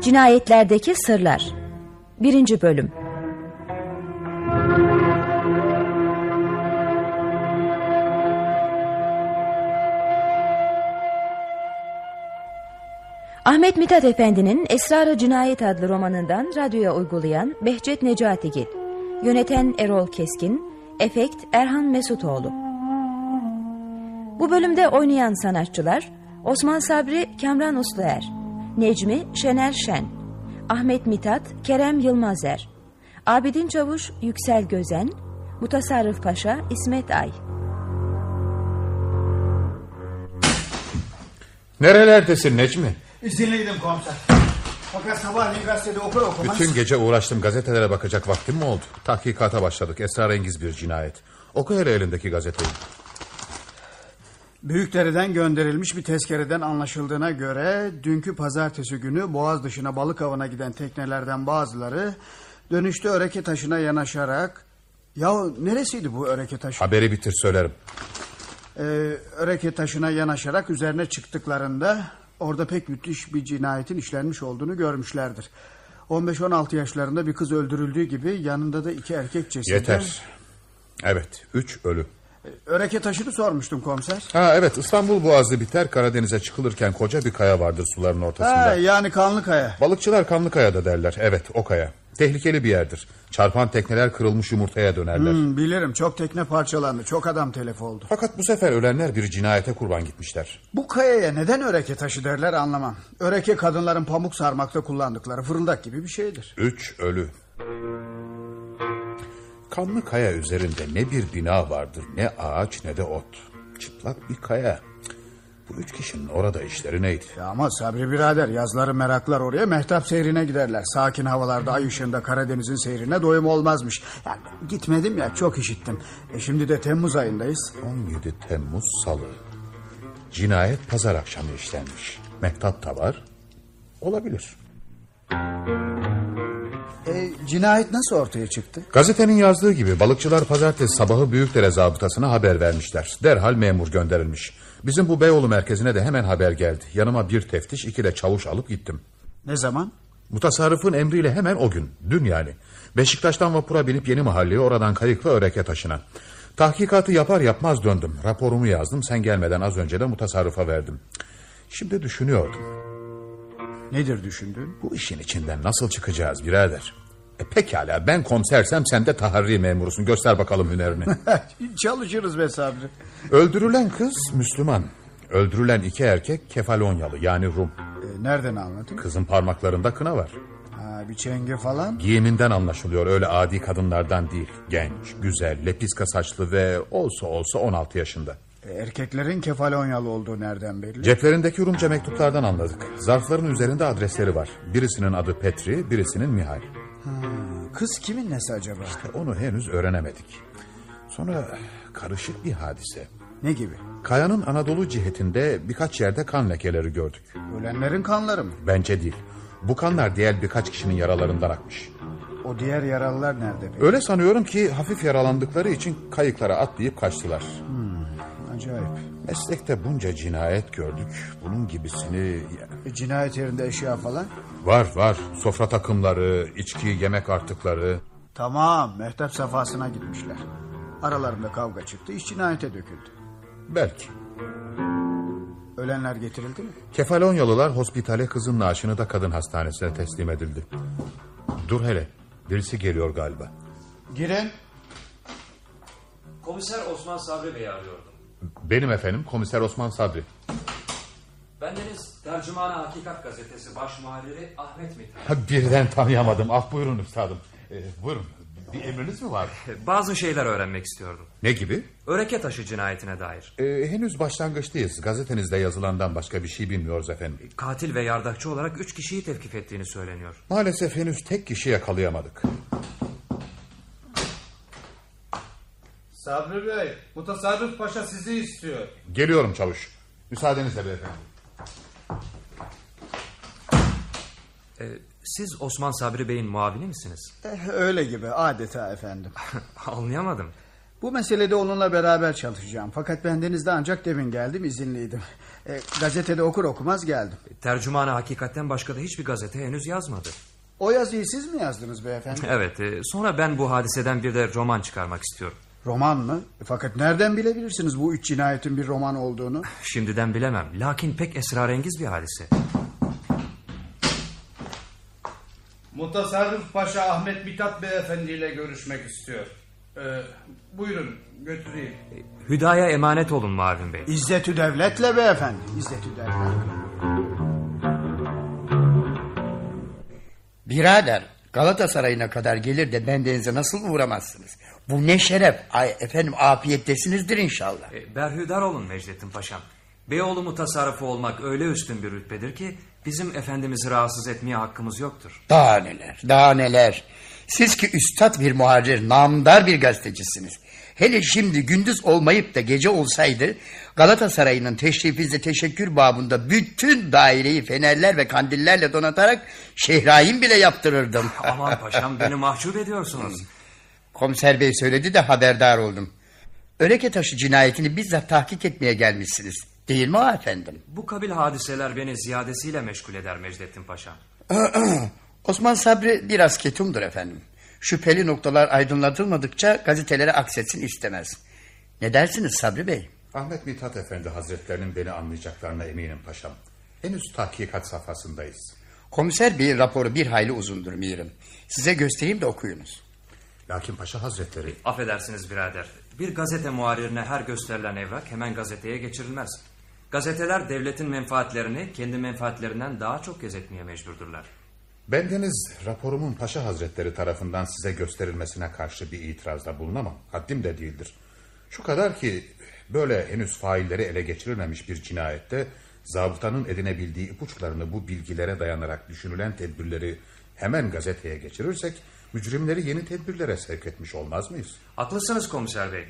Cinayetlerdeki Sırlar 1. Bölüm Ahmet Mithat Efendi'nin Esrar-ı Cinayet adlı romanından radyoya uygulayan Behçet Necatigil, yöneten Erol Keskin, efekt Erhan Mesutoğlu. Bu bölümde oynayan sanatçılar Osman Sabri Kamran Usluer, Necmi Şener Şen, Ahmet Mithat Kerem Yılmazer, Abidin Çavuş Yüksel Gözen, Mutasarrıf Paşa İsmet Ay. Nerelerdesin Necmi? İzinliydim komiser. Fakat sabahleyin gazetede okur okumaz... Bütün gece uğraştım gazetelere bakacak vaktim mi oldu? Tahkikata başladık. Esrarengiz bir cinayet. Oku hele elindeki gazeteyi. Büyükdere'den gönderilmiş bir tezkereden anlaşıldığına göre... ...dünkü pazartesi günü boğaz dışına balık avına giden teknelerden bazıları... ...dönüşte öreke taşına yanaşarak... ...ya neresiydi bu öreke taşı? Haberi bitir söylerim. Ee, öreke taşına yanaşarak üzerine çıktıklarında... Orada pek müthiş bir cinayetin işlenmiş olduğunu görmüşlerdir. 15-16 yaşlarında bir kız öldürüldüğü gibi yanında da iki erkek cesedi. Yeter. Evet, üç ölü. Öreke taşını sormuştum komiser. Ha evet İstanbul Boğazı biter Karadeniz'e çıkılırken koca bir kaya vardır suların ortasında. Ha, yani kanlı kaya. Balıkçılar kanlı kayada derler. Evet o kaya. Tehlikeli bir yerdir. Çarpan tekneler kırılmış yumurtaya dönerler. Hmm, bilirim çok tekne parçalandı. Çok adam telef oldu. Fakat bu sefer ölenler bir cinayete kurban gitmişler. Bu kayaya neden öreke taşı derler anlamam. Öreke kadınların pamuk sarmakta kullandıkları fırıldak gibi bir şeydir. Üç ölü. Kanlı kaya üzerinde ne bir bina vardır ne ağaç ne de ot. Çıplak bir kaya. Bu üç kişinin orada işleri neydi? Ya ama Sabri birader yazları meraklar oraya mehtap seyrine giderler. Sakin havalarda ay ışığında Karadeniz'in seyrine doyum olmazmış. Yani gitmedim ya çok işittim. E şimdi de Temmuz ayındayız. 17 Temmuz Salı. Cinayet pazar akşamı işlenmiş. Mehtap da var. Olabilir. E, cinayet nasıl ortaya çıktı? Gazetenin yazdığı gibi balıkçılar pazartesi sabahı Büyükdere zabıtasına haber vermişler. Derhal memur gönderilmiş. Bizim bu Beyoğlu merkezine de hemen haber geldi. Yanıma bir teftiş iki de çavuş alıp gittim. Ne zaman? Mutasarrıfın emriyle hemen o gün. Dün yani. Beşiktaş'tan vapura binip yeni mahalleye oradan kayıkla öreke taşına. Tahkikatı yapar yapmaz döndüm. Raporumu yazdım. Sen gelmeden az önce de mutasarrıfa verdim. Şimdi düşünüyordum. Nedir düşündün? Bu işin içinden nasıl çıkacağız birader? E pekala ben komisersem sen de taharri memurusun. Göster bakalım hünerini. Çalışırız be Sabri. Öldürülen kız Müslüman. Öldürülen iki erkek Kefalonyalı yani Rum. E, nereden anladın? Kızın parmaklarında kına var. Ha, bir çenge falan. Giyiminden anlaşılıyor öyle adi kadınlardan değil. Genç, güzel, lepiska saçlı ve olsa olsa 16 yaşında. E, erkeklerin kefalonyalı olduğu nereden belli? Ceplerindeki Rumca mektuplardan anladık. Zarfların üzerinde adresleri var. Birisinin adı Petri, birisinin Mihail. Ha, kız kimin nesi acaba? İşte onu henüz öğrenemedik. Sonra karışık bir hadise. Ne gibi? Kayanın Anadolu cihetinde birkaç yerde kan lekeleri gördük. Ölenlerin kanları mı? Bence değil. Bu kanlar diğer birkaç kişinin yaralarından akmış. O diğer yaralılar nerede peki? Öyle sanıyorum ki hafif yaralandıkları için kayıklara atlayıp kaçtılar. Hmm, acayip. Meslekte bunca cinayet gördük. Bunun gibisini... E, cinayet yerinde eşya falan? Var var. Sofra takımları, içki, yemek artıkları. Tamam, mehtap safhasına gitmişler. Aralarında kavga çıktı, iş cinayete döküldü. Belki. Ölenler getirildi mi? Kefalonyalılar hospitale kızın naaşını da kadın hastanesine teslim edildi. Dur hele. Birisi geliyor galiba. Girin. Komiser Osman Sabri Bey'i arıyordum. Benim efendim komiser Osman Sabri. Bendeniz Tercüman-ı Hakikat Gazetesi baş muharriri Ahmet Mithat. Ha, birden tanıyamadım. Af buyurun üstadım. Ee, buyurun. Bir emriniz mi var? Bazı şeyler öğrenmek istiyordum. Ne gibi? Öreke taşı cinayetine dair. Ee, henüz başlangıçtayız. Gazetenizde yazılandan başka bir şey bilmiyoruz efendim. Katil ve yardakçı olarak üç kişiyi tevkif ettiğini söyleniyor. Maalesef henüz tek kişi yakalayamadık. Sabri Bey, Mutasarrıf Paşa sizi istiyor. Geliyorum çavuş. Müsaadenizle beyefendi. Ee, siz Osman Sabri Bey'in muavini misiniz? Eh, öyle gibi adeta efendim. Anlayamadım. Bu meselede onunla beraber çalışacağım. Fakat bendenizde ancak demin geldim izinliydim. E, gazetede okur okumaz geldim. Tercümanı hakikatten başka da hiçbir gazete henüz yazmadı. O yazıyı siz mi yazdınız beyefendi? Evet e, sonra ben bu hadiseden bir de roman çıkarmak istiyorum. Roman mı? E, Fakat nereden bilebilirsiniz bu üç cinayetin bir roman olduğunu? Şimdiden bilemem lakin pek esrarengiz bir hadise. Mutasarrıf Paşa Ahmet Mithat Beyefendi ile görüşmek istiyor. Ee, buyurun götüreyim. Hüdaya emanet olun Marvin Bey. İzzetü devletle beyefendi. İzzetü devlet. Birader Galatasaray'ına kadar gelir de bendenize nasıl uğramazsınız? Bu ne şeref. Ay efendim afiyettesinizdir inşallah. E, Berhudar olun Mecdettin Paşam. Beyoğlu mutasarrıfı olmak öyle üstün bir rütbedir ki... ...bizim efendimizi rahatsız etmeye hakkımız yoktur. Daha neler daha neler. Siz ki üstad bir muharrir namdar bir gazetecisiniz. Hele şimdi gündüz olmayıp da gece olsaydı Galatasaray'ın teşrifinize teşekkür babında bütün daireyi fenerler ve kandillerle donatarak şehrayin bile yaptırırdım. Aman paşam beni mahcup ediyorsunuz. Komiser bey söyledi de haberdar oldum. Öreke taşı cinayetini bizzat tahkik etmeye gelmişsiniz. Değil mi efendim? Bu kabil hadiseler beni ziyadesiyle meşgul eder Mecdettin Paşam. Osman Sabri biraz ketumdur efendim. Şüpheli noktalar aydınlatılmadıkça gazetelere aksetsin istemez. Ne dersiniz Sabri Bey? Ahmet Mithat Efendi Hazretlerinin beni anlayacaklarına eminim paşam. Henüz tahkikat safhasındayız. Komiser Bey'in raporu bir hayli uzundur mirim. Size göstereyim de okuyunuz. Lakin paşa hazretleri Affedersiniz birader. Bir gazete muharirine her gösterilen evrak hemen gazeteye geçirilmez. Gazeteler devletin menfaatlerini kendi menfaatlerinden daha çok gözetmeye mecburdurlar. bendeniz raporumun paşa hazretleri tarafından size gösterilmesine karşı bir itirazda bulunamam. Haddim de değildir. Şu kadar ki böyle henüz failleri ele geçirilmemiş bir cinayette zabıtanın edinebildiği ipuçlarını bu bilgilere dayanarak düşünülen tedbirleri hemen gazeteye geçirirsek mücrimleri yeni tedbirlere sevk etmiş olmaz mıyız? Haklısınız komiser bey.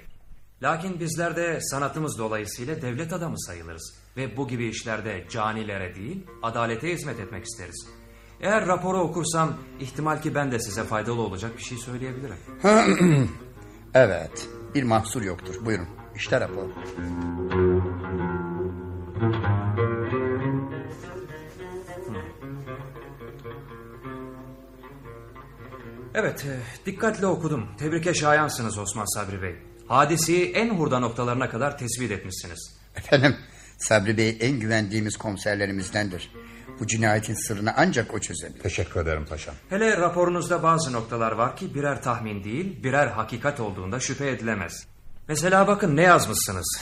Lakin bizler de sanatımız dolayısıyla devlet adamı sayılırız. Ve bu gibi işlerde canilere değil adalete hizmet etmek isteriz. Eğer raporu okursam ihtimal ki ben de size faydalı olacak bir şey söyleyebilirim. Evet bir mahsur yoktur buyurun. İşte rapor. Evet, e, dikkatle okudum. Tebrike şayansınız Osman Sabri Bey. Hadiseyi en hurda noktalarına kadar tespit etmişsiniz. Efendim Sabri Bey en güvendiğimiz komiserlerimizdendir. Bu cinayetin sırrını ancak o çözebilir. Teşekkür ederim paşam. Hele raporunuzda bazı noktalar var ki birer tahmin değil, birer hakikat olduğunda şüphe edilemez. Mesela bakın ne yazmışsınız.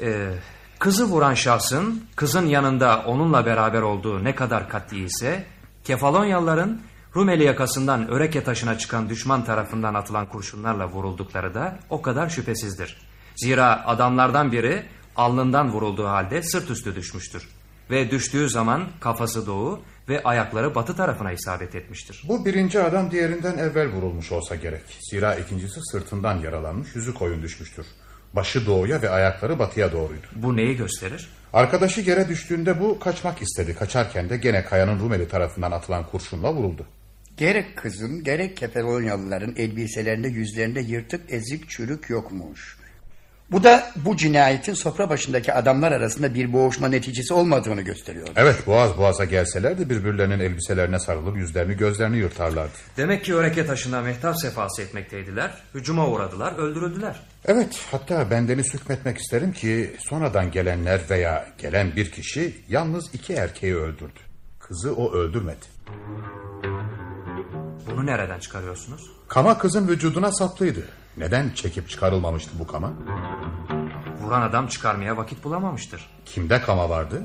Ee, kızı vuran şahsın kızın yanında onunla beraber olduğu ne kadar katli ise Kefalonyalıların Rumeli yakasından Öreke taşına çıkan düşman tarafından atılan kurşunlarla vuruldukları da o kadar şüphesizdir. Zira adamlardan biri alnından vurulduğu halde sırt üstü düşmüştür. Ve düştüğü zaman kafası doğu ve ayakları batı tarafına isabet etmiştir. Bu birinci adam diğerinden evvel vurulmuş olsa gerek. Zira ikincisi sırtından yaralanmış yüzü koyun düşmüştür. Başı doğuya ve ayakları batıya doğruydu. Bu neyi gösterir? Arkadaşı yere düştüğünde bu kaçmak istedi. Kaçarken de gene kayanın Rumeli tarafından atılan kurşunla vuruldu. Gerek kızın gerek Kefalonyalıların elbiselerinde yüzlerinde yırtık ezik çürük yokmuş. Bu da bu cinayetin sofra başındaki adamlar arasında bir boğuşma neticesi olmadığını gösteriyor. Evet boğaz boğaza gelselerdi birbirlerinin elbiselerine sarılır yüzlerini gözlerini yırtarlardı. Demek ki Öreke taşına mehtap sefası etmekteydiler. Hücuma uğradılar, öldürüldüler. Evet hatta bendeniz hükmetmek isterim ki sonradan gelenler veya gelen bir kişi yalnız iki erkeği öldürdü. Kızı o öldürmedi. Bunu nereden çıkarıyorsunuz? Kama kızın vücuduna saplıydı. Neden çekip çıkarılmamıştı bu kama? Vuran adam çıkarmaya vakit bulamamıştır. Kimde kama vardı?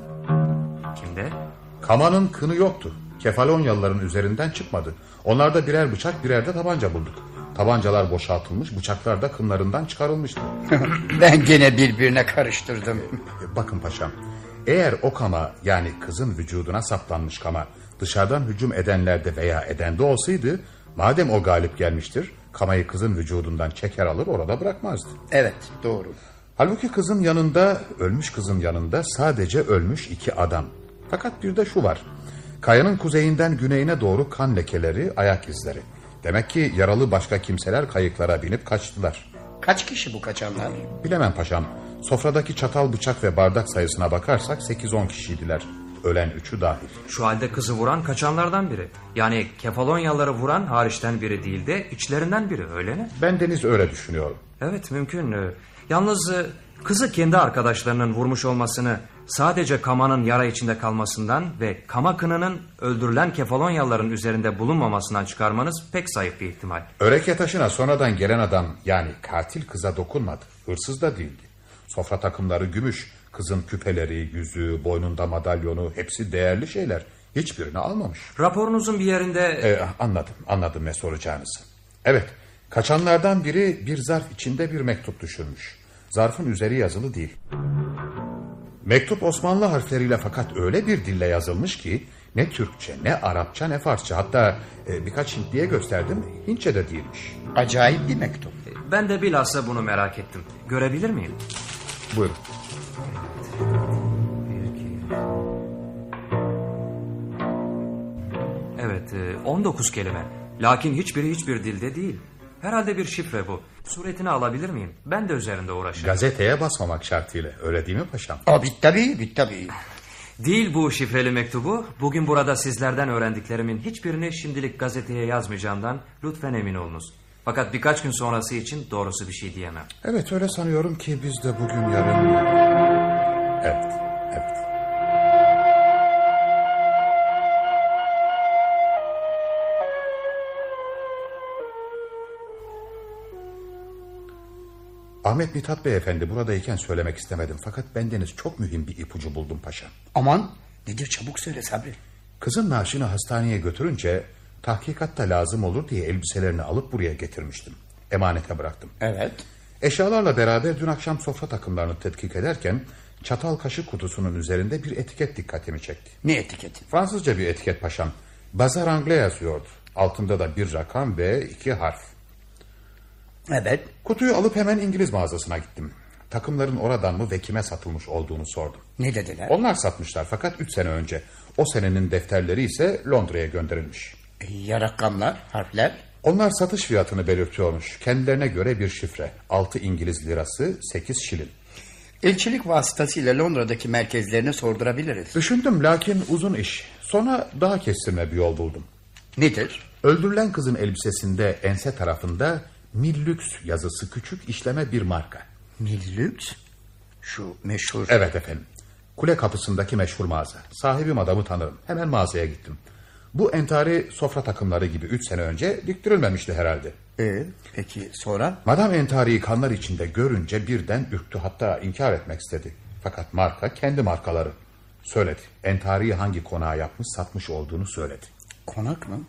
Kimde? Kamanın kını yoktu. Kefalonyalıların üzerinden çıkmadı. Onlarda birer bıçak birer de tabanca bulduk. Tabancalar boşaltılmış, bıçaklar da kınlarından çıkarılmıştı. ben gene birbirine karıştırdım. Bakın paşam, eğer o kama yani kızın vücuduna saplanmış kama dışarıdan hücum edenlerde veya edende olsaydı, madem o galip gelmiştir, kamayı kızın vücudundan çeker alır orada bırakmazdı. Evet doğru. Halbuki kızın yanında, ölmüş kızın yanında sadece ölmüş iki adam. Fakat bir de şu var. Kayanın kuzeyinden güneyine doğru kan lekeleri, ayak izleri. Demek ki yaralı başka kimseler kayıklara binip kaçtılar. Kaç kişi bu kaçanlar? Bilemem paşam. Sofradaki çatal, bıçak ve bardak sayısına bakarsak 8-10 kişiydiler. Ölen üçü dahil. Şu halde kızı vuran kaçanlardan biri. Yani Kefalonyalıları vuran hariçten biri değil de içlerinden biri öyle mi? Ben Deniz öyle düşünüyorum. Evet mümkün. Ee, Yalnız e, kızı kendi arkadaşlarının vurmuş olmasını sadece Kama'nın yara içinde kalmasından ve Kama kınının öldürülen Kefalonyalıların üzerinde bulunmamasından çıkarmanız pek zayıf bir ihtimal. Öreke taşına sonradan gelen adam yani katil kıza dokunmadı. Hırsız da değildi. Sofra takımları gümüş, kızın küpeleri, yüzüğü, boynunda madalyonu hepsi değerli şeyler. Hiçbirini almamış. Raporunuzun bir yerinde... Ee, anladım, anladım ne soracağınızı. Evet, kaçanlardan biri bir zarf içinde bir mektup düşürmüş. Zarfın üzeri yazılı değil. Mektup Osmanlı harfleriyle fakat öyle bir dille yazılmış ki... ...ne Türkçe, ne Arapça, ne Farsça. Hatta e, birkaç Hintliye gösterdim, Hintçe de değilmiş. Acayip bir mektup. Ben de bilhassa bunu merak ettim. Görebilir miyim? Buyurun. 19 kelime. Lakin hiçbiri hiçbir dilde değil. Herhalde bir şifre bu. Suretini alabilir miyim? Ben de üzerinde uğraşırım. Gazeteye basmamak şartıyla. Öyle değil mi paşam? Aa, bit tabii, bit tabii. Değil bu şifreli mektubu. Bugün burada sizlerden öğrendiklerimin hiçbirini şimdilik gazeteye yazmayacağımdan lütfen emin olunuz. Fakat birkaç gün sonrası için doğrusu bir şey diyemem. Evet öyle sanıyorum ki biz de bugün yarın... Evet, Ahmet Mithat Beyefendi buradayken söylemek istemedim. Fakat bendeniz çok mühim bir ipucu buldum paşam. Aman nedir çabuk söyle Sabri. Kızın naaşını hastaneye götürünce tahkikatta lazım olur diye elbiselerini alıp buraya getirmiştim. Emanete bıraktım. Evet. Eşyalarla beraber dün akşam sofra takımlarını tetkik ederken çatal kaşık kutusunun üzerinde bir etiket dikkatimi çekti. Ne etiketi? Fransızca bir etiket paşam. Bazar Anglais yazıyordu. Altında da bir rakam ve iki harf. Evet. Kutuyu alıp hemen İngiliz mağazasına gittim. Takımların oradan mı ve kime satılmış olduğunu sordum. Ne dediler? Onlar satmışlar fakat üç sene önce. O senenin defterleri ise Londra'ya gönderilmiş. E, ya rakamlar, harfler? Onlar satış fiyatını belirtiyormuş. Kendilerine göre bir şifre. 6 İngiliz lirası, 8 şilin. Elçilik vasıtasıyla Londra'daki merkezlerini sordurabiliriz. Düşündüm lakin uzun iş. Sonra daha kestirme bir yol buldum. Nedir? Öldürülen kızın elbisesinde ense tarafında Millüks yazısı küçük işleme bir marka. Millüks? Şu meşhur... Evet efendim. Kule kapısındaki meşhur mağaza. Sahibi adamı tanırım. Hemen mağazaya gittim. Bu entari sofra takımları gibi üç sene önce diktirilmemişti herhalde. Ee, peki sonra? Madam entariyi kanlar içinde görünce birden ürktü hatta inkar etmek istedi. Fakat marka kendi markaları. Söyledi. Entariyi hangi konağa yapmış satmış olduğunu söyledi. Konak mı?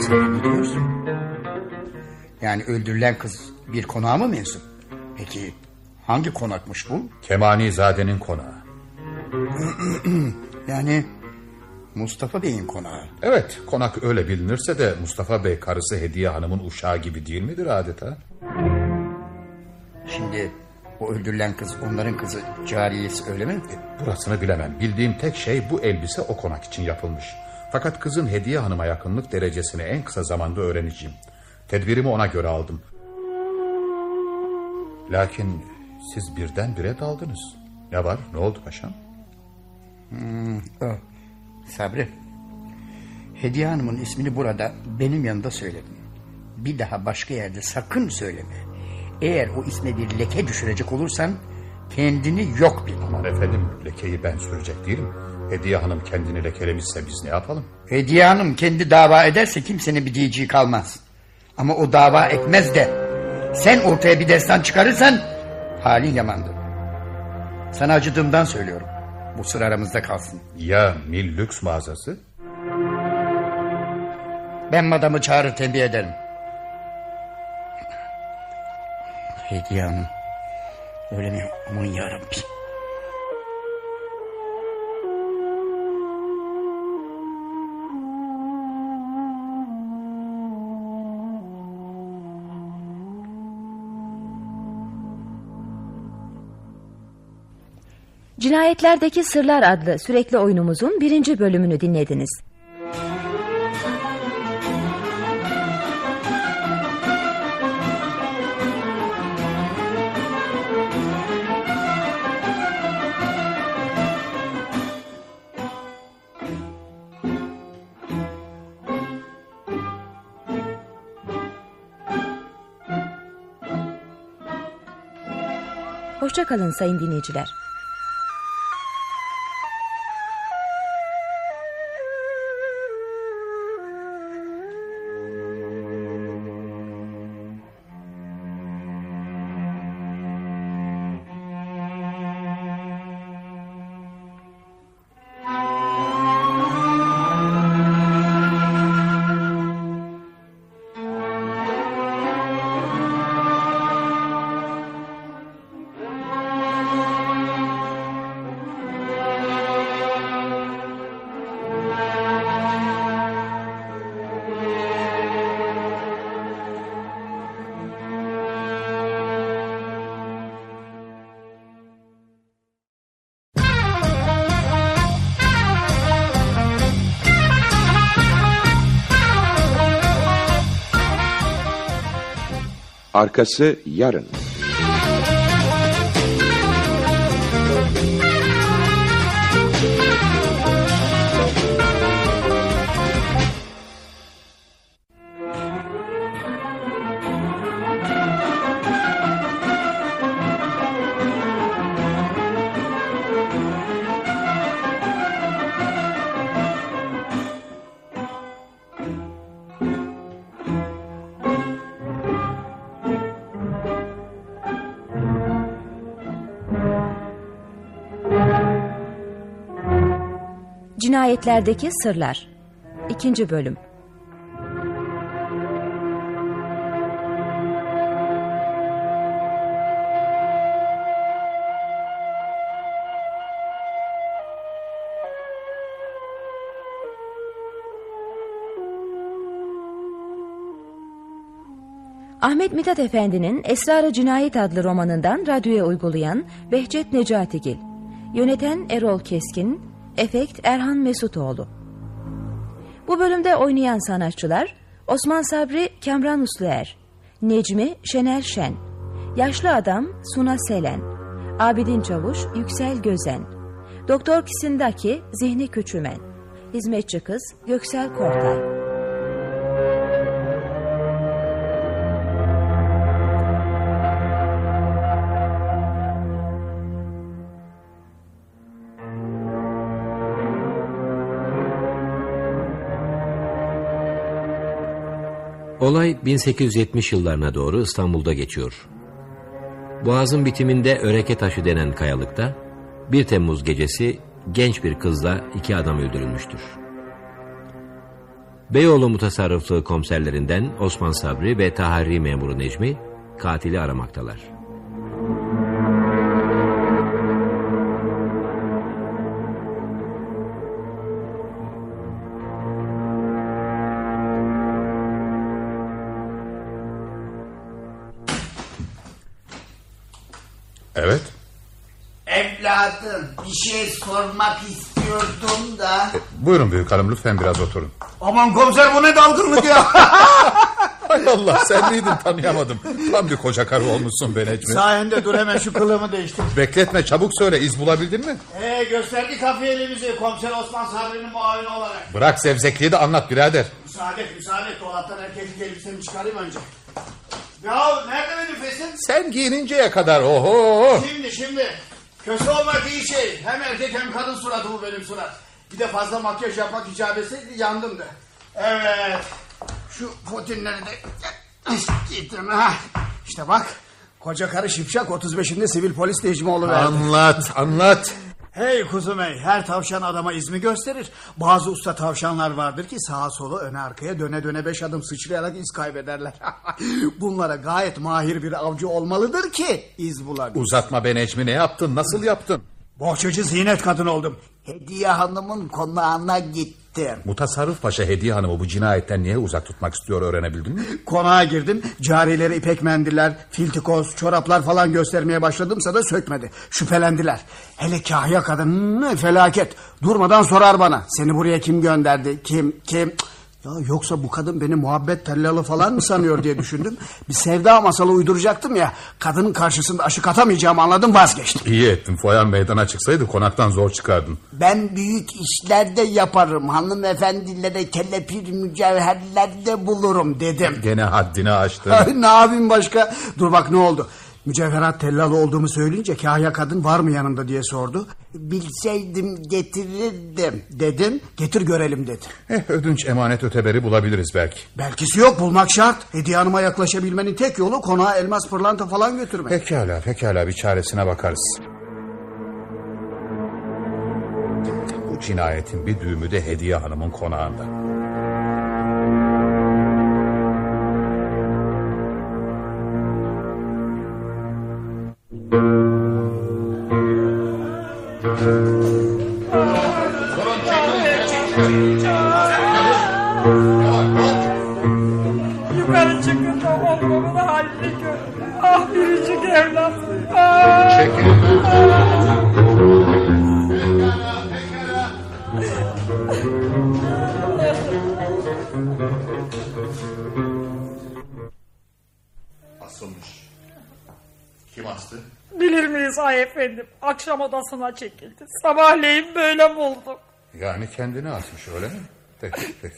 Sen ne diyorsun? Yani öldürülen kız bir konağa mı mensup? Peki hangi konakmış bu? Kemanizade'nin konağı. Yani Mustafa Bey'in konağı. Evet konak öyle bilinirse de Mustafa Bey karısı Hediye Hanım'ın uşağı gibi değil midir adeta? Şimdi o öldürülen kız onların kızı cariyesi öyle mi? E, burasını bilemem. Bildiğim tek şey bu elbise o konak için yapılmış. Fakat kızın Hediye Hanım'a yakınlık derecesini en kısa zamanda öğreneceğim. Tedbirimi ona göre aldım. Lakin siz birdenbire daldınız. Ne var? Ne oldu paşam? Hmm, o. Sabri. Hediye Hanım'ın ismini burada benim yanında söyledim. Bir daha başka yerde sakın söyleme. Eğer o isme bir leke düşürecek olursan kendini yok bil. Aman efendim lekeyi ben sürecek değilim. Hediye Hanım kendini lekelemişse biz ne yapalım? Hediye Hanım kendi dava ederse kimsenin bir diyeceği kalmaz. Ama o dava etmez de sen ortaya bir destan çıkarırsan halin yamandır. Sana acıdığımdan söylüyorum. Bu sır aramızda kalsın. Ya Mil Lüks mağazası? Ben madamı çağırır tembih ederim. Hediye Hanım. Öyle mi? Aman yarabbim. Cinayetlerdeki Sırlar adlı sürekli oyunumuzun birinci bölümünü dinlediniz. Hoşçakalın sayın dinleyiciler. Arkası yarın. Cinayetlerdeki Sırlar 2. Bölüm Ahmet Mithat Efendi'nin Esrar-ı Cinayet adlı romanından radyoya uygulayan Behçet Necatigil, yöneten Erol Keskin, efekt Erhan Mesutoğlu. Bu bölümde oynayan sanatçılar Osman Sabri Kamran Usluer, Necmi Şener Şen, Yaşlı Adam Suna Selen, Abidin Çavuş Yüksel Gözen, Doktor Kisindaki Zihni Küçümen, Hizmetçi Kız Göksel Kortay. Olay 1870 yıllarına doğru İstanbul'da geçiyor. Boğazın bitiminde Öreke Taşı denen kayalıkta 1 Temmuz gecesi genç bir kızla iki adam öldürülmüştür. Beyoğlu mutasarrıflığı komiserlerinden Osman Sabri ve Tahari memuru Necmi katili aramaktalar. Sormak istiyordum da. Buyurun büyük hanım lütfen biraz oturun. Aman komiser bu ne dalgınlık ya. Hay Allah sen miydin tanıyamadım. Tam bir koca karı olmuşsun be Necmi. Sayende dur hemen şu kılığımı değiştir. Bekletme çabuk söyle iz bulabildin mi? Ee, gösterdi kafiyelimizi komiser Osman Sabri'nin muavini olarak. Bırak sevzekliği de anlat birader. Müsaade müsaade dolaptan erkeklik elbisemi çıkarayım önce. Ya nerede benim fesim? Sen giyininceye kadar oho. Şimdi şimdi. Kötü olmak iyi şey. Hem erkek hem kadın suratı bu benim surat. Bir de fazla makyaj yapmak icap etseydi yandım da. Evet. Şu fotinleri de gittim ha. İşte bak. Koca karı şipşak 35'inde sivil polis değişimi oluverdi. Anlat anlat. Hey kuzum hey her tavşan adama izmi gösterir. Bazı usta tavşanlar vardır ki sağa sola öne arkaya döne döne beş adım sıçrayarak iz kaybederler. Bunlara gayet mahir bir avcı olmalıdır ki iz bulabil. Uzatma be Necmi ne yaptın nasıl yaptın? Bohçacı zinet kadın oldum. Hediye hanımın konağına gittim. Mutasarrıf Paşa Hediye Hanım'ı bu cinayetten niye uzak tutmak istiyor öğrenebildin mi? Konağa girdim. Carilere ipek mendiller, filtikoz, çoraplar falan göstermeye başladımsa da sökmedi. Şüphelendiler. Hele kahya kadın hı, felaket. Durmadan sorar bana. Seni buraya kim gönderdi? Kim? Kim? Ya yoksa bu kadın beni muhabbet tellalı falan mı sanıyor diye düşündüm. Bir sevda masalı uyduracaktım ya. Kadının karşısında aşık atamayacağımı anladım vazgeçtim. İyi ettin foyan meydana çıksaydı konaktan zor çıkardın. Ben büyük işlerde yaparım. Hanımefendilere kelepir mücevherlerde bulurum dedim. Gene haddini aştın. Ne yapayım başka? Dur bak ne oldu? Mücevherat tellalı olduğumu söyleyince kahya kadın var mı yanında diye sordu. Bilseydim getirirdim dedim. Getir görelim dedi. Eh, ödünç emanet öteberi bulabiliriz belki. Belkisi yok bulmak şart. Hediye hanıma yaklaşabilmenin tek yolu konağa elmas pırlanta falan götürmek. Pekala pekala bir çaresine bakarız. Bu cinayetin bir düğümü de Hediye Hanım'ın konağında. Yukarı çıkın da oğlumun halini görün. Ah biricik. Asılmış. Kim astı? Bilir miyiz ay efendim? Akşam odasına çekildi. Sabahleyin böyle bulduk. Yani kendini asmış öyle mi? Peki peki.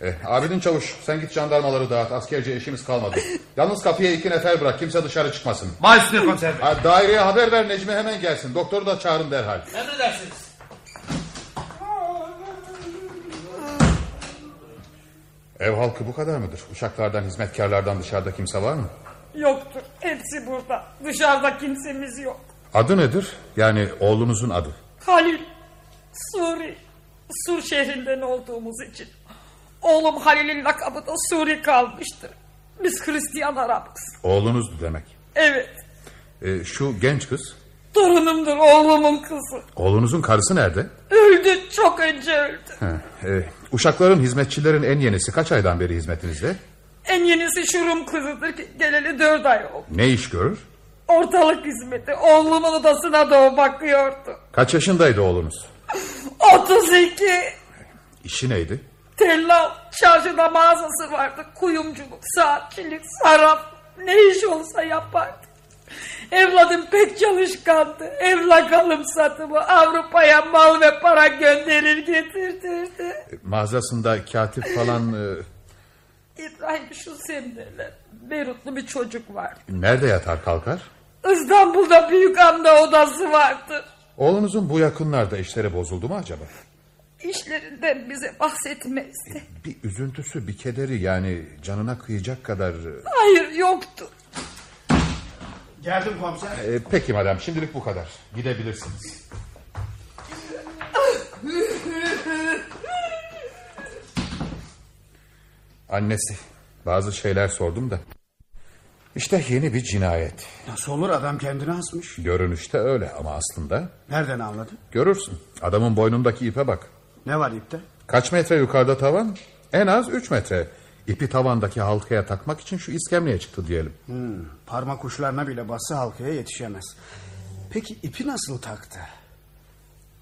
Eh, Abidin Çavuş sen git jandarmaları dağıt. Askerce işimiz kalmadı. Yalnız kapıya iki nefer bırak. Kimse dışarı çıkmasın. Baş üstüne komiser bey. Ha, daireye haber ver Necmi hemen gelsin. Doktoru da çağırın derhal. Emredersiniz. Ev halkı bu kadar mıdır? Uşaklardan, hizmetkarlardan dışarıda kimse var mı? Yoktur. Hepsi burada. Dışarıda kimsemiz yok. Adı nedir? Yani oğlunuzun adı. Halil. Suri. Sur şehrinden olduğumuz için. Oğlum Halil'in lakabı da Suri kalmıştır. Biz Hristiyan Arapız. Oğlunuzdu demek. Evet. Eh, şu genç kız, Torunumdur oğlumun kızı. oğlunuzun karısı nerede? Öldü. Çok önce öldü. Ha, eh, uşakların, hizmetçilerin en yenisi kaç aydan beri hizmetinizde? En yenisi Şurum kızıdır ki geleli dört ay oldu. Ne iş görür? Ortalık hizmeti oğlumun odasına doğu bakıyordu. Kaç yaşındaydı oğlunuz? 32 İşi neydi? tellal çarşıda mağazası vardı. Kuyumculuk, saatçilik, saraf ne iş olsa yapardı. Evladım pek çalışkandı. Evla kalım satımı Avrupa'ya mal ve para gönderir getirtirdi. Eh, Mağazasında katip falan... İbrahim şu semdeler. Beyrutlu bir çocuk var. nerede yatar kalkar? İstanbul'da büyük anda odası vardı. Oğlunuzun bu yakınlarda işleri bozuldu mu acaba? İşlerinden bize bahsetmezdi. Bir üzüntüsü, bir kederi yani canına kıyacak kadar... Hayır yoktu. Geldim komiser. Eh, peki madem şimdilik bu kadar. Gidebilirsiniz. Annesi. Bazı şeyler sordum da. İşte yeni bir cinayet. Nasıl olur adam kendini asmış. Görünüşte öyle ama aslında Nereden anladın? görürsün. Adamın boynundaki ipe bak. Ne var ipte? Kaç metre yukarıda tavan? En az 3 metre. İpi tavandaki halkaya takmak için şu iskemleye çıktı diyelim. Hmm, parmak uçlarına bile bassa halkaya yetişemez. Peki ipi nasıl taktı?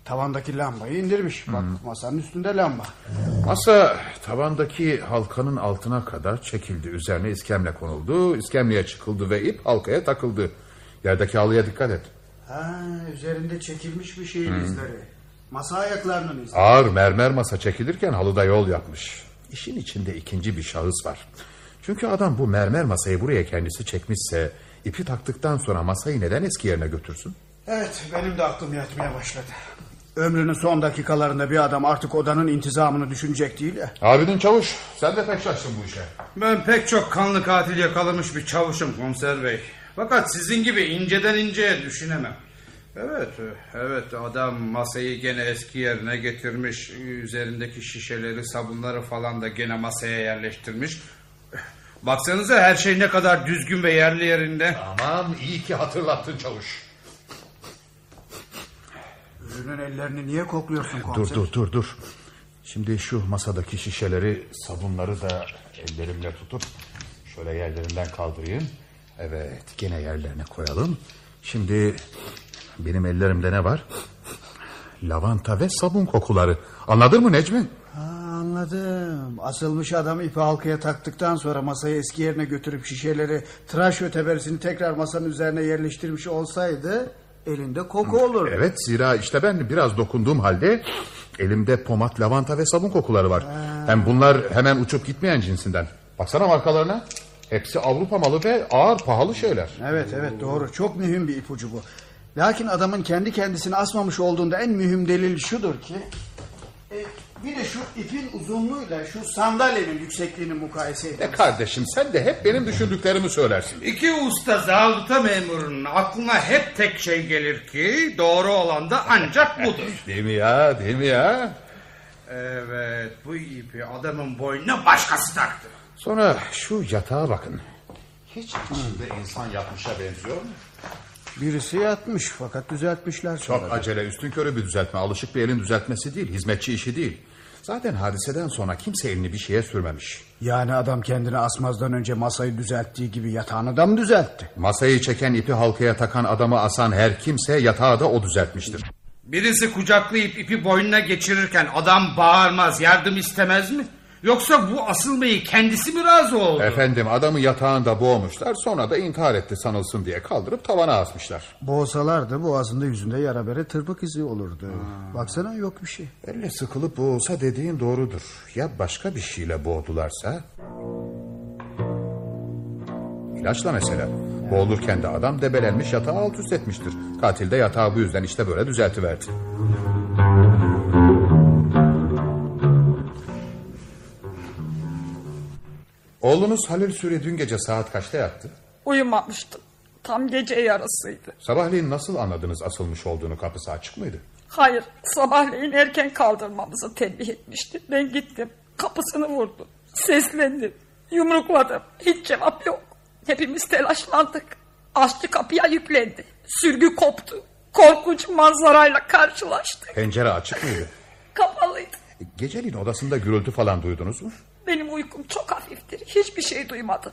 Tavandaki lambayı indirmiş. Bak masanın üstünde lamba. Masa tavandaki halkanın altına kadar çekildi. Üzerine iskemle konuldu. İskemleye çıkıldı ve ip halkaya takıldı. Yerdeki halıya dikkat et. Ha, üzerinde çekilmiş bir şeyin izleri. Masa ayaklarının izleri. Ağır mermer masa çekilirken halıda yol yapmış. İşin içinde ikinci bir şahıs var. Çünkü adam bu mermer masayı buraya kendisi çekmişse... ...ipi taktıktan sonra masayı neden eski yerine götürsün? Evet benim de aklım yatmaya başladı. Ömrünün son dakikalarında bir adam artık odanın intizamını düşünecek değil ya. Abidin Çavuş sen de pek şaştın bu işe. Ben pek çok kanlı katil yakalamış bir çavuşum komiser bey. Fakat sizin gibi inceden inceye düşünemem. Evet, evet adam masayı gene eski yerine getirmiş. Üzerindeki şişeleri, sabunları falan da gene masaya yerleştirmiş. Baksanıza her şey ne kadar düzgün ve yerli yerinde. Aman iyi ki hatırlattın Çavuş. Ürünün ellerini niye kokluyorsun Dur komiser? dur dur dur. Şimdi şu masadaki şişeleri sabunları da ellerimle tutup şöyle yerlerinden kaldırayım. Evet gene yerlerine koyalım. Şimdi benim ellerimde ne var? Lavanta ve sabun kokuları. Anladın mı Necmi? Ha, anladım. Asılmış adam ipi halkaya taktıktan sonra masayı eski yerine götürüp şişeleri tıraş öteberisini tekrar masanın üzerine yerleştirmiş olsaydı elinde koku olur. Evet zira işte ben biraz dokunduğum halde elimde pomat, lavanta ve sabun kokuları var. Hem bunlar hemen uçup gitmeyen cinsinden. Baksana markalarına. Hepsi Avrupa malı ve ağır pahalı şeyler. Evet evet doğru çok mühim bir ipucu bu. Lakin adamın kendi kendisini asmamış olduğunda en mühim delil şudur ki... e, bir de şu ipin uzunluğuyla şu sandalyenin yüksekliğini mukayese E edin. kardeşim sen de hep benim düşündüklerimi söylersin. İki usta zabıta memurunun aklına hep tek şey gelir ki doğru olan da ancak budur. Değil mi ya değil mi ya? evet bu ipi adamın boynuna başkası taktı. Sonra şu yatağa bakın. Hiç içinde insan yatmışa benziyor mu? Birisi yatmış fakat düzeltmişler sonra. Çok acele üstün körü bir düzeltme. Alışık bir elin düzeltmesi değil. Hizmetçi işi değil. Zaten hadiseden sonra kimse elini bir şeye sürmemiş. Yani adam kendini asmazdan önce masayı düzelttiği gibi yatağını da mı düzeltti? Masayı çeken ipi halkaya takan adamı asan her kimse yatağı da o düzeltmiştir. Birisi kucaklayıp ipi boynuna geçirirken adam bağırmaz yardım istemez mi? Yoksa bu asılmayı kendisi mi razı oldu? Efendim adamı yatağında boğmuşlar sonra da intihar etti sanılsın diye kaldırıp tavana asmışlar. Boğsalardı boğazında yüzünde yara bere tırpık izi olurdu. Baksana yok bir şey. Elle sıkılıp boğulsa dediğin doğrudur. Ya başka bir şeyle boğdularsa? İlaçla mesela. Boğulurken de adam debelenmiş yatağı alt üst etmiştir. Katil de yatağı bu yüzden işte böyle düzeltiverdi. Oğlunuz Halil Süre dün gece saat kaçta yattı? Uyumamıştım. Tam gece yarısıydı. Sabahleyin nasıl anladınız asılmış olduğunu kapısı açık mıydı? Hayır sabahleyin erken kaldırmamızı tembih etmişti. Ben gittim kapısını vurdum. Seslendim. Yumrukladım. Hiç cevap yok. Hepimiz telaşlandık. Aşçı kapıya yüklendi. Sürgü koptu. Korkunç manzarayla karşılaştık. Pencere açık mıydı? Kapalıydı. Geceliğin odasında gürültü falan duydunuz mu? Benim uykum çok hafiftir. Hiçbir şey duymadım.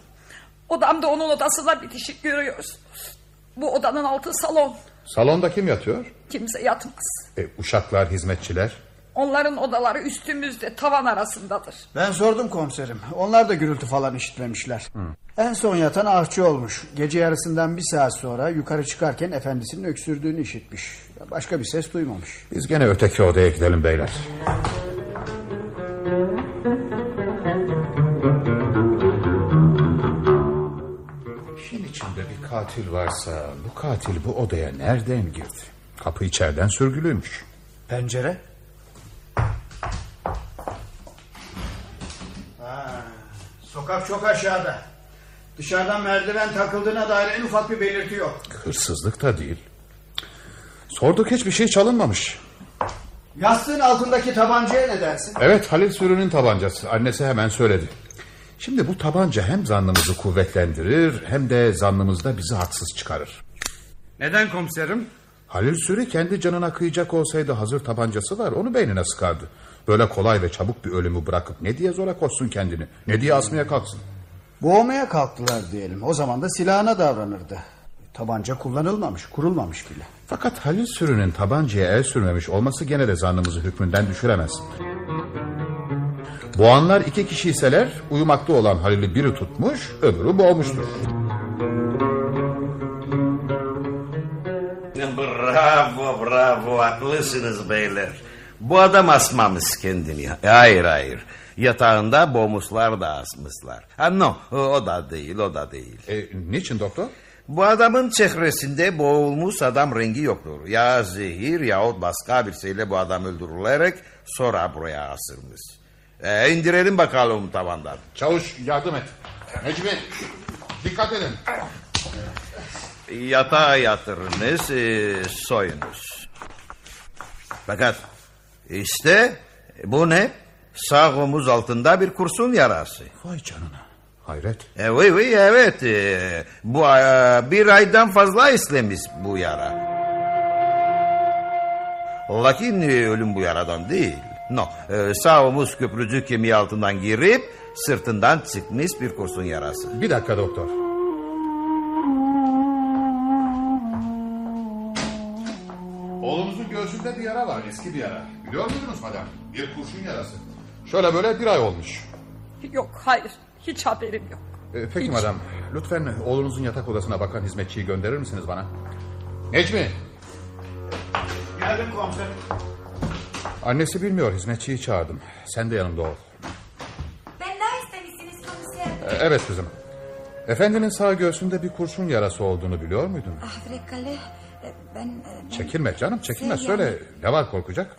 Odamda onun odasına bitişik görüyorsunuz. Bu odanın altı salon. Salonda kim yatıyor? Kimse yatmaz. E, uşaklar, hizmetçiler. Onların odaları üstümüzde tavan arasındadır. Ben sordum komiserim. Onlar da gürültü falan işitmemişler. En son yatan ahçı olmuş. Gece yarısından bir saat sonra yukarı çıkarken efendisinin öksürdüğünü işitmiş. Başka bir ses duymamış. Biz gene öteki odaya gidelim beyler. Katil varsa bu katil bu odaya nereden girdi? Kapı içeriden sürgülüymüş. Pencere? Ha, sokak çok aşağıda. Dışarıdan merdiven takıldığına dair en ufak bir belirti yok. Hırsızlık da değil. Sorduk hiçbir şey çalınmamış. Yastığın altındaki tabancaya ne dersin? Evet Halil Sürü'nün tabancası. Annesi hemen söyledi. Şimdi bu tabanca hem zannımızı kuvvetlendirir hem de zannımızda bizi haksız çıkarır. Neden komiserim? Halil Sürü kendi canına kıyacak olsaydı hazır tabancası var onu beynine sıkardı. Böyle kolay ve çabuk bir ölümü bırakıp ne diye zora koşsun kendini ne diye asmaya kalksın. Boğmaya kalktılar diyelim. O zaman da silahına davranırdı. Tabanca kullanılmamış, kurulmamış bile. Fakat Halil Sürü'nün tabancaya el sürmemiş olması gene de zannımızı hükmünden düşüremez. Boğanlar iki kişiyseler uyumakta olan Halil'i biri tutmuş öbürü boğmuştur. Bravo bravo haklısınız beyler. Bu adam asmamış kendini. Hayır hayır. Yatağında boğmuşlar da asmışlar. Ha no o da değil o da değil. E, niçin doktor? Bu adamın çehresinde boğulmuş adam rengi yoktur. Ya zehir yahut başka bir şeyle bu adam öldürülerek sonra buraya asılmış. E, indirelim bakalım tavandan. Çavuş yardım et. Necmi dikkat edin. Yatağa yatırınız, e, soyunuz. Fakat işte bu ne? Sağ omuz altında bir kurşun yarası. Vay canına. Hayret. E, oui, evet. E, bu e, bir aydan fazla işlemiş bu yara. Lakin e, ölüm bu yaradan değil. No, e, sağ omuz köprücük kemiği altından girip sırtından çıkmış bir kurşun yarası. Bir dakika doktor. Oğlumuzun göğsünde bir yara var eski bir yara. Biliyor muydunuz madem? Bir kurşun yarası. Şöyle böyle bir ay olmuş. Yok hayır hiç haberim yok. Ee, peki Hiç. madem lütfen oğlunuzun yatak odasına bakan hizmetçiyi gönderir misiniz bana? Necmi Geldim komiserim. Annesi bilmiyor hizmetçiyi çağırdım. Sen de yanımda ol. Ben daha istemişsiniz komiser. Ee, evet kızım. Efendinin sağ göğsünde bir kurşun yarası olduğunu biliyor muydun? Ah Vrekale ben... ben Çekinme canım çekinme Şey, söyle ne var korkacak?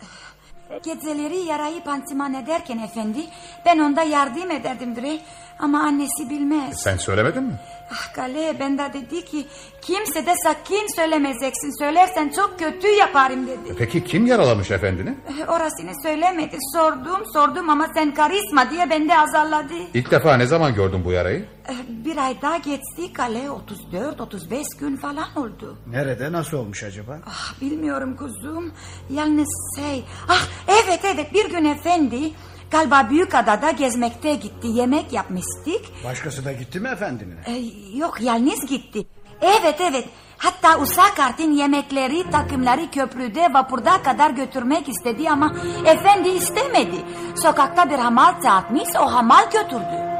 Geceleri yarayı pansiman ederken efendi ben onda yardım ederdim Dre ama annesi bilmez. Sen söylemedin mi? Ah Kale ben de dedi ki kimse de sakın söylemeyeceksin söylersen çok kötü yaparım dedi. Peki kim yaralamış efendini? Eh, Orasını söylemedi sordum sordum ama sen karizma diye beni azarladı. İlk defa ne zaman gördün bu yarayı? Eh, Bir ay daha geçti Kale 34-35 gün falan oldu. Nerede nasıl olmuş acaba? Ah bilmiyorum kuzum. Yalnız şey... Ah evet evet bir gün efendi... Galiba büyük adada gezmekte gitti. Yemek yapmıştık. Başkası da gitti mi efendinin? Ee, yok yalnız gitti. Evet evet. Hatta Usakart'ın yemekleri, takımları köprüde vapurda kadar götürmek istedi ama efendi istemedi. Sokakta bir hamal çarpmış, o hamal götürdü.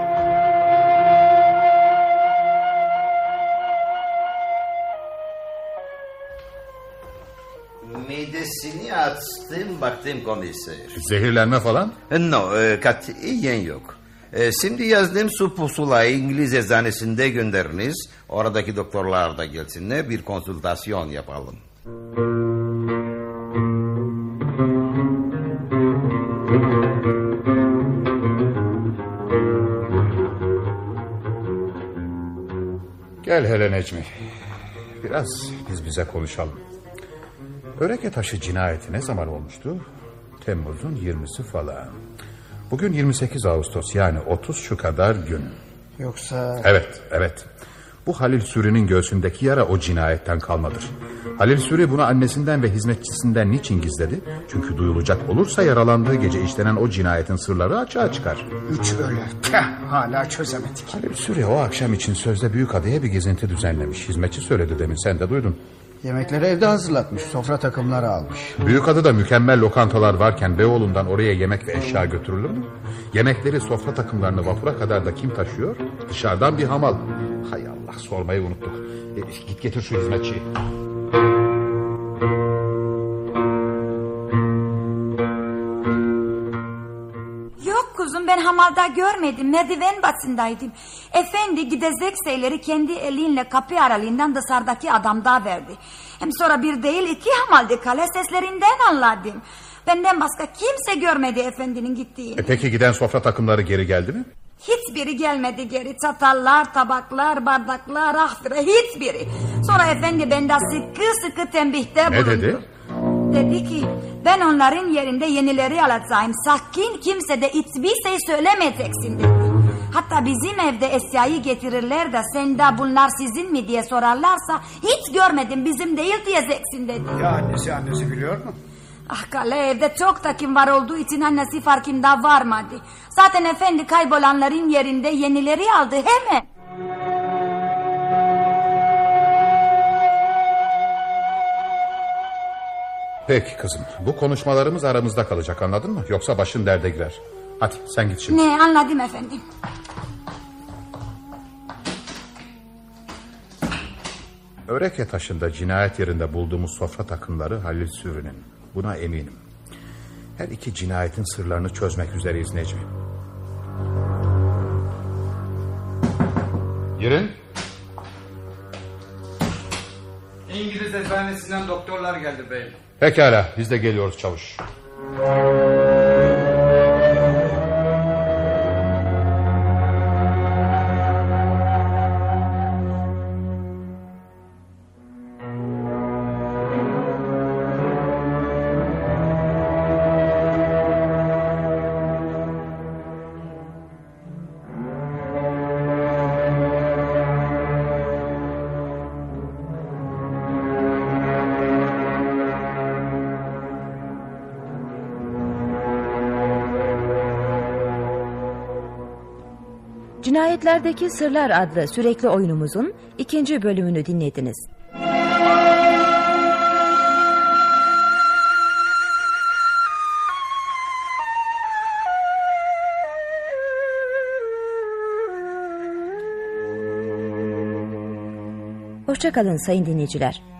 Midesini açtım baktım komiser. Zehirlenme falan? No e, katiyen yok. E, şimdi yazdığım su pusulayı İngiliz eczanesinde gönderiniz. Oradaki doktorlar da gelsinler bir konsültasyon yapalım. Gel hele Necmi. Biraz biz bize konuşalım. Öreke taşı cinayeti ne zaman olmuştu? Temmuz'un 20'si falan. Bugün 28 Ağustos yani 30 şu kadar gün. Yoksa... Evet, evet. Bu Halil Suri'nin göğsündeki yara o cinayetten kalmadır. Halil Suri bunu annesinden ve hizmetçisinden niçin gizledi? Çünkü duyulacak olursa yaralandığı gece işlenen o cinayetin sırları açığa çıkar. Üç ölü. Teh, hala çözemedik. Halil Suri o akşam için sözde büyük adaya bir gezinti düzenlemiş. Hizmetçi söyledi demin sen de duydun. Yemekleri evde hazırlatmış. Sofra takımları almış. Büyük adada mükemmel lokantalar varken Beyoğlu'ndan oraya yemek ve eşya götürülür mü? Yemekleri sofra takımlarını vapura kadar da kim taşıyor? Dışarıdan bir hamal. Hay Allah sormayı unuttuk. E, git getir şu hizmetçiyi. Hamalda görmedim. Merdiven basındaydım. Efendi gidecek şeyleri kendi elinle kapı aralığından dışarıdaki adamda verdi. Hem sonra bir değil iki hamaldı kale seslerinden anladım. Benden başka kimse görmedi efendinin gittiğini. E, peki giden sofra takımları geri geldi mi? Hiçbiri gelmedi geri. Çatallar, tabaklar, bardaklar, ahtıra hiçbiri. Sonra efendi benden sıkı sıkı tembihte Ne bulundu. dedi? Dedi ki ben onların yerinde yenileri alacağım. Sakın kimse de hiçbir şey söylemeyeceksin dedi. Hatta bizim evde eşyayı getirirler de sen de bunlar sizin mi diye sorarlarsa hiç görmedim bizim değil diyeceksin dedi. Ya annesi annesi biliyor mu? Ah kale evde çok takım var olduğu için annesi farkında varmadı. Zaten efendi kaybolanların yerinde yenileri aldı hemen. Peki kızım bu konuşmalarımız aramızda kalacak anladın mı? Yoksa başın derde girer. Hadi sen git şimdi. Ne anladım efendim. Öreke taşında cinayet yerinde bulduğumuz sofra takımları Halil Sürü'nün. Buna eminim. Her iki cinayetin sırlarını çözmek üzereyiz Necmi. Girin. İngiliz eczanesinden doktorlar geldi beyim. Pekala biz de geliyoruz çavuş. Cinayetlerdeki Sırlar adlı sürekli oyunumuzun ikinci bölümünü dinlediniz. Hoşçakalın sayın dinleyiciler.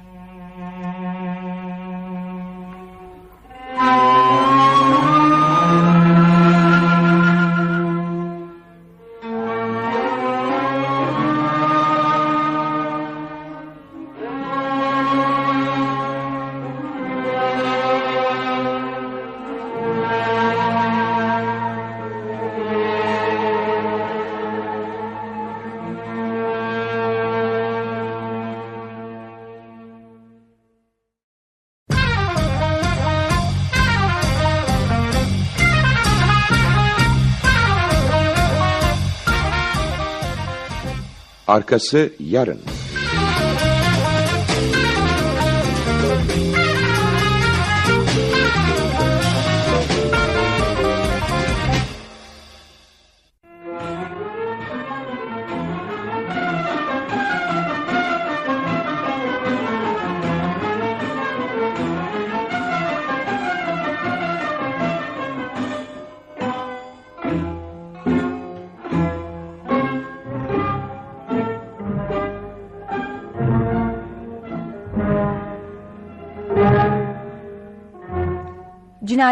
Arkası yarın.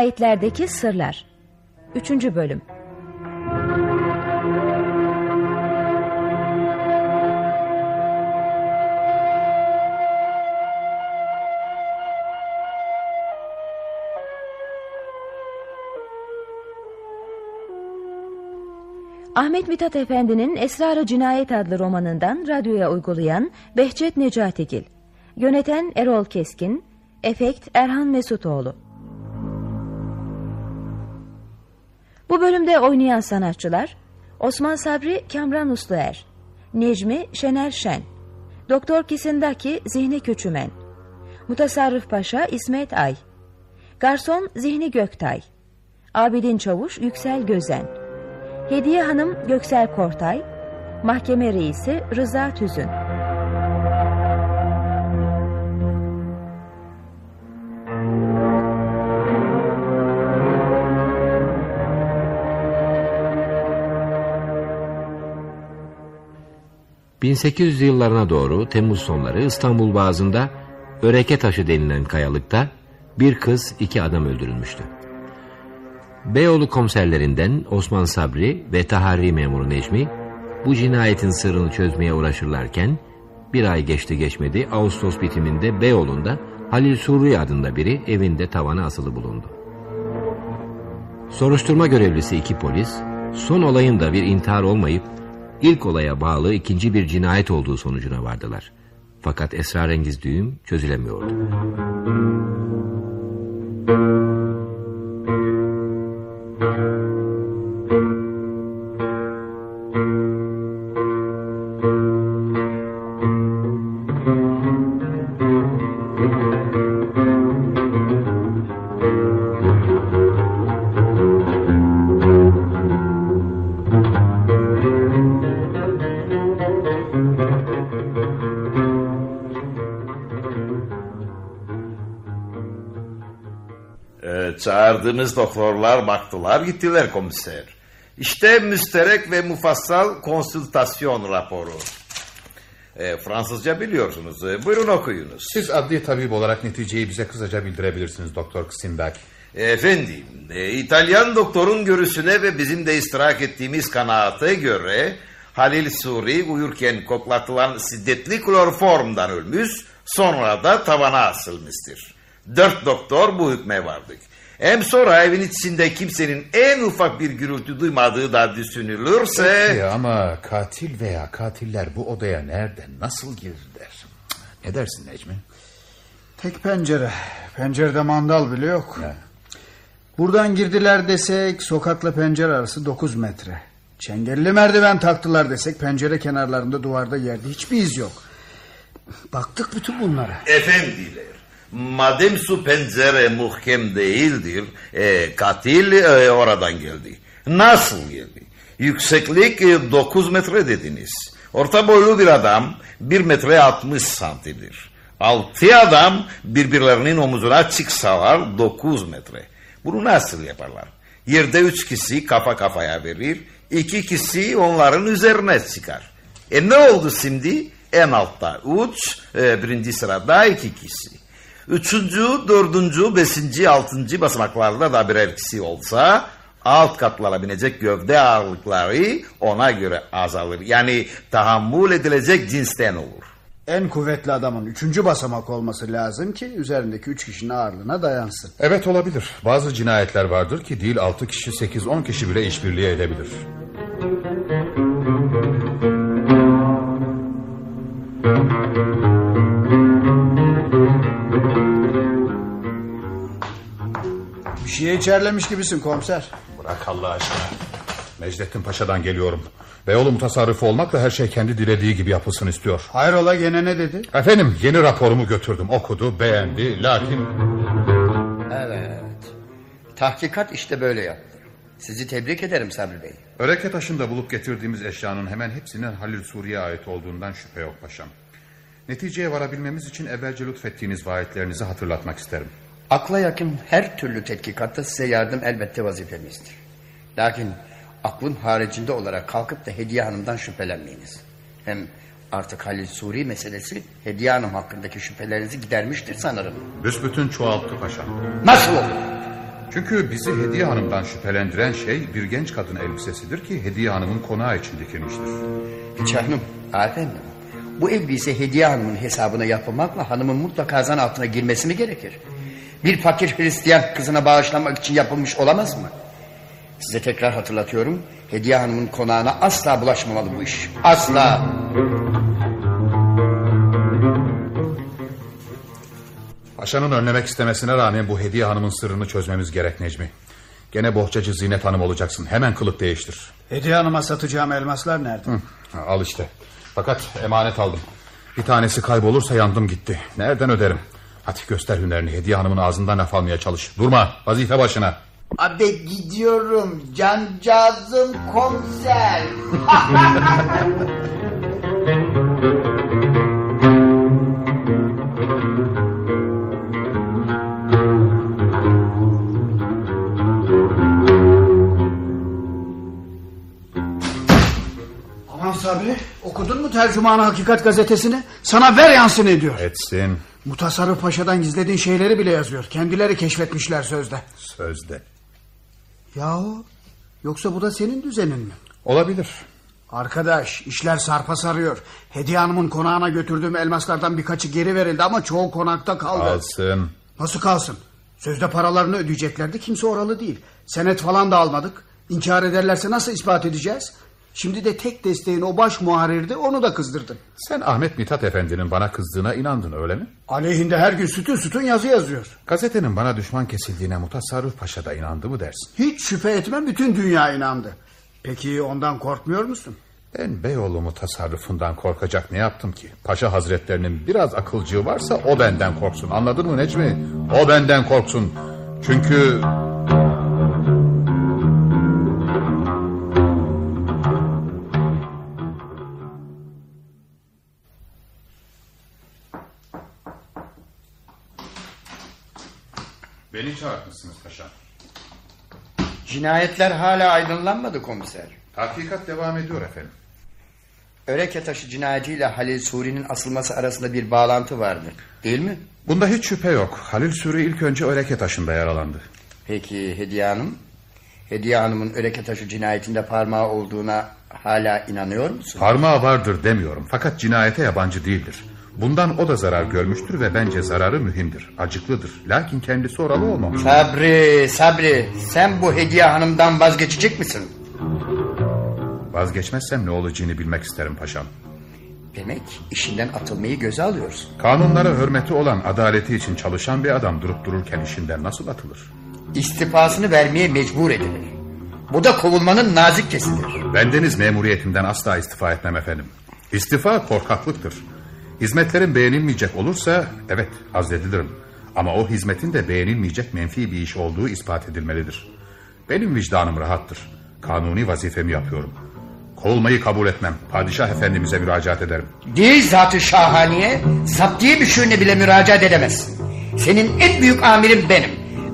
Cinayetlerdeki Sırlar. 3. Bölüm. Ahmet Mithat Efendi'nin Esrar-ı Cinayet adlı romanından radyoya uygulayan Behçet Necatigil Yöneten Erol Keskin. Efekt Erhan Mesutoğlu Bu bölümde oynayan sanatçılar Osman Sabri Kamran Usluer, Necmi Şener Şen, Doktor Kisindaki Zihni Küçümen, Mutasarrıf Paşa İsmet Ay, Garson Zihni Göktay, Abidin Çavuş Yüksel Gözen, Hediye Hanım Göksel Kortay, Mahkeme Reisi Rıza Tüzün. 1800 yıllarına doğru Temmuz sonları İstanbul Boğazı'nda Öreke Taşı denilen kayalıkta bir kız iki adam öldürülmüştü. Beyoğlu komiserlerinden Osman Sabri ve Tahari memuru Necmi bu cinayetin sırrını çözmeye uğraşırlarken bir ay geçti geçmedi Ağustos bitiminde Beyoğlu'nda Halil Surri adında biri evinde tavana asılı bulundu. Soruşturma görevlisi iki polis son olayın da bir intihar olmayıp ilk olaya bağlı ikinci bir cinayet olduğu sonucuna vardılar. Fakat esrarengiz düğüm çözülemiyordu. Çağırdığımız doktorlar baktılar gittiler komiser. İşte müsterek ve mufassal konsültasyon raporu. E, Fransızca biliyorsunuz. E, buyurun okuyunuz. Siz adli tabip olarak neticeyi bize kısaca bildirebilirsiniz Doktor Kısindaki. Efendim, e, İtalyan doktorun görüşüne ve bizim de istirahat ettiğimiz kanaate göre Halil Suri uyurken koklatılan şiddetli kloroformdan ölmüş, sonra da tavana asılmıştır. Dört doktor bu hükme vardık. Hem sonra evin içinde kimsenin en ufak bir gürültü duymadığı da düşünülürse... Peki ama katil veya katiller bu odaya nereden, nasıl girdiler? Ne dersin Necmi? Tek pencere. Pencerede mandal bile yok. Ya. Buradan girdiler desek sokakla pencere arası 9 metre. Çengelli merdiven taktılar desek pencere kenarlarında duvarda yerde hiçbir iz yok. Baktık bütün bunlara. Efendiler Madem su pencere muhkem değildir, e, katil e, oradan geldi. Nasıl geldi? Yükseklik e, 9 metre dediniz. Orta boylu bir adam 1 metre 60 santimdir. Altı adam birbirlerinin omuzuna çıksalar 9 metre. Bunu nasıl yaparlar? Yerde üç kişi kafa kafaya verir, iki kişi onların üzerine çıkar. E ne oldu şimdi? En altta üç, e, birinci sırada iki kişi. Üçüncü, dördüncü, beşinci, altıncı basamaklarda da birer kişi olsa alt katlara binecek gövde ağırlıkları ona göre azalır. Yani tahammül edilecek cinsten olur. En kuvvetli adamın üçüncü basamak olması lazım ki üzerindeki üç kişinin ağırlığına dayansın. Evet olabilir. Bazı cinayetler vardır ki değil altı kişi sekiz on kişi bile işbirliği edebilir. Bir şeye içerlemiş gibisin komiser. Bırak Allah aşkına. Necdettin Paşa'dan geliyorum. Beyoğlu mutasarrıfı olmakla her şey kendi dilediği gibi yapılsın istiyor. Hayrola gene ne dedi? Efendim yeni raporumu götürdüm. Okudu, beğendi. Lakin Evet. Tahkikat işte böyle yaptı. Sizi tebrik ederim Sabri Bey. öreke taşında bulup getirdiğimiz eşyanın hemen hepsinin Halil Suriye ait olduğundan şüphe yok paşam. Neticeye varabilmemiz için evvelce lütfettiğiniz vaatlerinizi hatırlatmak isterim. Akla yakın her türlü tetkikatta size yardım elbette vazifemizdir. Lakin aklın haricinde olarak kalkıp da Hediye Hanım'dan şüphelenmeyiniz. Hem artık Halil Suri meselesi Hediye Hanım hakkındaki şüphelerinizi gidermiştir sanırım. Büsbütün çoğalttı paşam. Nasıl olur? Çünkü bizi Hediye Hanım'dan şüphelendiren şey bir genç kadın elbisesidir ki Hediye Hanım'ın konağı için dikilmiştir. Canım, efendim. Bu elbise Hediye Hanım'ın hesabına yapılmakla hanımın mutlaka zan altına girmesi mi gerekir? Bir fakir Hristiyan kızına bağışlamak için yapılmış olamaz mı? Size tekrar hatırlatıyorum. Hediye Hanım'ın konağına asla bulaşmamalı bu iş. Asla. Paşanın önlemek istemesine rağmen bu Hediye Hanım'ın sırrını çözmemiz gerek Necmi. Gene bohçacı Zinet Hanım olacaksın. Hemen kılık değiştir. Hediye Hanım'a satacağım elmaslar nerede? Hı, al işte. Fakat emanet aldım. Bir tanesi kaybolursa yandım gitti. Nereden öderim? Hadi göster hünerini. Hediye Hanım'ın ağzından laf almaya çalış. Durma. Vazife başına. Abi gidiyorum cancağızım komiser. Aman Sabri okudun mu tercümanı hakikat gazetesini? Sana ver yansın ediyor. Etsin. Mutasarrıf Paşa'dan gizlediğin şeyleri bile yazıyor. Kendileri keşfetmişler sözde. Sözde. Yahu yoksa bu da senin düzenin mi? Olabilir. Arkadaş işler sarpa sarıyor. Hediye Hanım'ın konağına götürdüğüm elmaslardan birkaçı geri verildi ama çoğu konakta kaldı. Alsın. Nasıl kalsın? Sözde paralarını ödeyeceklerdi kimse oralı değil. Senet falan da almadık. İnkar ederlerse nasıl ispat edeceğiz? Şimdi de tek desteğin o baş muharirdi onu da kızdırdın. Sen Ahmet Mithat Efendi'nin bana kızdığına inandın öyle mi? Aleyhinde her gün sütun sütun yazı yazıyor. Gazetenin bana düşman kesildiğine Mutasarrıf Paşa da inandı mı dersin? Hiç şüphe etmem bütün dünya inandı. Peki ondan korkmuyor musun? Ben Beyoğlu mutasarrıfından korkacak ne yaptım ki? Paşa hazretlerinin biraz akılcığı varsa o benden korksun. Anladın mı Necmi? O benden korksun. Çünkü... Beni çağırtmışsınız paşa. Cinayetler hala aydınlanmadı komiser. Tahkikat devam ediyor efendim. Öreke taşı cinayetiyle Halil Suri'nin asılması arasında bir bağlantı vardı. Değil mi? Bunda hiç şüphe yok. Halil Suri ilk önce Öreke taşında yaralandı. Peki Hediye Hanım? Hediye Hanım'ın Öreke taşı cinayetinde parmağı olduğuna hala inanıyor musun? Parmağı vardır demiyorum. Fakat cinayete yabancı değildir. Bundan o da zarar görmüştür ve bence zararı mühimdir. Acıklıdır. Lakin kendisi oralı olmamış. Sabri, Sabri. Sen bu Hediye Hanım'dan vazgeçecek misin? Vazgeçmezsem ne olacağını bilmek isterim paşam. Demek işinden atılmayı göze alıyorsun. Kanunlara hürmeti olan adaleti için çalışan bir adam durup dururken işinden nasıl atılır? İstifasını vermeye mecbur edilir. Bu da kovulmanın nazik kesidir. Bendeniz memuriyetimden asla istifa etmem efendim. İstifa korkaklıktır. Hizmetlerin beğenilmeyecek olursa evet azledilirim. Ama o hizmetin de beğenilmeyecek menfi bir iş olduğu ispat edilmelidir. Benim vicdanım rahattır. Kanuni vazifemi yapıyorum. Kovulmayı kabul etmem. Padişah efendimize müracaat ederim. Değil zatı şahaniye, saptiye müşürüne bile müracaat edemezsin. Senin en büyük amirim benim.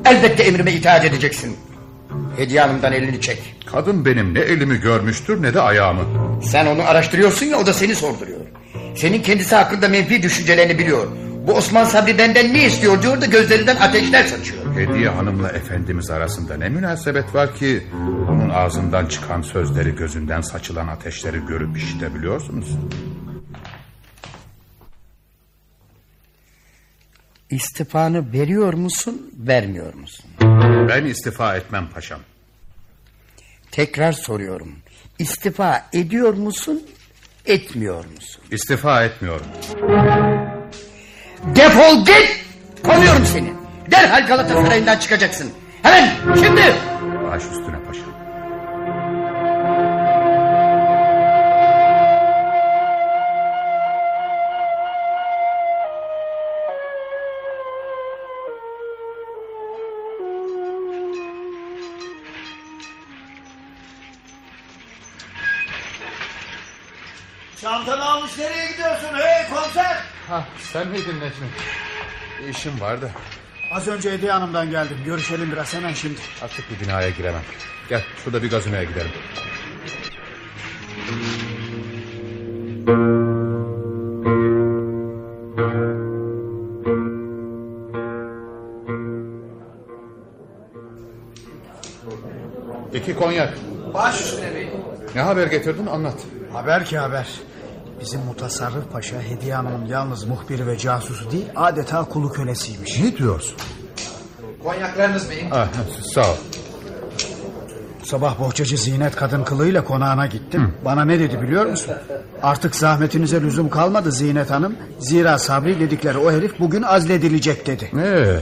Elbette emrime itaat edeceksin. Hediye Hanım'dan elini çek. Kadın benim ne elimi görmüştür ne de ayağımı. Sen onu araştırıyorsun ya o da seni sorduruyor. Senin kendisi hakkında menfi düşüncelerini biliyor. Bu Osman Sabri benden ne istiyor diyor da gözlerinden ateşler saçıyor. Hediye hanımla efendimiz arasında ne münasebet var ki... ...onun ağzından çıkan sözleri gözünden saçılan ateşleri görüp işitebiliyorsunuz. İstifanı veriyor musun, vermiyor musun? Ben istifa etmem paşam. Tekrar soruyorum. İstifa ediyor musun, etmiyor musun? İstifa etmiyorum. Defol git! Kovuyorum seni. Derhal Galatasaray'ından çıkacaksın. Hemen şimdi! Baş üstüne paşam. Çantanı almış nereye gidiyorsun hey komiser? Ha, sen miydin Necmi? İşim vardı. Az önce Hediye Hanım'dan geldim. Görüşelim biraz hemen şimdi. Artık bir binaya giremem. Gel şurada bir gazineye gidelim. İki konyak. Baş üstüne bey. Ne haber getirdin anlat. Haber ki haber. Bizim Mutasarrıf Paşa Hediye Hanım'ın yalnız muhbiri ve casusu değil adeta kulu kölesiymiş. Ne diyorsun? Konyaklarınız beyim. Ah, sağ ol. Sabah bohçacı Zinet kadın kılığıyla konağına gittim. Bana ne dedi biliyor musun? Artık zahmetinize lüzum kalmadı Zinet Hanım. Zira Sabri dedikleri o herif bugün azledilecek dedi. Ee,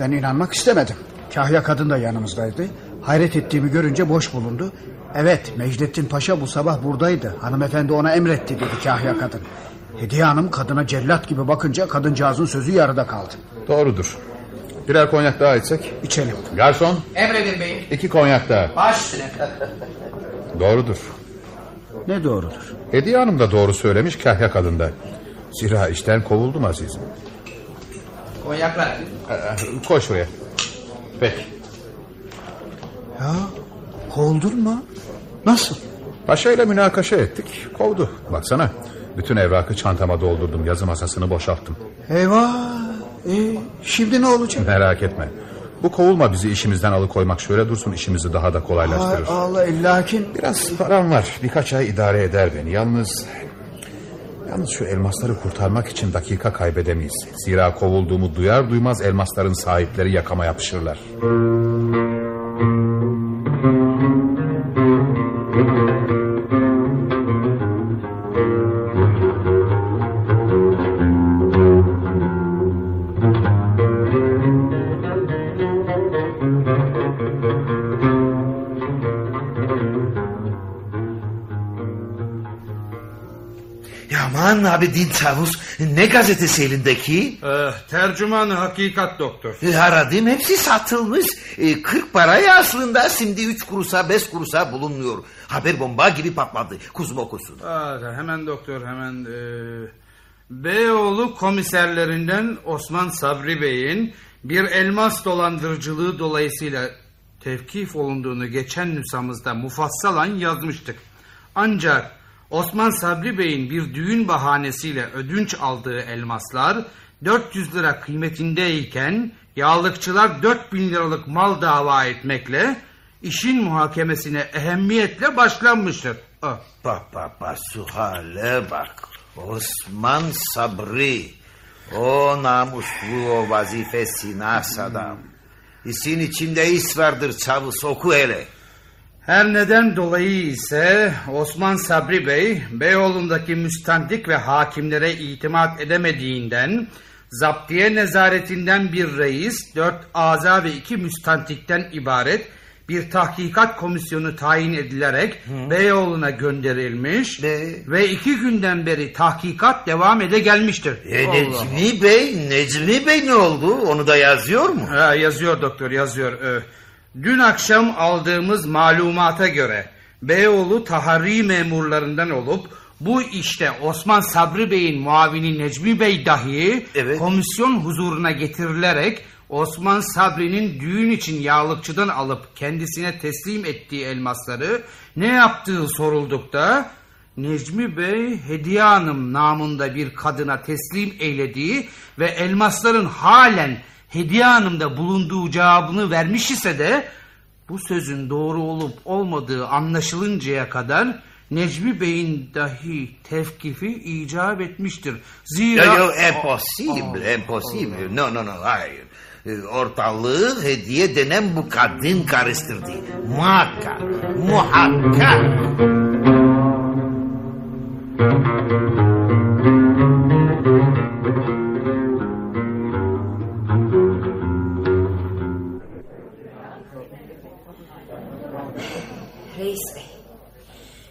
Ben inanmak istemedim. Kahya kadın da yanımızdaydı. Hayret ettiğimi görünce boş bulundu. Evet Mecdettin Paşa bu sabah buradaydı. Hanımefendi ona emretti dedi Kahya kadın. Hediye Hanım kadına cellat gibi bakınca kadıncağızın sözü yarıda kaldı. doğrudur. Birer konyak daha içsek. İçelim. Garson Emredin beyim. iki konyak daha. Baş. Doğrudur. Ne doğrudur? Hediye Hanım da doğru söylemiş kahya kadında. Zira işten kovuldum azizim. Konyaklar. Ee, Koy şuraya. Peki. Ya kovuldun mu? Nasıl? Paşa ile münakaşa ettik. Kovdu. Baksana. Bütün evrakı çantama doldurdum. Yazı masasını boşalttım. Eyvah. E, şimdi ne olacak? Merak etme. Bu kovulma bizi işimizden alıkoymak şöyle dursun işimizi daha da Ay, kolaylaştırır. Allah lakin Biraz param var. Birkaç ay idare eder beni. Yalnız... Yalnız şu elmasları kurtarmak için dakika kaybedemeyiz. Zira kovulduğumu duyar duymaz elmasların sahipleri yakama yapışırlar. Yaman abi din Tavus ne gazetesi elindeki? Eh, tercümanı hakikat doktor. E, Aradım hepsi satılmış. E, 40 paraya aslında şimdi 3 kuruşa 5 kuruşa bulunmuyor. Haber bomba gibi patladı. Kuzum okusun. Aa, hemen doktor hemen. E, Beyoğlu komiserlerinden Osman Sabri Bey'in bir elmas dolandırıcılığı dolayısıyla tevkif olunduğunu geçen nüsamızda mufassalan yazmıştık. Ancak Osman Sabri Bey'in bir düğün bahanesiyle ödünç aldığı elmaslar 400 lira kıymetindeyken yağlıkçılar 4000 liralık mal dava etmekle işin muhakemesine ehemmiyetle başlanmıştır. Ah. Bak bak bak bak. Osman Sabri. O namuslu o vazifesi nas adam. İşin içinde iş vardır çavuş oku hele. Her neden dolayı ise Osman Sabri Bey Beyoğlu'ndaki müstendik ve hakimlere itimat edemediğinden zaptiye nezaretinden bir reis, dört aza ve iki müstentikten ibaret bir tahkikat komisyonu tayin edilerek Beyoğlu'na gönderilmiş ve iki günden beri tahkikat devam ede gelmiştir. E, Allah. Necmi Bey, Necmi Bey ne oldu? Onu da yazıyor mu? Ha, yazıyor doktor yazıyor. Ee, dün akşam aldığımız malumata göre Beyoğlu taharri memurlarından olup bu işte Osman Sabri Bey'in muavini Necmi Bey dahi komisyon huzuruna getirilerek Osman Sabri'nin düğün için yağlıkçıdan alıp kendisine teslim ettiği elmasları ne yaptığı soruldukta Necmi Bey Hediye Hanım namında bir kadına teslim eylediği ve elmasların halen Hediye Hanım'da bulunduğu cevabını vermiş ise de bu sözün doğru olup olmadığı anlaşılıncaya kadar Necmi Bey'in dahi tevkifi icap etmiştir. Zira... Yo, yo, impossible, impossible. No, no, no, hayır. E, Ortalığı hediye denen bu kadın karıştırdı. Muhakkak, muhakkak.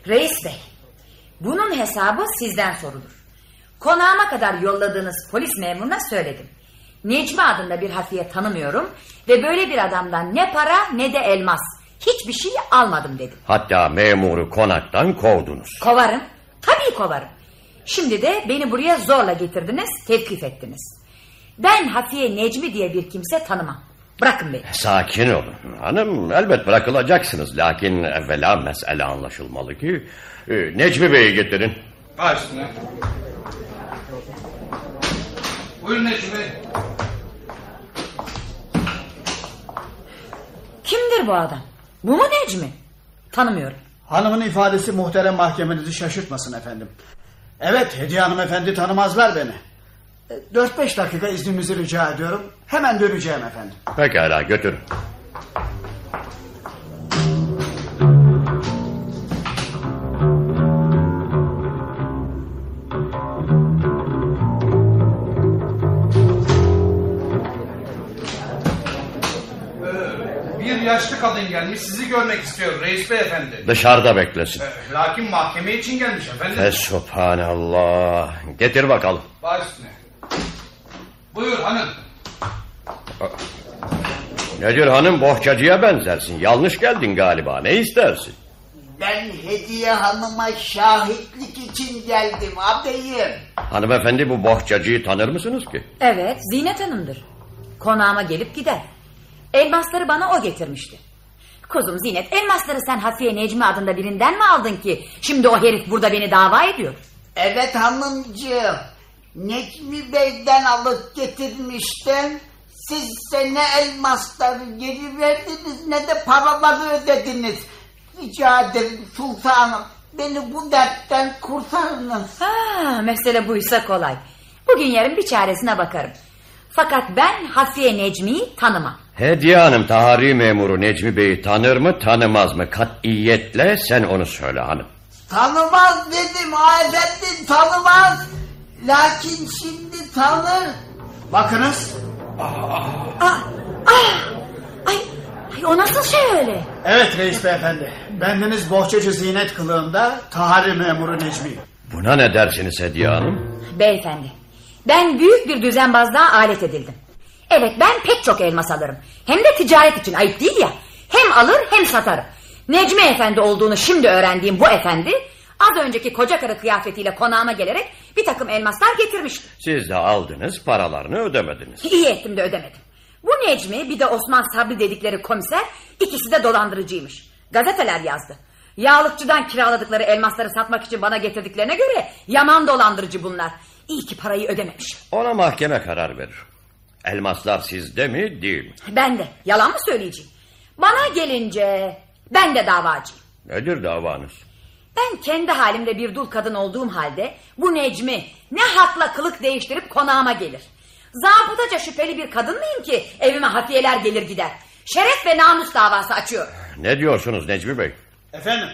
Reis bey. Bunun hesabı sizden sorulur. Konağıma kadar yolladığınız polis memuruna söyledim. Necmi adında bir hafiye tanımıyorum ve böyle bir adamdan ne para ne de elmas. Hiçbir şey almadım dedim. Hatta memuru konaktan kovdunuz. Kovarım. Tabii kovarım. Şimdi de beni buraya zorla getirdiniz, tevkif ettiniz. Ben Hafiye Necmi diye bir kimse tanımam. Bırakın beni. Sakin olun hanım elbet bırakılacaksınız. Lakin evvela mesele anlaşılmalı ki... E, Necmi Bey'i getirin. Baş üstüne. Buyurun Necmi Bey. Kimdir bu adam? Bu mu Necmi? Tanımıyorum. Hanımın ifadesi muhterem mahkemenizi şaşırtmasın efendim. Evet Hediye hanımefendi tanımazlar beni. E, 4-5 dakika izninizi rica ediyorum. Hemen döneceğim efendim. Pekala götürün. Bir yaşlı kadın gelmiş sizi görmek istiyor reis beyefendi. Dışarıda beklesin. Ee, Lakin mahkeme için gelmiş efendim. Fesubhanallah. Getir bakalım. Baş üstüne. Buyur hanım. Nedir hanım bohçacıya benzersin. Yanlış geldin galiba. Ne istersin? Ben Hediye Hanım'a şahitlik için geldim ağabeyim. Hanımefendi bu bohçacıyı tanır mısınız ki? Evet, Zinet Hanım'dır. Konağıma gelip gider. Elmasları bana o getirmişti. Kuzum Zinet, elmasları sen Hafiye Necmi adında birinden mi aldın ki... ...şimdi o herif burada beni dava ediyor? Evet hanımcığım. Necmi Bey'den alıp getirmiştim. Siz de ne elmasları geri verdiniz ne de paraları ödediniz. Rica ederim sultanım. Beni bu dertten kurtarınız. Ha, mesele buysa kolay. Bugün yarın bir çaresine bakarım. Fakat ben Hafiye Necmi'yi tanımam. Hediye Hanım tahari memuru Necmi Bey'i tanır mı tanımaz mı? Katiyetle sen onu söyle hanım. Tanımaz dedim efendim tanımaz. Lakin şimdi tanır. Bakınız. Ah, ah, ay, ay, o nasıl şey öyle? Evet reis beyefendi. Bendeniz bohçacı zinet kılığında tahari memuru Necmi. Buna ne dersiniz Hediye Hanım? Beyefendi, ben büyük bir düzenbazlığa alet edildim. Evet ben pek çok elmas alırım. Hem de ticaret için ayıp değil ya. Hem alır hem satarım. Necmi efendi olduğunu şimdi öğrendiğim bu efendi... ...az önceki koca karı kıyafetiyle konağıma gelerek bir takım elmaslar getirmişti. Siz de aldınız paralarını ödemediniz. İyi ettim de ödemedim. Bu Necmi bir de Osman Sabri dedikleri komiser ikisi de dolandırıcıymış. Gazeteler yazdı. Yağlıkçıdan kiraladıkları elmasları satmak için bana getirdiklerine göre yaman dolandırıcı bunlar. İyi ki parayı ödememiş. Ona mahkeme karar verir. Elmaslar sizde mi değil mi? Ben de yalan mı söyleyeceğim? Bana gelince ben de davacıyım. Nedir davanız? Ben kendi halimde bir dul kadın olduğum halde bu Necmi ne hakla kılık değiştirip konağıma gelir. Zabıtaca şüpheli bir kadın mıyım ki evime hafiyeler gelir gider. Şeref ve namus davası açıyor. Ne diyorsunuz Necmi Bey? Efendim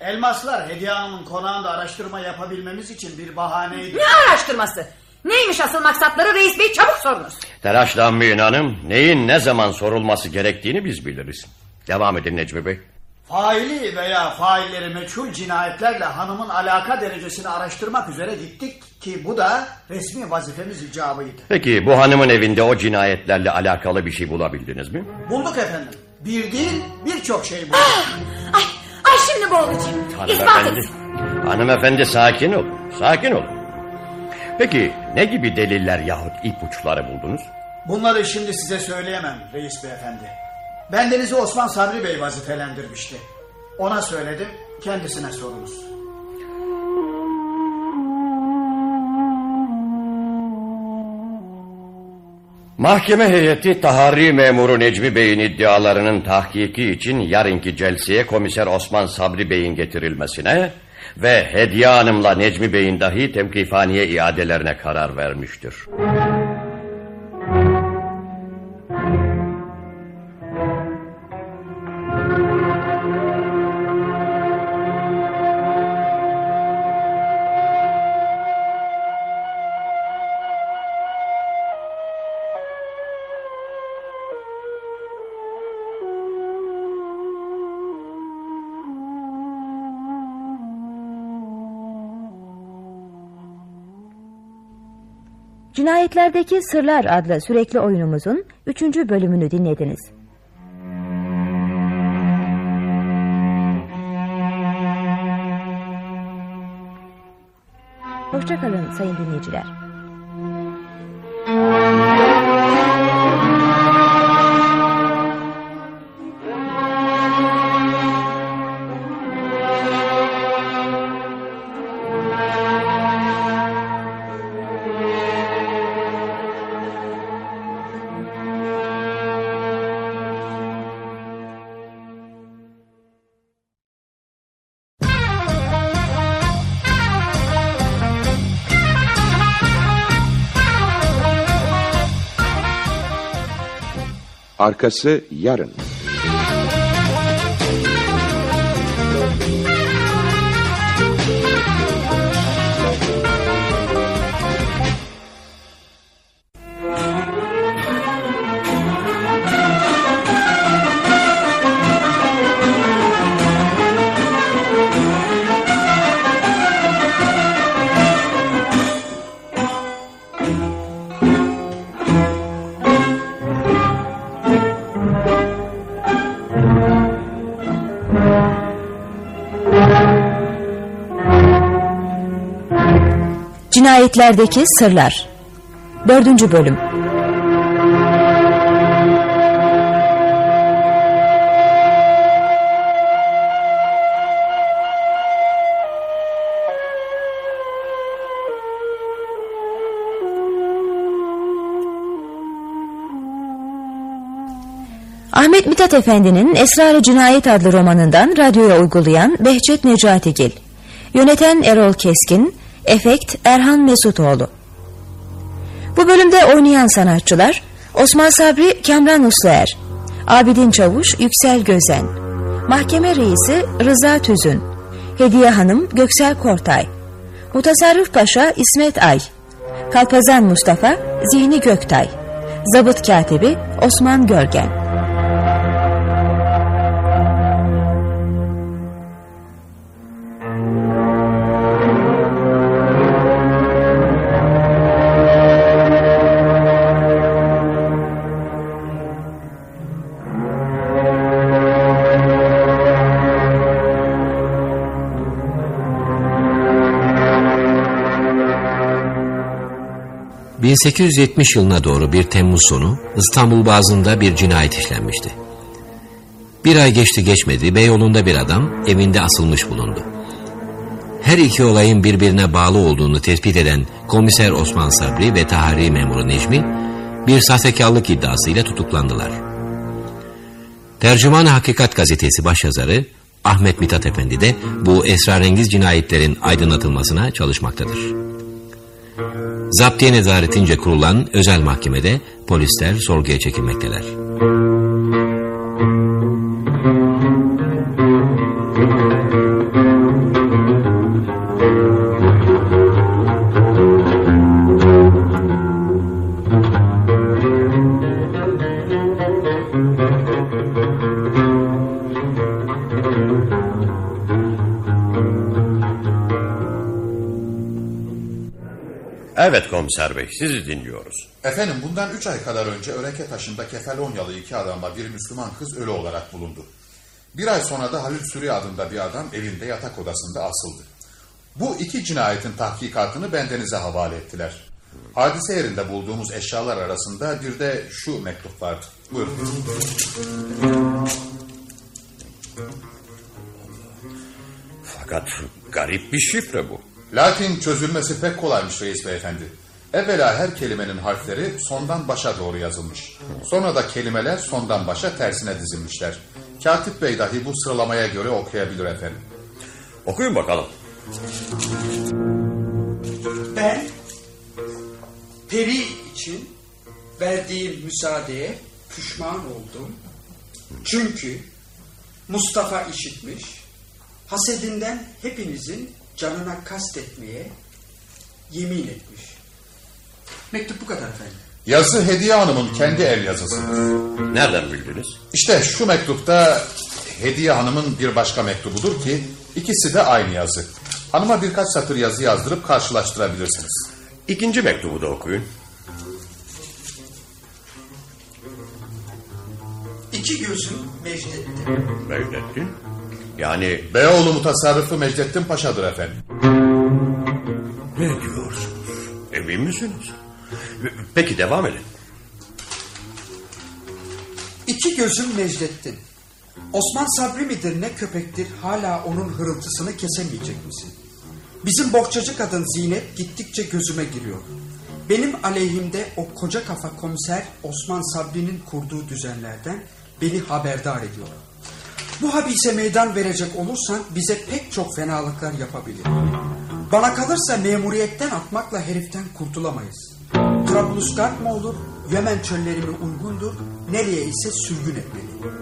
elmaslar Hediye Hanım'ın konağında araştırma yapabilmemiz için bir bahaneydi. Ne araştırması? Neymiş asıl maksatları reis bey çabuk sorunuz. Telaşlanmayın hanım. Neyin ne zaman sorulması gerektiğini biz biliriz. Devam edin Necmi Bey. Faili veya failleri meçhul cinayetlerle hanımın alaka derecesini araştırmak üzere gittik ki bu da resmi vazifemiz icabıydı. Peki bu hanımın evinde o cinayetlerle alakalı bir şey bulabildiniz mi? Bulduk efendim. Bir değil birçok şey bulduk. Ay, ay şimdi boğulacağım. İspat Hanımefendi, edin. hanımefendi sakin olun. Sakin olun. Peki ne gibi deliller yahut ipuçları buldunuz? Bunları şimdi size söyleyemem reis beyefendi. Bendenizi Osman Sabri Bey vazifelendirmişti. Ona söyledim kendisine sorunuz. Mahkeme heyeti tahari memuru Necmi Bey'in iddialarının tahkiki için yarınki celseye komiser Osman Sabri Bey'in getirilmesine ve Hediye Hanım'la Necmi Bey'in dahi temkifaniye iadelerine karar vermiştir. Cinayetlerdeki Sırlar adlı sürekli oyunumuzun 3. bölümünü dinlediniz. Hoşçakalın sayın dinleyiciler. Arkası yarın. Cinayetlerdeki Sırlar 4. Bölüm Ahmet Mithat Efendi'nin Esrar-ı Cinayet adlı romanından radyoya uygulayan Behçet Necatigil Yöneten Erol Keskin Efekt Erhan Mesutoğlu. Bu bölümde oynayan sanatçılar Osman Sabri Kamran Usluer Abidin Çavuş Yüksel Gözen Mahkeme Reisi Rıza Tüzün Hediye Hanım Göksel Kortay Mutasarrıf Paşa İsmet Ay Kalpazan Mustafa Zihni Göktay Zabıt Katibi Osman Görgen ...1870 yılına doğru bir Temmuz sonu... ...İstanbul Boğazı'nda bir cinayet işlenmişti. Bir ay geçti geçmedi... ...Beyoğlu'nda bir adam evinde asılmış bulundu. Her iki olayın birbirine bağlı olduğunu tespit eden... ...komiser Osman Sabri ve tahari memuru Necmi... ...bir sahtekarlık iddiasıyla tutuklandılar. Tercüman Hakikat gazetesi başyazarı... Ahmet Mithat Efendi de bu esrarengiz cinayetlerin aydınlatılmasına çalışmaktadır. Zaptiye nezaretince kurulan özel mahkemede polisler sorguya çekilmekteler. Komiser bey sizi dinliyoruz. Efendim bundan üç ay kadar önce Öreke taşında Kefalonyalı iki adamla bir Müslüman kız ölü olarak bulundu. Bir ay sonra da Halil Sürü adında bir adam evinde yatak odasında asıldı. Bu iki cinayetin tahkikatını bendenize havale ettiler. Hadise yerinde bulduğumuz eşyalar arasında bir de şu mektup vardı. Buyurun. Fakat garip bir şifre bu. Lakin çözülmesi pek kolaymış reis beyefendi. Evvela her kelimenin harfleri sondan başa doğru yazılmış. Sonra da kelimeler sondan başa tersine dizilmişler. Katip bey dahi bu sıralamaya göre okuyabilir efendim. Okuyun bakalım. Ben Peri için verdiğim müsaadeye pişman oldum. Çünkü Mustafa işitmiş, hasedinden hepinizin canına kastetmeye yemin etmiş. Mektup bu kadar efendim. Yazı Hediye Hanım'ın kendi el yazısıdır. Nereden bildiniz? İşte şu mektupta Hediye Hanım'ın bir başka mektubudur ki ikisi de aynı yazı. Hanıma birkaç satır yazı yazdırıp karşılaştırabilirsiniz. İkinci mektubu da okuyun. İki gözüm Mecnet'ti. Mecnettin. Yani Beyoğlu mutasarrıfı Mecdettin Paşa'dır efendim. Misiniz? Peki devam edin. İki gözüm Necdettin. Osman Sabri midir ne köpektir hala onun hırıltısını kesemeyecek misin? Bizim bohçacı kadın Zinet gittikçe gözüme giriyor. Benim aleyhimde o koca kafa komiser Osman Sabri'nin kurduğu düzenlerden beni haberdar ediyor. Bu habise meydan verecek olursan bize pek çok fenalıklar yapabilir. Bana kalırsa memuriyetten atmakla heriften kurtulamayız. Trablusgarp mı olur, Yemen çölleri mi uygundur, nereye ise sürgün etmeli.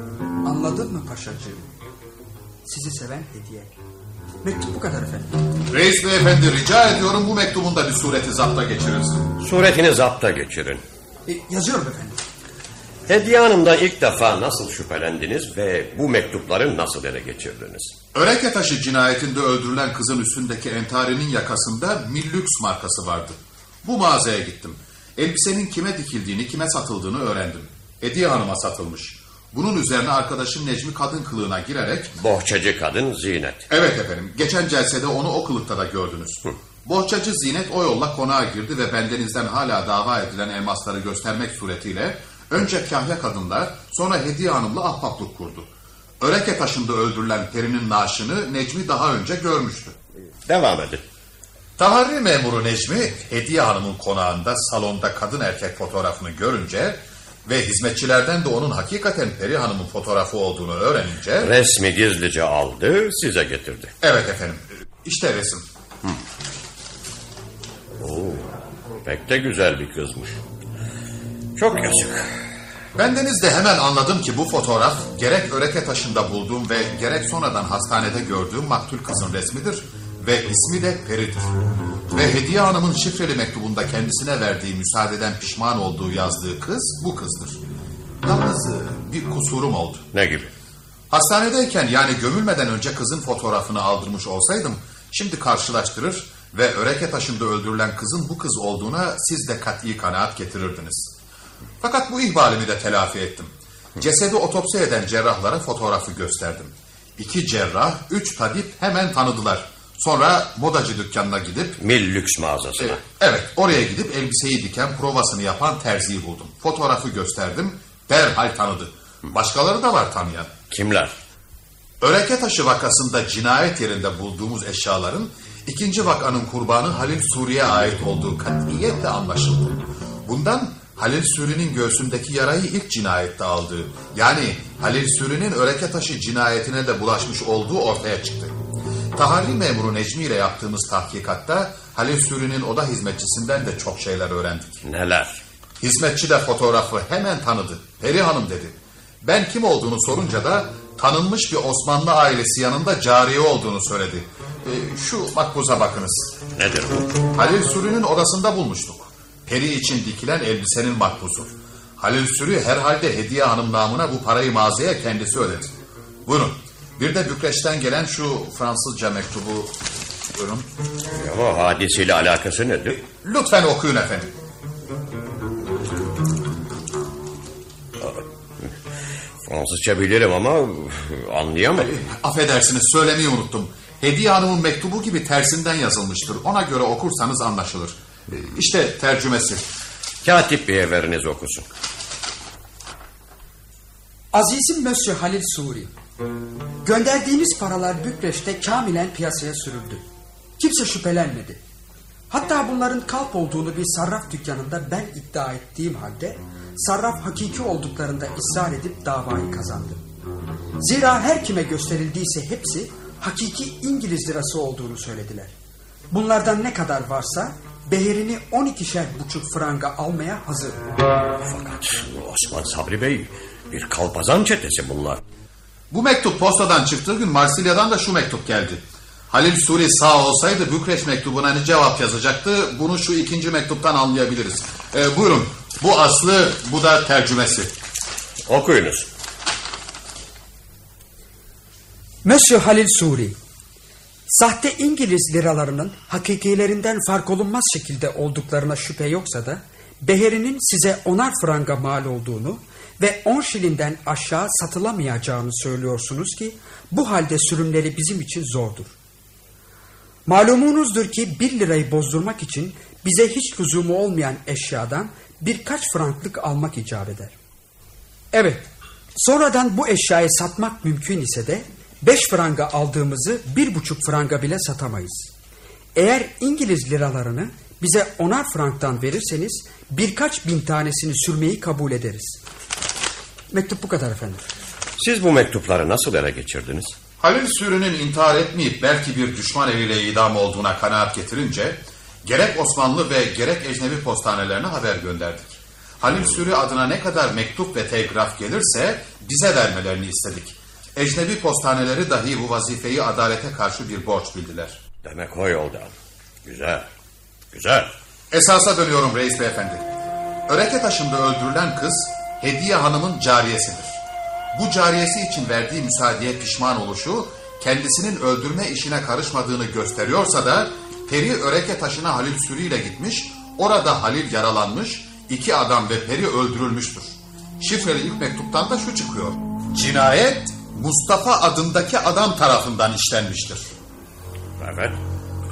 Anladın mı paşacığım? Sizi seven hediye. Mektup bu kadar efendim. Reis beyefendi rica ediyorum bu mektubun da bir sureti zapta geçirirsin. Suretini zapta geçirin. E, yazıyorum efendim. Hediye Hanım'dan ilk defa nasıl şüphelendiniz ve bu mektupları nasıl ele geçirdiniz? Öreke taşı cinayetinde öldürülen kızın üstündeki entarinin yakasında Millux markası vardı. Bu mağazaya gittim. Elbisenin kime dikildiğini, kime satıldığını öğrendim. Hediye Hanım'a satılmış. Bunun üzerine arkadaşım Necmi kadın kılığına girerek... Bohçacı kadın Zinet. Evet efendim. Geçen celsede onu o kılıkta da gördünüz. Bohçacı Zinet o yolla konağa girdi ve bendenizden hala dava edilen elmasları göstermek suretiyle... ...önce kahya kadınla sonra Hediye Hanım'la ahbaplık kurdu. Öreke taşında öldürülen Peri'nin naaşını Necmi daha önce görmüştü. Devam edin. Taharri memuru Necmi, Hediye Hanım'ın konağında salonda kadın erkek fotoğrafını görünce ve hizmetçilerden de onun hakikaten Peri Hanım'ın fotoğrafı olduğunu öğrenince... Resmi gizlice aldı, size getirdi. Evet efendim, işte resim. Oo, pek de güzel bir kızmış. Çok yazık. Bendeniz de hemen anladım ki bu fotoğraf gerek öreke taşında bulduğum ve gerek sonradan hastanede gördüğüm maktul kızın resmidir ve ismi de Peri'dir. Ve Hediye Hanım'ın şifreli mektubunda kendisine verdiği müsaadeden pişman olduğu yazdığı kız bu kızdır. Yalnız e, bir kusurum oldu. Ne gibi? Hastanedeyken yani gömülmeden önce kızın fotoğrafını aldırmış olsaydım şimdi karşılaştırır ve öreke taşında öldürülen kızın bu kız olduğuna siz de kat'i kanaat getirirdiniz. Fakat bu ihbalimi de telafi ettim. Cesedi otopsi eden cerrahlara fotoğrafı gösterdim. İki cerrah, üç tabip hemen tanıdılar. Sonra modacı dükkanına gidip... Mil lüks mağazasına. E, evet, oraya gidip elbiseyi diken provasını yapan terziyi buldum. Fotoğrafı gösterdim, derhal tanıdı. Başkaları da var tanıyan. Kimler? Öreke taşı vakasında cinayet yerinde bulduğumuz eşyaların ikinci vakanın kurbanı Halil Suri'ye ait olduğu katiyetle anlaşıldı. Bundan Halil Suri'nin göğsündeki yarayı ilk cinayette aldığı, yani Halil Suri'nin öreke taşı cinayetine de bulaşmış olduğu ortaya çıktı. Taharri memuru Necmi ile yaptığımız tahkikatta Halil Suri'nin oda hizmetçisinden de çok şeyler öğrendik. Neler? Hizmetçi de fotoğrafı hemen tanıdı. Peri Hanım dedi. Ben kim olduğunu sorunca da tanınmış bir Osmanlı ailesi yanında cariye olduğunu söyledi. E, şu makbuza bakınız. Nedir bu? Halil Suri'nin odasında bulmuştuk. Peri için dikilen elbisenin makbuzu. Halil Suri herhalde Hediye Hanım namına bu parayı mağazaya kendisi ödedi. Buyurun. Bir de Bükreş'ten gelen şu Fransızca mektubu... Buyurun. Ama hadisiyle alakası nedir? Lütfen okuyun efendim. Fransızca bilirim ama anlayamadım. Affedersiniz söylemeyi unuttum. Hediye Hanım'ın mektubu gibi tersinden yazılmıştır. Ona göre okursanız anlaşılır. İşte tercümesi. Katip Bey'e veriniz okusun. Azizim Mösyö Halil Suri. Gönderdiğiniz paralar Bükreş'te kamilen piyasaya sürüldü. Kimse şüphelenmedi. Hatta bunların kalp olduğunu bir sarraf dükkanında ben iddia ettiğim halde sarraf hakiki olduklarında ısrar edip davayı kazandı. Zira her kime gösterildiyse hepsi hakiki İngiliz lirası olduğunu söylediler. Bunlardan ne kadar varsa beherini 12'şer buçuk franga almaya hazır. Fakat Osman Sabri Bey bir kalpazan çetesi bunlar. Bu mektup postadan çıktığı gün Marsilya'dan da şu mektup geldi. Halil Suri sağ olsaydı Bükreş mektubuna ne cevap yazacaktı? Bunu şu ikinci mektuptan anlayabiliriz. Ee, buyurun. Bu aslı, bu da tercümesi. Okuyunuz. Monsieur Halil Suri, sahte İngiliz liralarının hakikilerinden fark olunmaz şekilde olduklarına şüphe yoksa da beherinin size onar franga mal olduğunu ve 10 şilinden aşağı satılamayacağını söylüyorsunuz ki bu halde sürümleri bizim için zordur. Malumunuzdur ki bir lirayı bozdurmak için bize hiç lüzumu olmayan eşyadan birkaç franklık almak icap eder. Evet, sonradan bu eşyayı satmak mümkün ise de beş franga aldığımızı bir buçuk franga bile satamayız. Eğer İngiliz liralarını bize onar franktan verirseniz birkaç bin tanesini sürmeyi kabul ederiz. Mektup bu kadar efendim. Siz bu mektupları nasıl ele geçirdiniz? Halil Sürü'nün intihar etmeyip belki bir düşman eliyle idam olduğuna kanaat getirince gerek Osmanlı ve gerek ecnebi postanelerine haber gönderdik. Halil Sürü adına ne kadar mektup ve telgraf gelirse bize vermelerini istedik. Ecnebi postaneleri dahi bu vazifeyi adalete karşı bir borç bildiler. Demek o yoldan. Güzel. Güzel. Esasa dönüyorum reis beyefendi. Öreke taşında öldürülen kız Hediye Hanım'ın cariyesidir. Bu cariyesi için verdiği müsaadeye pişman oluşu kendisinin öldürme işine karışmadığını gösteriyorsa da Peri Öreke taşına Halil Sürü ile gitmiş, orada Halil yaralanmış, iki adam ve Peri öldürülmüştür. Şifreli ilk mektuptan da şu çıkıyor. Cinayet Mustafa adındaki adam tarafından işlenmiştir. Evet.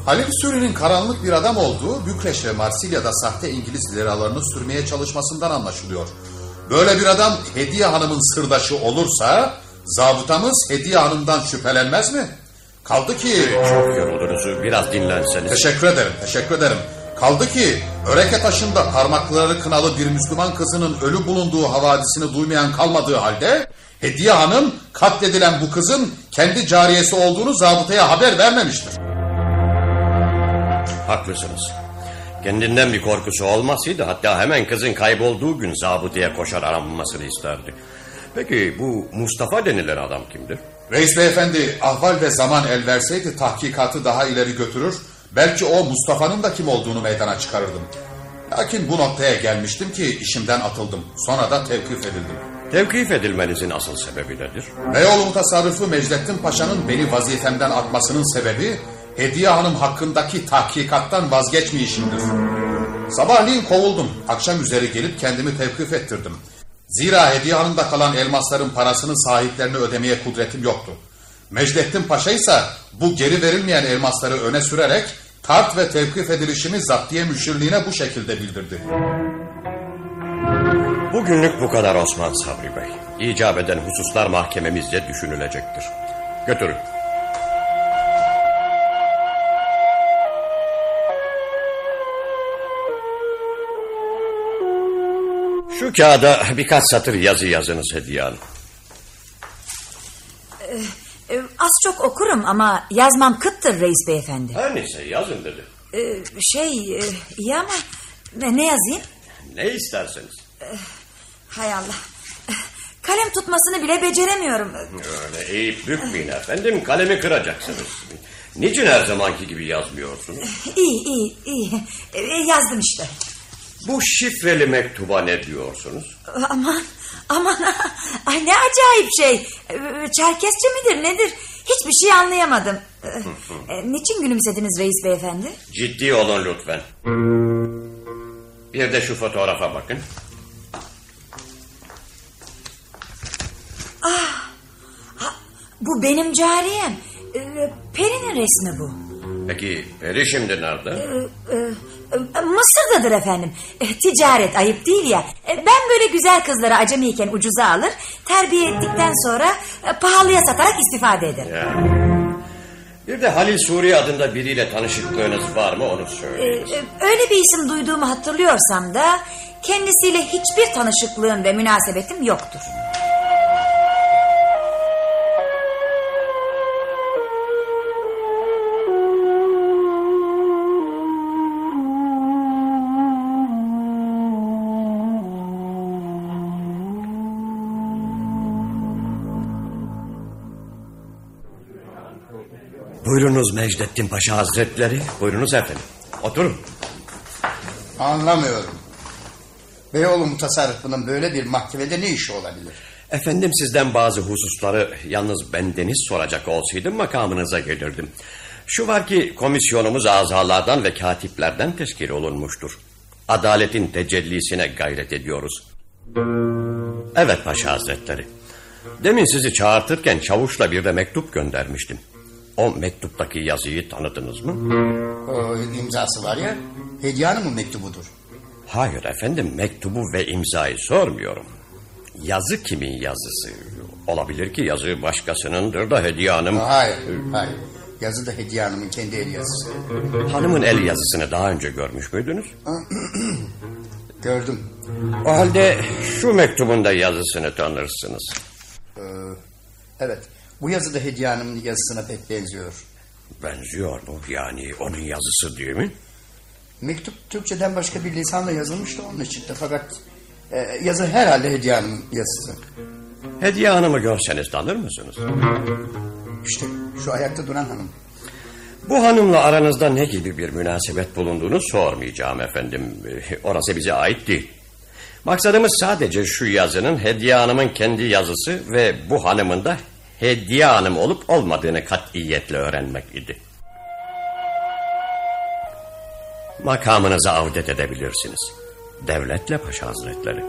Halil Sürü'nün karanlık bir adam olduğu Bükreş ve Marsilya'da sahte İngiliz liralarını sürmeye çalışmasından anlaşılıyor. Böyle bir adam Hediye Hanım'ın sırdaşı olursa zabıtamız Hediye Hanım'dan şüphelenmez mi? Kaldı ki... Çok yoruldunuz. Biraz dinlenseniz. Teşekkür ederim, teşekkür ederim. Kaldı ki Öreke taşında parmakları kınalı bir Müslüman kızının ölü bulunduğu havadisini duymayan kalmadığı halde Hediye Hanım katledilen bu kızın kendi cariyesi olduğunu zabıtaya haber vermemiştir. Haklısınız. Kendinden bir korkusu olmasaydı hatta hemen kızın kaybolduğu gün zabıtaya koşar aranmasını isterdi. Peki bu Mustafa denilen adam kimdir? Reis beyefendi ahval ve zaman el verseydi tahkikatı daha ileri götürür. Belki o Mustafa'nın da kim olduğunu meydana çıkarırdım. Lakin bu noktaya gelmiştim ki işimden atıldım. Sonra da tevkif edildim. Tevkif edilmenizin asıl sebebi nedir? Beyoğlu mutasarrıfı Mecdettin Paşa'nın beni vazifemden atmasının sebebi Hediye Hanım hakkındaki tahkikattan vazgeçmeyişimdir. Sabahleyin kovuldum. Akşam üzeri gelip kendimi tevkif ettirdim. Zira Hediye Hanım'da kalan elmasların parasını sahiplerine ödemeye kudretim yoktu. Mecdettin Paşa ise bu geri verilmeyen elmasları öne sürerek tart ve tevkif edilişimi zaptiye müşirliğine bu şekilde bildirdi. Bugünlük bu kadar Osman Sabri Bey. İcap eden hususlar mahkememizce düşünülecektir. Götürün. Şu kağıda birkaç satır yazı yazınız Hediye Hanım. Ee, e, az çok okurum ama yazmam kıttır reis beyefendi. Her neyse yazın dedi. Ee, şey e, iyi ama ne, ne yazayım? Ne isterseniz. Hay Allah. Kalem tutmasını bile beceremiyorum. Öyle eğip bükmeyin efendim kalemi kıracaksınız. Niçin her zamanki gibi yazmıyorsunuz? İyi iyi iyi. Ee, yazdım işte. Bu şifreli mektuba ne diyorsunuz? Aman aman ay ne acayip şey. Ee, Çerkesçe midir nedir? Hiçbir şey anlayamadım. E, Niçin gülümsediniz reis beyefendi? Ciddi olun lütfen. Bir de şu fotoğrafa bakın. Bu benim cariyem. Ee, Peri'nin resmi bu. Peki Peri şimdi nerede? Ee, e, e, Mısır'dadır efendim. E, Ticaret ayıp değil ya. E, Ben böyle güzel kızları acemiyken ucuza alır, terbiye ettikten sonra e, pahalıya satarak istifade ederim. Ya. Bir de Halil Suriye adında biriyle tanışıklığınız var mı onu söyleyin. e, Öyle bir isim duyduğumu hatırlıyorsam da kendisiyle hiçbir tanışıklığım ve münasebetim yoktur. Buyurunuz Mecdettin Paşa Hazretleri. Buyurunuz efendim. Oturun. Anlamıyorum. Beyoğlu mutasarrıfının böyle bir mahkemede ne işi olabilir? Efendim sizden bazı hususları yalnız bendeniz soracak olsaydım makamınıza gelirdim. Şu var ki komisyonumuz azalardan ve katiplerden teşkil olunmuştur. Adaletin tecellisine gayret ediyoruz. Evet Paşa Hazretleri. Demin sizi çağırtırken çavuşla bir de mektup göndermiştim. O mektuptaki yazıyı tanıdınız mı? O imzası var ya. Hediye Hanım'ın mektubudur. Hayır efendim mektubu ve imzayı sormuyorum. Yazı kimin yazısı? Olabilir ki yazı başkasınındır da Hediye Hanım... Hayır, hayır. Yazı da Hediye Hanım'ın kendi el yazısı. Hanımın el yazısını daha önce görmüş müydünüz? Gördüm. O halde şu mektubun da yazısını tanırsınız. Ee, evet. Bu yazı da Hediye Hanım'ın yazısına pek benziyor. Benziyor mu? Yani onun yazısı değil mi? Mektup Türkçeden başka bir lisanla yazılmış da onun için de fakat e, yazı herhalde Hediye Hanım'ın yazısı. Hediye Hanım'ı görseniz tanır mısınız? İşte şu ayakta duran hanım. Bu hanımla aranızda ne gibi bir münasebet bulunduğunu sormayacağım efendim. Orası bize ait değil. Maksadımız sadece şu yazının Hediye Hanım'ın kendi yazısı ve bu hanımın da Hediye Hanım olup olmadığını katiyetle öğrenmek idi. Makamınıza avdet edebilirsiniz. Devletle Paşa Hazretleri.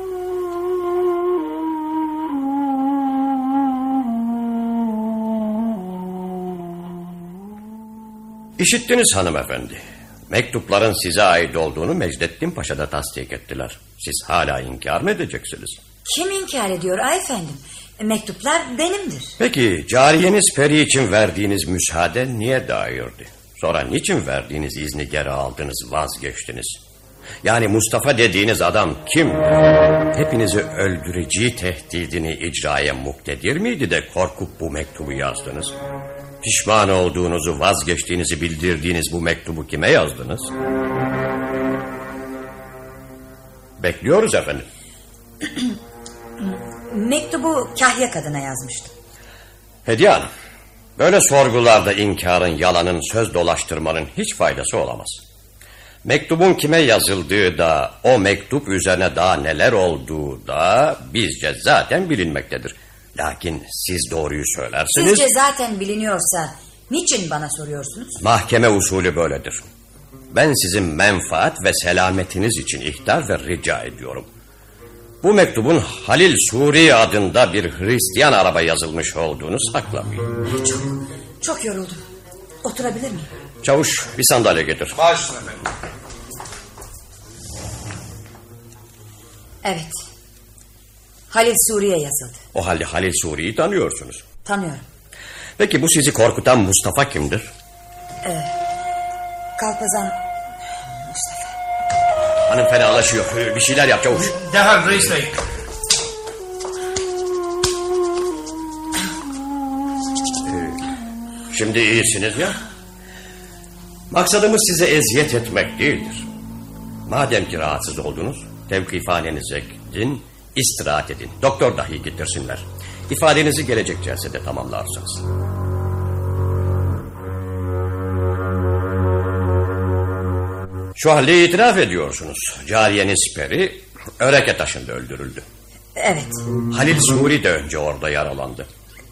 İşittiniz hanımefendi. Mektupların size ait olduğunu Mecdettin Paşa'da tasdik ettiler. Siz hala inkar mı edeceksiniz? Kim inkar ediyor ay efendim? Mektuplar benimdir. Peki cariyeniz Peri için verdiğiniz müsaade niye dairdi? Sonra niçin verdiğiniz izni geri aldınız vazgeçtiniz? Yani Mustafa dediğiniz adam kim? Hepinizi öldüreceği tehdidini icraya muktedir miydi de korkup bu mektubu yazdınız? Pişman olduğunuzu vazgeçtiğinizi bildirdiğiniz bu mektubu kime yazdınız? Bekliyoruz efendim. Mektubu Kahya kadına yazmıştım. Hediye Hanım, böyle sorgularda inkarın, yalanın, söz dolaştırmanın hiç faydası olamaz. Mektubun kime yazıldığı da, o mektup üzerine daha neler olduğu da bizce zaten bilinmektedir. Lakin siz doğruyu söylersiniz. Sizce zaten biliniyorsa niçin bana soruyorsunuz? Mahkeme usulü böyledir. Ben sizin menfaat ve selametiniz için ihtar ve rica ediyorum. Bu mektubun Halil Suri adında bir Hristiyan araba yazılmış olduğunu saklamayın. Çok, çok yoruldum. Oturabilir miyim? Çavuş bir sandalye getir. Baş efendim. Evet. Halil Suriye yazıldı. O halde Halil Suri'yi tanıyorsunuz. Tanıyorum. Peki bu sizi korkutan Mustafa kimdir? Ee, Kalpazan. Hanım fenalaşıyor. Bir şeyler yap çavuş. Derhal reis bey. Şimdi iyisiniz ya. Maksadımız size eziyet etmek değildir. Madem ki rahatsız oldunuz, tevkifhanenize gidin, istirahat edin. Doktor dahi getirsinler. İfadenizi gelecek celsede tamamlarsınız. Şu halde itiraf ediyorsunuz. Cariyeniz Peri, Öreke taşında öldürüldü. Evet. Halil Suri de önce orada yaralandı.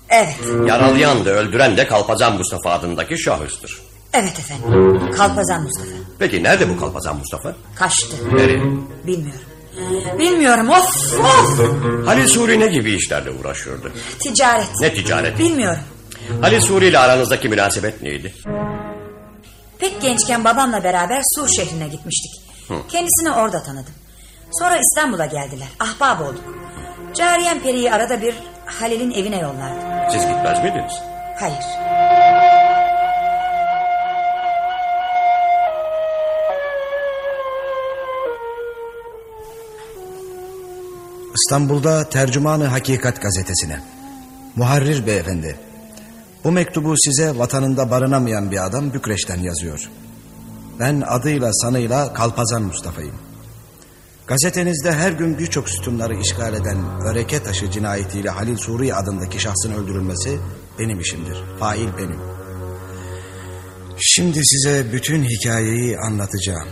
Evet. Yaralayan da öldüren de Kalpazan Mustafa adındaki şahıstır. Evet efendim. Kalpazan Mustafa. Peki nerede bu Kalpazan Mustafa? Kaçtı. Nereye? Bilmiyorum. Bilmiyorum of of. Halil Suri ne gibi işlerle uğraşıyordu? Ticaret. Ne ticaret? Bilmiyorum. Halil Suri ile aranızdaki münasebet neydi? Pek gençken babamla beraber Sur şehrine gitmiştik. Hı. Kendisini orada tanıdım. Sonra İstanbul'a geldiler. Ahbap olduk. Cariyem Peri'yi arada bir Halil'in evine yollardı. Siz gitmez miydiniz? Hayır. İstanbul'da Tercümanı Hakikat gazetesine. Muharrir beyefendi. Bu mektubu size vatanında barınamayan bir adam Bükreş'ten yazıyor. Ben adıyla sanıyla Kalpazan Mustafa'yım. Gazetenizde her gün birçok sütunları işgal eden öreke taşı cinayetiyle Halil Suri adındaki şahsın öldürülmesi benim işimdir. Fail benim. Şimdi size bütün hikayeyi anlatacağım.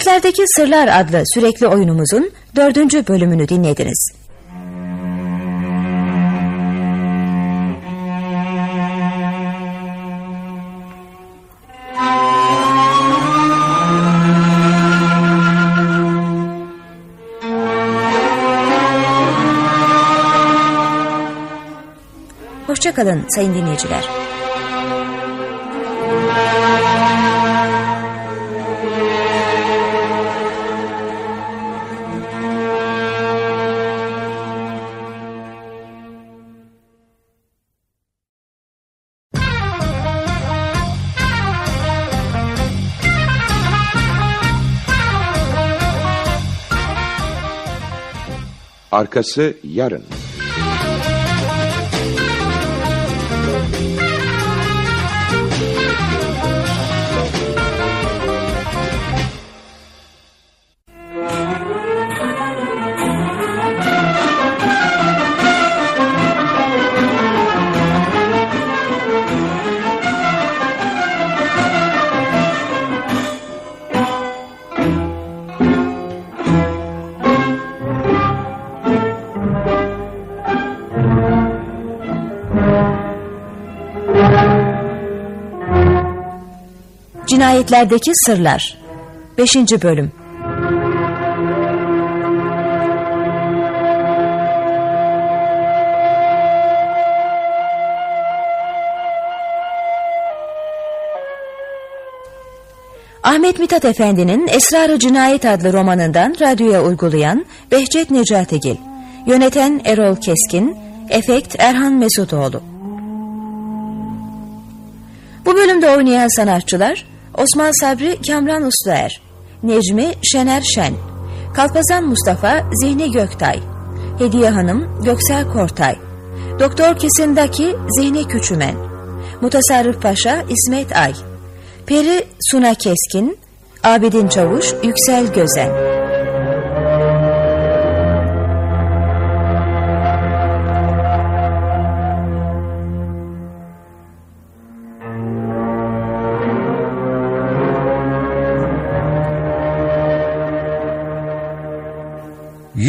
Cinayetlerdeki Sırlar adlı sürekli oyunumuzun dördüncü bölümünü dinlediniz. Hoşçakalın sayın dinleyiciler. Arkası yarın. Cinayetlerdeki Sırlar 5. Bölüm Ahmet Mithat Efendi'nin Esrarı Cinayet adlı romanından radyoya uygulayan Behçet Necatigil, yöneten Erol Keskin, efekt Erhan Mesutoğlu. Bu bölümde oynayan sanatçılar Osman Sabri Kamran Ustaer, Necmi Şener Şen, Kalpazan Mustafa Zihni Göktay, Hediye Hanım Göksel Kortay, Doktor Kesindaki Zihni Küçümen, Mutasarrıf Paşa İsmet Ay, Peri Suna Keskin, Abidin Çavuş Yüksel Gözen.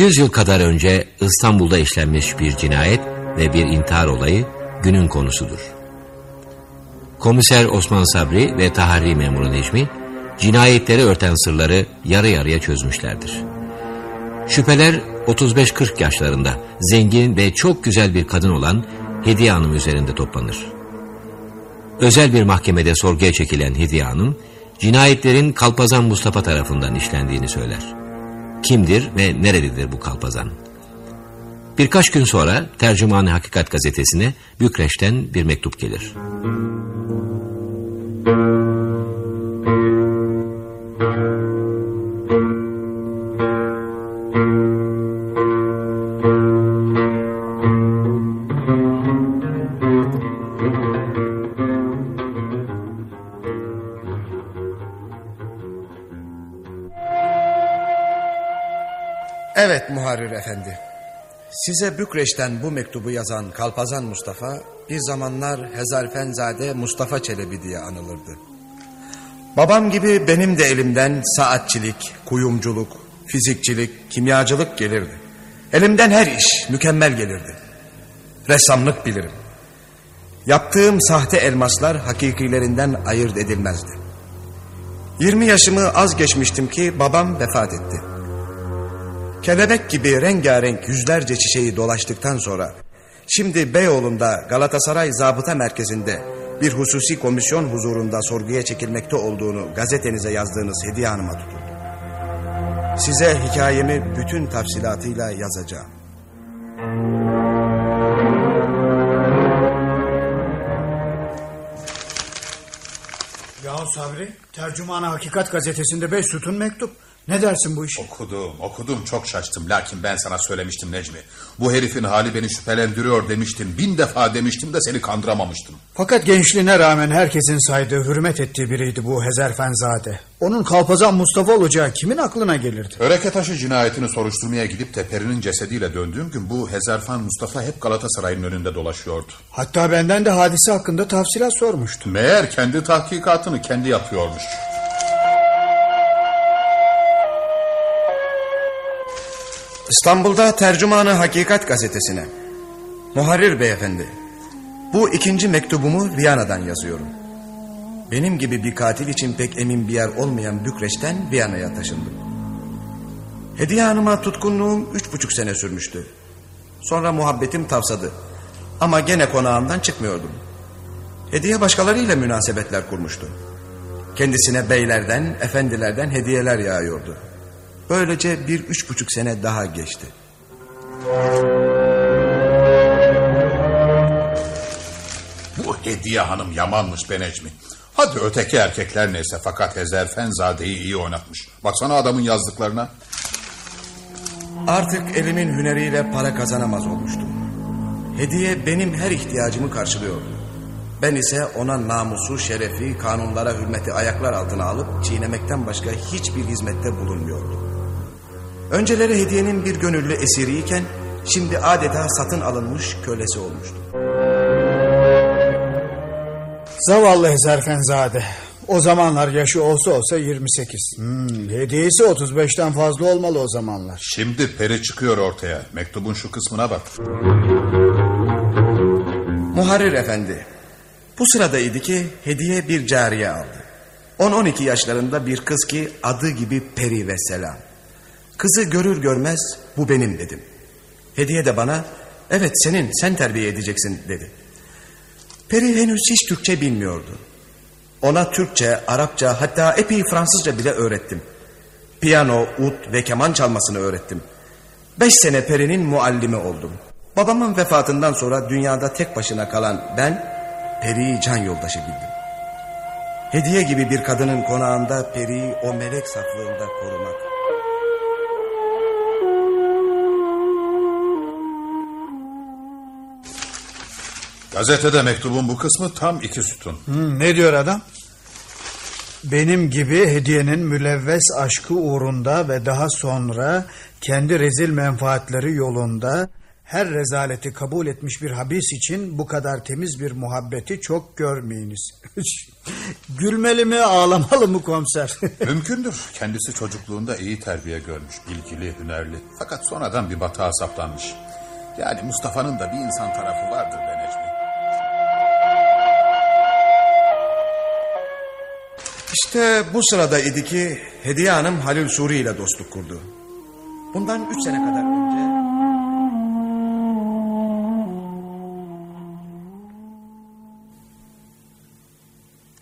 Yüz yıl kadar önce İstanbul'da işlenmiş bir cinayet ve bir intihar olayı günün konusudur. Komiser Osman Sabri ve Taharri memuru Necmi cinayetleri örten sırları yarı yarıya çözmüşlerdir. Şüpheler 35-40 yaşlarında zengin ve çok güzel bir kadın olan Hediye Hanım üzerinde toplanır. Özel bir mahkemede sorguya çekilen Hediye Hanım, cinayetlerin Kalpazan Mustafa tarafından işlendiğini söyler. Kimdir ve nerededir bu Kalpazan? Birkaç gün sonra Tercüman-ı Hakikat gazetesine Bükreş'ten bir mektup gelir. Efendi. Size Bükreş'ten bu mektubu yazan Kalpazan Mustafa bir zamanlar Hezarfenzade Mustafa Çelebi diye anılırdı. Babam gibi benim de elimden saatçilik, kuyumculuk, fizikçilik, kimyacılık gelirdi. Elimden her iş mükemmel gelirdi. Ressamlık bilirim. Yaptığım sahte elmaslar hakikilerinden ayırt edilmezdi. 20 yaşımı az geçmiştim ki babam vefat etti. Kelebek gibi rengarenk yüzlerce çiçeği dolaştıktan sonra şimdi Beyoğlu'nda Galatasaray Zabıta Merkezi'nde bir hususi komisyon huzurunda sorguya çekilmekte olduğunu gazetenize yazdığınız Hediye Hanım'a tutuldu. Size hikayemi bütün tafsilatıyla yazacağım. Yahu Sabri, Tercüman-ı Hakikat gazetesinde beş sütun mektup. Ne dersin bu işe? Okudum, okudum çok şaştım. Lakin ben sana söylemiştim Necmi. Bu herifin hali beni şüphelendiriyor demiştim. Bin defa demiştim de seni kandıramamıştım. Fakat gençliğine rağmen herkesin saydığı, hürmet ettiği biriydi bu Hezerfenzade. Onun kalpazan Mustafa olacağı kimin aklına gelirdi? Öreke taşı cinayetini soruşturmaya gidip de Peri'nin cesediyle döndüğüm gün bu Hezerfen Mustafa hep Galatasaray'ın önünde dolaşıyordu. Hatta benden de hadise hakkında tafsilat sormuştu. Meğer kendi tahkikatını kendi yapıyormuş. İstanbul'da Tercümanı Hakikat gazetesine. Muharrir beyefendi. Bu ikinci mektubumu Viyana'dan yazıyorum. Benim gibi bir katil için pek emin bir yer olmayan Bükreş'ten Viyana'ya taşındım. Hediye Hanım'a tutkunluğum üç buçuk sene sürmüştü. Sonra muhabbetim tavsadı. Ama gene konağımdan çıkmıyordum. Hediye başkalarıyla münasebetler kurmuştu. Kendisine beylerden, efendilerden hediyeler yağıyordu. Böylece bir üç buçuk sene daha geçti. Bu hediye hanım yamanmış be Necmi. Hadi öteki erkekler neyse fakat Hezerfenzade'yi iyi oynatmış. Baksana adamın yazdıklarına. Artık elimin hüneriyle para kazanamaz olmuştum. Hediye benim her ihtiyacımı karşılıyordu. Ben ise ona namusu, şerefi, kanunlara hürmeti ayaklar altına alıp çiğnemekten başka hiçbir hizmette bulunmuyordum. Önceleri hediyenin bir gönüllü esiriyken şimdi adeta satın alınmış kölesi olmuştu. Zavallı Hezerfenzade. O zamanlar yaşı olsa olsa 28. Hmm, hediyesi 35'ten fazla olmalı o zamanlar. Şimdi peri çıkıyor ortaya. Mektubun şu kısmına bak. Muharrir efendi. Bu sıradaydı ki hediye bir cariye aldı. 10-12 yaşlarında bir kız ki adı gibi Peri ve Selam. Kızı görür görmez bu benim dedim. Hediye de bana evet senin sen terbiye edeceksin dedi. Peri henüz hiç Türkçe bilmiyordu. Ona Türkçe, Arapça hatta epey Fransızca bile öğrettim. Piyano, ut ve keman çalmasını öğrettim. Beş sene Peri'nin muallimi oldum. Babamın vefatından sonra dünyada tek başına kalan ben Peri'yi can yoldaşı bildim. Hediye gibi bir kadının konağında Peri'yi o melek saflığında korumak. Gazetede mektubun bu kısmı tam iki sütun. Hmm, ne diyor adam? Benim gibi hediyenin mülevves aşkı uğrunda ve daha sonra kendi rezil menfaatleri yolunda her rezaleti kabul etmiş bir habis için bu kadar temiz bir muhabbeti çok görmeyiniz. Gülmeli mi ağlamalı mı komiser? Mümkündür. Kendisi çocukluğunda iyi terbiye görmüş, bilgili, hünerli. Fakat sonradan bir batağa saplanmış. Yani Mustafa'nın da bir insan tarafı vardır be Necmi. İşte bu sırada idi ki Hediye Hanım Halil Suri ile dostluk kurdu. Bundan üç sene kadar önce...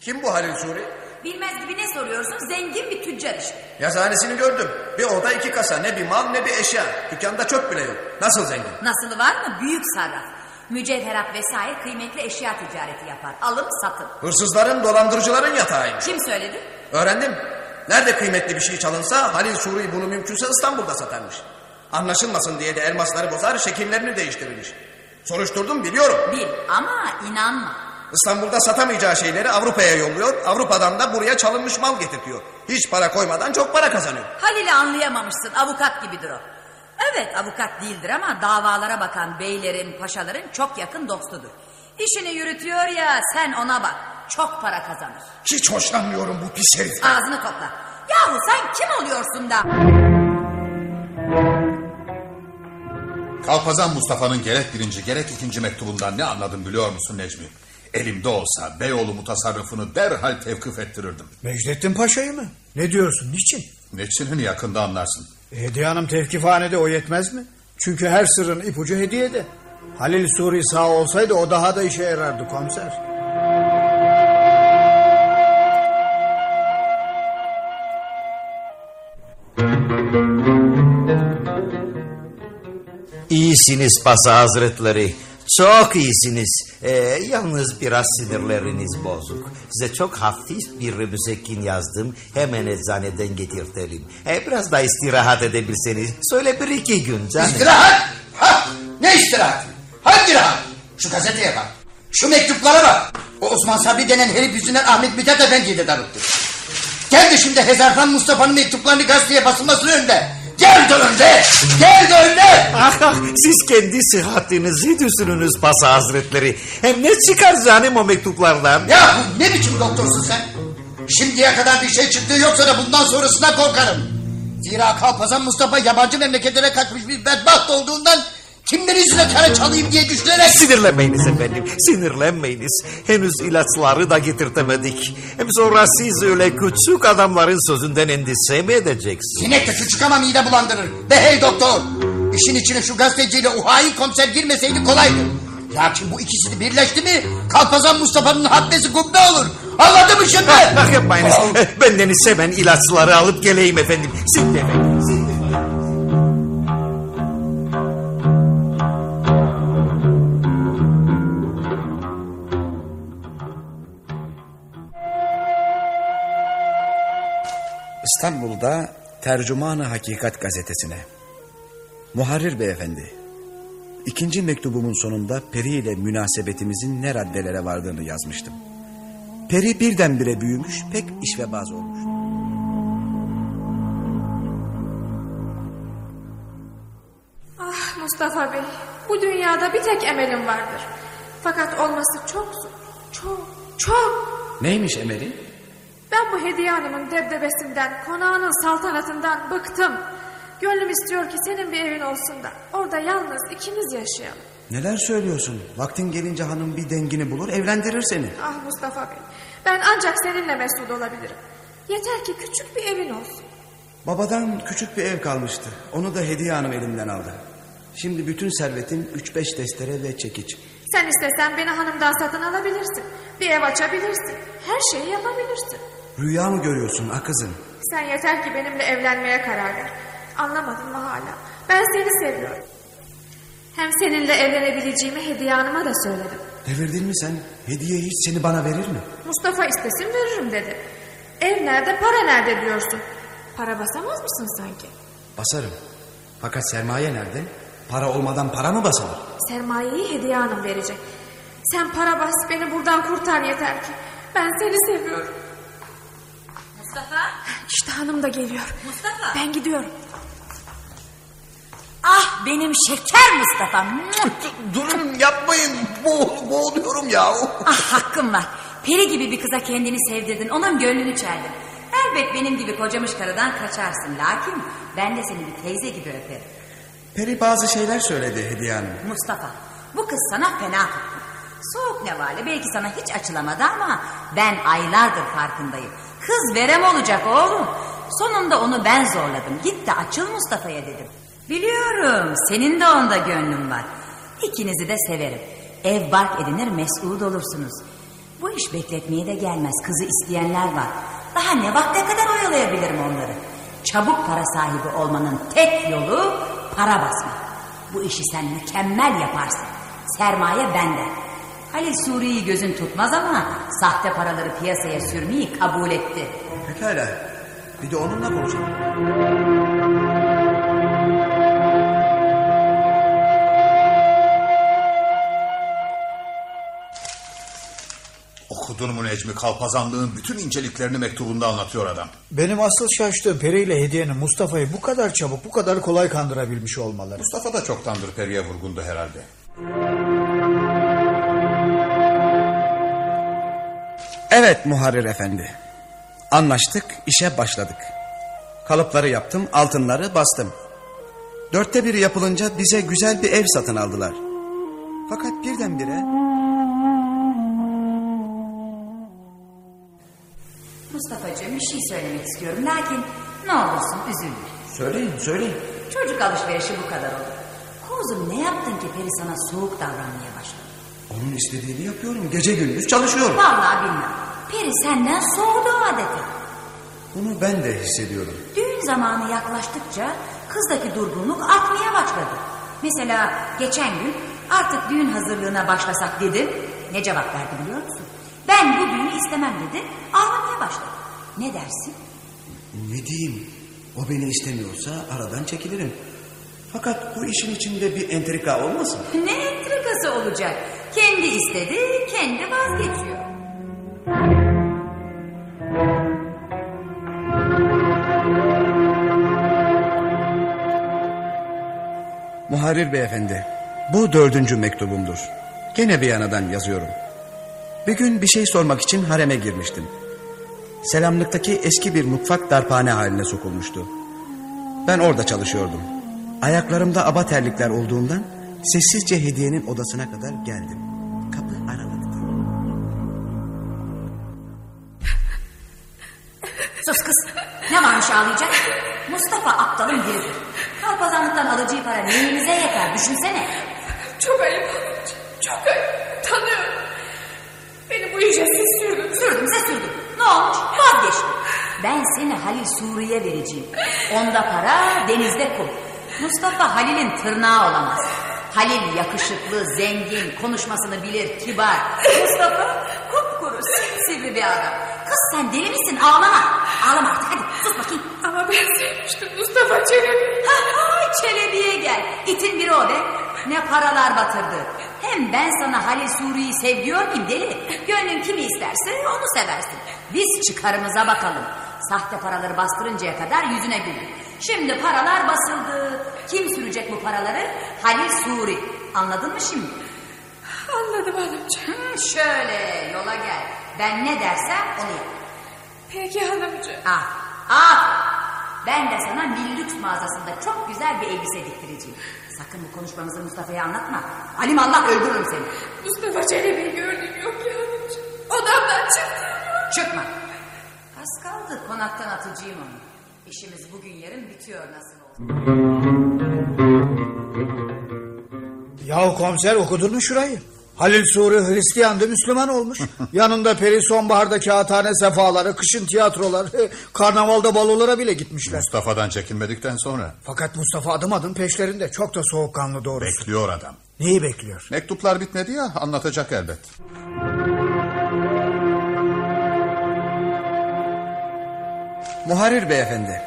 Kim bu Halil Suri? Bilmez gibi ne soruyorsun? Zengin bir tüccar işte. Yazıhanesini gördüm. Bir oda iki kasa ne bir mal ne bir eşya. Dükkanda çöp bile yok. Nasıl zengin? Nasılı var mı? Büyük sarraf. Mücevherat vesaire kıymetli eşya ticareti yapar. Alım satım. Hırsızların dolandırıcıların yatağıymış. Kim söyledi? Öğrendim. Nerede kıymetli bir şey çalınsa Halil Suri bunu mümkünse İstanbul'da satarmış. Anlaşılmasın diye de elmasları bozar şekillerini değiştirirmiş. Soruşturdum biliyorum. Bil ama inanma. İstanbul'da satamayacağı şeyleri Avrupa'ya yolluyor. Avrupa'dan da buraya çalınmış mal getirtiyor. Hiç para koymadan çok para kazanıyor. Halil'i anlayamamışsın. Avukat gibidir o. Evet avukat değildir ama davalara bakan beylerin, paşaların çok yakın dostudur. İşini yürütüyor ya sen ona bak. Çok para kazanır. Hiç hoşlanmıyorum bu pis herif. Ağzını topla. Yahu sen kim oluyorsun da? Kalpazan Mustafa'nın gerek birinci gerek ikinci mektubundan ne anladım biliyor musun Necmi? Elimde olsa Beyoğlu mutasarrıfını derhal tevkif ettirirdim. Mecdettin Paşa'yı mı? Ne diyorsun? Niçin? Neçinin yakında anlarsın. Hediye Hanım tevkifhanede o yetmez mi? Çünkü her sırrın ipucu hediyede. Halil Suri sağ olsaydı o daha da işe yarardı komiser. İyisiniz Pasa Hazretleri. Çok iyisiniz. Ee, yalnız biraz sinirleriniz bozuk. Size çok hafif bir müsekkin yazdım. Hemen eczaneden getirtelim. Ee, biraz da istirahat edebilseniz. Söyle bir iki gün canım. İstirahat? Ha, ne istirahat? Hangi rahat? Şu gazeteye bak. Şu mektuplara bak. O Osman Sabri denen herif yüzünden Ahmet Mithat Efendi'yi de darıttı. De şimdi Hezarfen Mustafa'nın mektuplarını gazeteye basılmasının önünde. Gel de önde! Gel de önde! Ah, ah, siz kendi sıhhatinizi düşününüz Pasa Hazretleri. Hem ne çıkar canım o mektuplardan? Ya ne biçim doktorsun sen? Şimdiye kadar bir şey çıktığı yoksa da bundan sonrasına korkarım. Zira Kalpazan Mustafa yabancı memleketlere kaçmış bir bedbaht olduğundan kimlerin yüzüne kara çalayım diye düşünerek... Sinirlenmeyiniz efendim, sinirlenmeyiniz. Henüz ilaçları da getirtemedik. Hem sonra siz öyle küçük adamların sözünden endişe mi edeceksiniz? Sinek de küçük ama mide bulandırır. Ve hey doktor! İşin içine şu gazeteciyle o hain komiser girmeseydi kolaydı. Lakin bu ikisini birleşti mi Kalpazan Mustafa'nın haddesi kubbe olur. Anladın mı şimdi? Bak, yapmayınız. Benden ise ben ilaçları alıp geleyim efendim. Şimdi. İstanbul'da Tercümanı Hakikat gazetesine. Muharrir beyefendi. İkinci mektubumun sonunda Peri ile münasebetimizin ne raddelere vardığını yazmıştım. Peri birdenbire büyümüş, pek işvebaz olmuş. Ah Mustafa Bey, bu dünyada bir tek emelim vardır. Fakat olması çok zor, çok, çok. Neymiş emeli? Ben bu Hediye Hanım'ın debdebesinden, konağının saltanatından bıktım. Gönlüm istiyor ki senin bir evin olsun da orada yalnız ikimiz yaşayalım. Neler söylüyorsun? Vaktin gelince hanım bir dengini bulur, evlendirir seni. Ah Mustafa Bey, ben ancak seninle mesut olabilirim. Yeter ki küçük bir evin olsun. Babadan küçük bir ev kalmıştı. Onu da Hediye Hanım elimden aldı. Şimdi bütün servetim 3-5 testere ve çekiç. Sen istesen beni hanımdan satın alabilirsin. Bir ev açabilirsin. Her şeyi yapabilirsin. Rüya mı görüyorsun ha kızım? Sen yeter ki benimle evlenmeye karar ver. Anlamadın mı hala? Ben seni seviyorum. Hem seninle evlenebileceğimi Hediye Hanım'a da söyledim. Devirdin mi sen? Hediye hiç seni bana verir mi? Mustafa istesin veririm dedi. Ev nerede para nerede diyorsun. Para basamaz mısın sanki? Basarım. Fakat sermaye nerede? Para olmadan para mı basılır? Sermayeyi Hediye Hanım verecek. Sen para bas beni buradan kurtar yeter ki. Ben seni seviyorum. Mustafa? İşte hanım da geliyor. Mustafa? Ben gidiyorum. Ah benim şeker Mustafa. Durun yapmayın. Boğul, boğuluyorum ya. Ah hakkım var. Peri gibi bir kıza kendini sevdirdin. Onun gönlünü çeldin. Elbet benim gibi kocamış karıdan kaçarsın. Lakin ben de seni bir teyze gibi öperim. Peri bazı şeyler söyledi Hediye Hanım. Mustafa bu kız sana fena tuttu. Soğuk nevale belki sana hiç açılamadı ama ben aylardır farkındayım. Kız verem olacak oğlum. Sonunda onu ben zorladım. Git de açıl Mustafa'ya dedim. Biliyorum senin de onda gönlün var. İkinizi de severim. Ev bark edinir mesut olursunuz. Bu iş bekletmeye de gelmez. Kızı isteyenler var. Daha ne vakte kadar oyalayabilirim onları. Çabuk para sahibi olmanın tek yolu para basmak. Bu işi sen mükemmel yaparsın. Sermaye benden. Halil Suriye'yi gözün tutmaz ama sahte paraları piyasaya sürmeyi kabul etti. Pekala. Bir de onunla konuşalım. Okudun mu Necmi kalpazanlığın bütün inceliklerini mektubunda anlatıyor adam. Benim asıl şaştığım Peri ile Hediye'nin Mustafa'yı bu kadar çabuk, bu kadar kolay kandırabilmiş olmaları. Mustafa da çoktandır Peri'ye vurgundu herhalde. Evet Muharrir Efendi. Anlaştık, işe başladık. Kalıpları yaptım, altınları bastım. Dörtte biri yapılınca bize güzel bir ev satın aldılar. Fakat birdenbire... Mustafa'cığım bir şey söylemek istiyorum. Lakin ne olursun üzülme. Söyleyin, söyleyin. Çocuk alışverişi bu kadar olur. Kuzum ne yaptın ki Peri sana soğuk davranmaya başladı? Onun istediğini yapıyorum. Gece gündüz çalışıyorum. Vallahi bilmem. Peri senden soğudu adeta. Bunu ben de hissediyorum. Düğün zamanı yaklaştıkça kızdaki durgunluk artmaya başladı. Mesela geçen gün artık düğün hazırlığına başlasak dedim. Ne cevap verdi biliyor musun? Ben bu düğünü istemem dedi. Ağlamaya başladı. Ne dersin? Ne diyeyim? O beni istemiyorsa aradan çekilirim. Fakat bu işin içinde bir entrika olmasın? Ne entrikası olacak? Kendi istedi, kendi vazgeçiyor. Muharrir beyefendi, bu dördüncü mektubumdur. Gene Viyana'dan yazıyorum. Bir gün bir şey sormak için hareme girmiştim. Selamlıktaki eski bir mutfak darphane haline sokulmuştu. Ben orada çalışıyordum. Ayaklarımda aba terlikler olduğundan sessizce hediyenin odasına kadar geldim. Kapı aralıktı. Sus kız. Ne varmış ağlayacak? Mustafa aptalın biridir. Kalpazanlıktan alacağı para neyimize yeter düşünsene. Çok ayıp. Çok ayıp. Tanıyorum. Beni bu işe siz sürdünüz. Sürdümse sürdüm. Ne olmuş? Vazgeçtim. Ben seni Halil Suriye vereceğim. Onda para, denizde kum. Mustafa Halil'in tırnağı olamaz. Halil yakışıklı, zengin, konuşmasını bilir, kibar. Mustafa kupkuru, sivri bir adam. Kız sen deli misin? Ağlama. Ağlama artık hadi sus bakayım. Ama ben sevmiştim Mustafa Çelebi. Ay Çelebi'ye gel. İtin biri o be. Ne paralar batırdı. Hem ben sana Halil Suri'yi sev diyor muyum deli? Gönlün kimi isterse onu seversin. Biz çıkarımıza bakalım. Sahte paraları bastırıncaya kadar yüzüne güldük. Şimdi paralar basıldı. Kim sürecek bu paraları? Halil Suri. Anladın mı şimdi? Anladım hanımcığım. Hı, şöyle yola gel. Ben ne dersem onu yap. Peki hanımcığım. Ah, ah. Ben de sana Millüks mağazasında çok güzel bir elbise diktireceğim. Sakın bu konuşmamızı Mustafa'ya anlatma. Alim Allah öldürürüm seni. Mustafa Çelebi'yi gördüğüm yok ya hanımcığım. Odamdan çıktı. Çıkma. Az kaldı konaktan atacağım onu. İşimiz bugün yarın bitiyor nasıl olsa. Yahu komiser okudun mu şurayı? Halil Suri Hristiyandı Müslüman olmuş. Yanında peri sonbaharda kağıthane sefaları, kışın tiyatrolar, karnavalda balolara bile gitmişler. Mustafa'dan çekinmedikten sonra. Fakat Mustafa adım adım peşlerinde. Çok da soğukkanlı doğrusu. Bekliyor adam. Neyi bekliyor? Mektuplar bitmedi ya anlatacak elbet. Muharir beyefendi.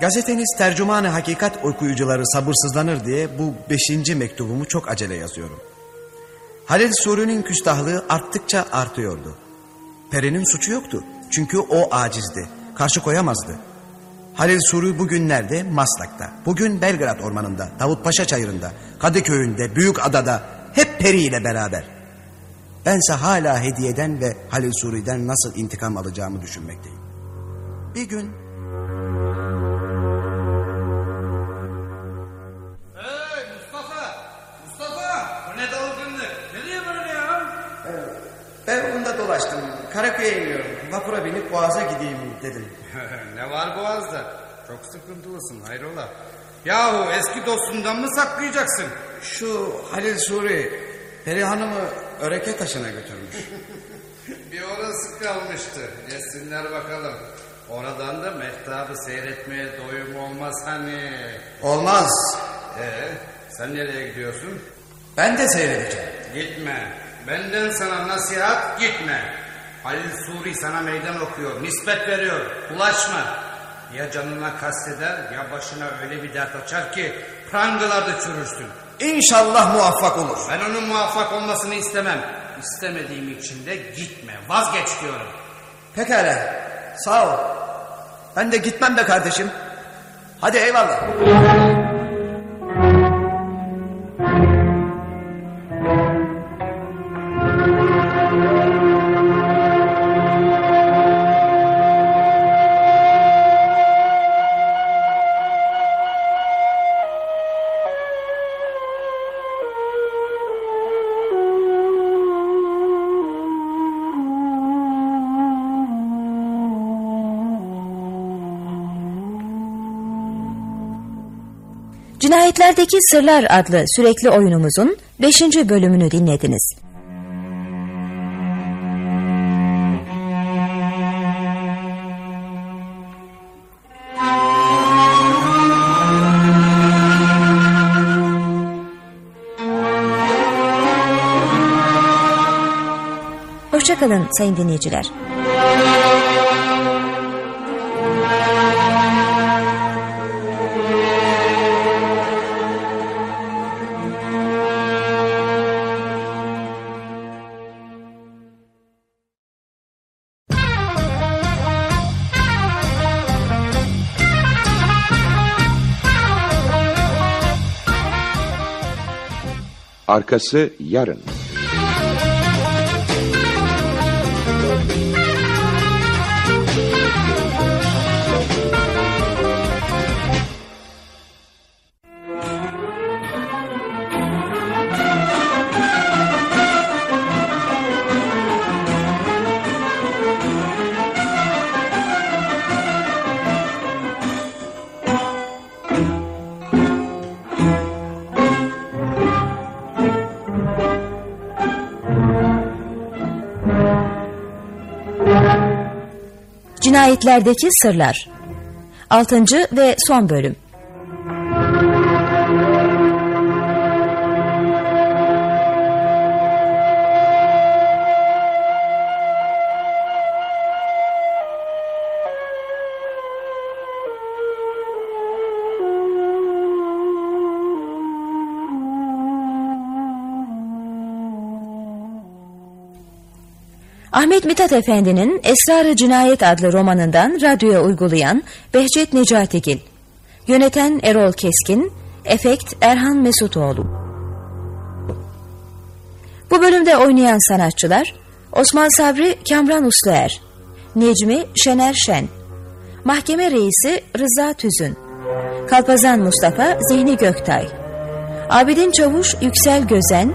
Gazeteniz tercümanı hakikat okuyucuları sabırsızlanır diye bu beşinci mektubumu çok acele yazıyorum. Halil Suri'nin küstahlığı arttıkça artıyordu. Peri'nin suçu yoktu. Çünkü o acizdi. Karşı koyamazdı. Halil Suri bugünlerde Maslak'ta, bugün Belgrad ormanında, Davutpaşa çayırında, Kadıköy'ünde, Büyük Adada hep Peri ile beraber. Bense hala hediyeden ve Halil Suri'den nasıl intikam alacağımı düşünmekteyim. Bir gün Hey Mustafa! Mustafa! Bu ne dalgınlık? Nereye böyle ya? Ben bunda dolaştım. Karaköy'e iniyorum. Vapura binip Boğaz'a gideyim dedim. ne var boğazda? Çok sıkıntılısın hayrola? Yahu eski dostundan mı saklayacaksın? Şu Halil Suri Peri Hanım'ı öreke taşına götürmüş. Bir orası kalmıştı. Yesinler bakalım. Oradan da mehtabı seyretmeye doyum olmaz hani. Olmaz. Ee, sen nereye gidiyorsun? Ben de seyredeceğim. Gitme. Benden sana nasihat gitme. Halil Suri sana meydan okuyor, nispet veriyor. Bulaşma. Ya canına kasteder ya başına öyle bir dert açar ki prangalarda çürürsün. İnşallah muvaffak olur. Ben onun muvaffak olmasını istemem. İstemediğim için de gitme, vazgeç diyorum. Pekala. Sağ ol. Ben de gitmem be kardeşim. Hadi eyvallah. Cinayetlerdeki Sırlar adlı sürekli oyunumuzun 5. bölümünü dinlediniz. Hoşçakalın sayın dinleyiciler. Arkası yarın. Cinayetlerdeki Sırlar 6. ve son bölüm Ahmet Mithat Efendi'nin Esrar-ı Cinayet adlı romanından radyoya uygulayan Behçet Necatigil, yöneten Erol Keskin, efekt Erhan Mesutoğlu. Bu bölümde oynayan sanatçılar Osman Sabri Kamran Usluer, Necmi Şener Şen, Mahkeme Reisi Rıza Tüzün, Kalpazan Mustafa Zihni Göktay, Abidin Çavuş Yüksel Gözen,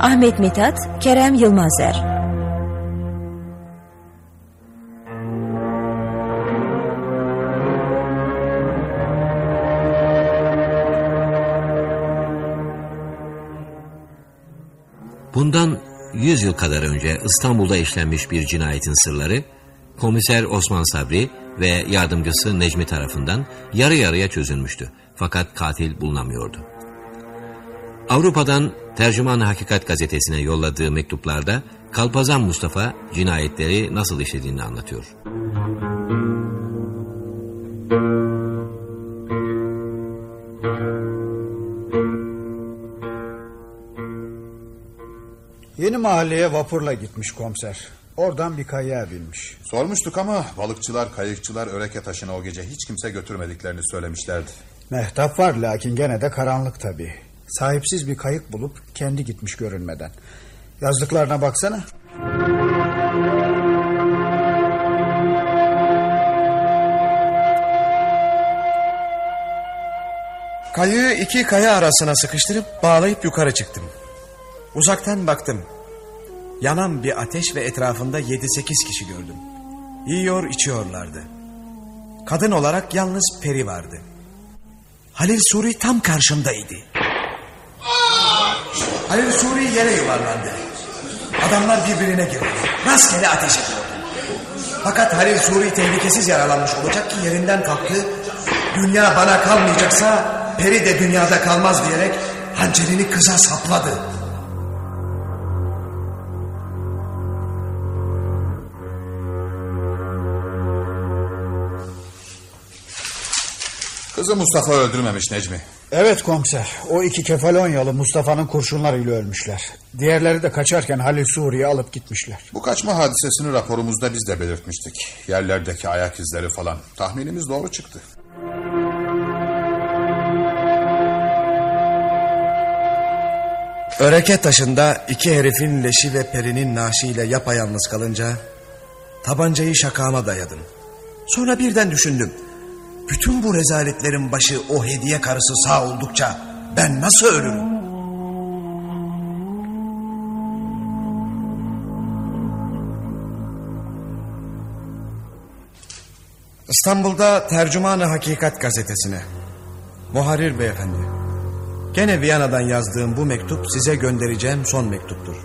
Ahmet Mithat Kerem Yılmazer. Bundan 100 yıl kadar önce İstanbul'da işlenmiş bir cinayetin sırları, komiser Osman Sabri ve yardımcısı Necmi tarafından yarı yarıya çözülmüştü. Fakat katil bulunamıyordu. Avrupa'dan Tercüman Hakikat gazetesine yolladığı mektuplarda Kalpazan Mustafa cinayetleri nasıl işlediğini anlatıyor. Yeni mahalleye vapurla gitmiş komiser. Oradan bir kayığa binmiş. Sormuştuk ama balıkçılar, kayıkçılar Öreke taşına o gece hiç kimse götürmediklerini söylemişlerdi. Mehtap var lakin gene de karanlık tabii. Sahipsiz bir kayık bulup kendi gitmiş görünmeden. Yazdıklarına baksana. Kayığı iki kaya arasına sıkıştırıp bağlayıp yukarı çıktım. Uzaktan baktım. Yanan bir ateş ve etrafında yedi sekiz kişi gördüm. Yiyor içiyorlardı. Kadın olarak yalnız Peri vardı. Halil Suri tam karşımdaydı. Halil Suri yere yuvarlandı. Adamlar birbirine girdi. Rastgele ateş ediyordu. Fakat Halil Suri tehlikesiz yaralanmış olacak ki yerinden kalktı. Dünya bana kalmayacaksa Peri de dünyada kalmaz diyerek hançerini kıza sapladı. Kızı Mustafa öldürmemiş Necmi. Evet komiser. O iki Kefalonyalı Mustafa'nın kurşunlarıyla ölmüşler. Diğerleri de kaçarken Halil Suri'ye alıp gitmişler. Bu kaçma hadisesini raporumuzda biz de belirtmiştik. Yerlerdeki ayak izleri falan. Tahminimiz doğru çıktı. Öreke taşında iki herifin leşi ve perinin naaşıyla yapayalnız kalınca tabancayı şakağıma dayadım. Sonra birden düşündüm. Bütün bu rezaletlerin başı o hediye karısı sağ oldukça ben nasıl ölürüm? İstanbul'da Tercümanı Hakikat gazetesine. Muharrir beyefendi. Gene Viyana'dan yazdığım bu mektup size göndereceğim son mektuptur.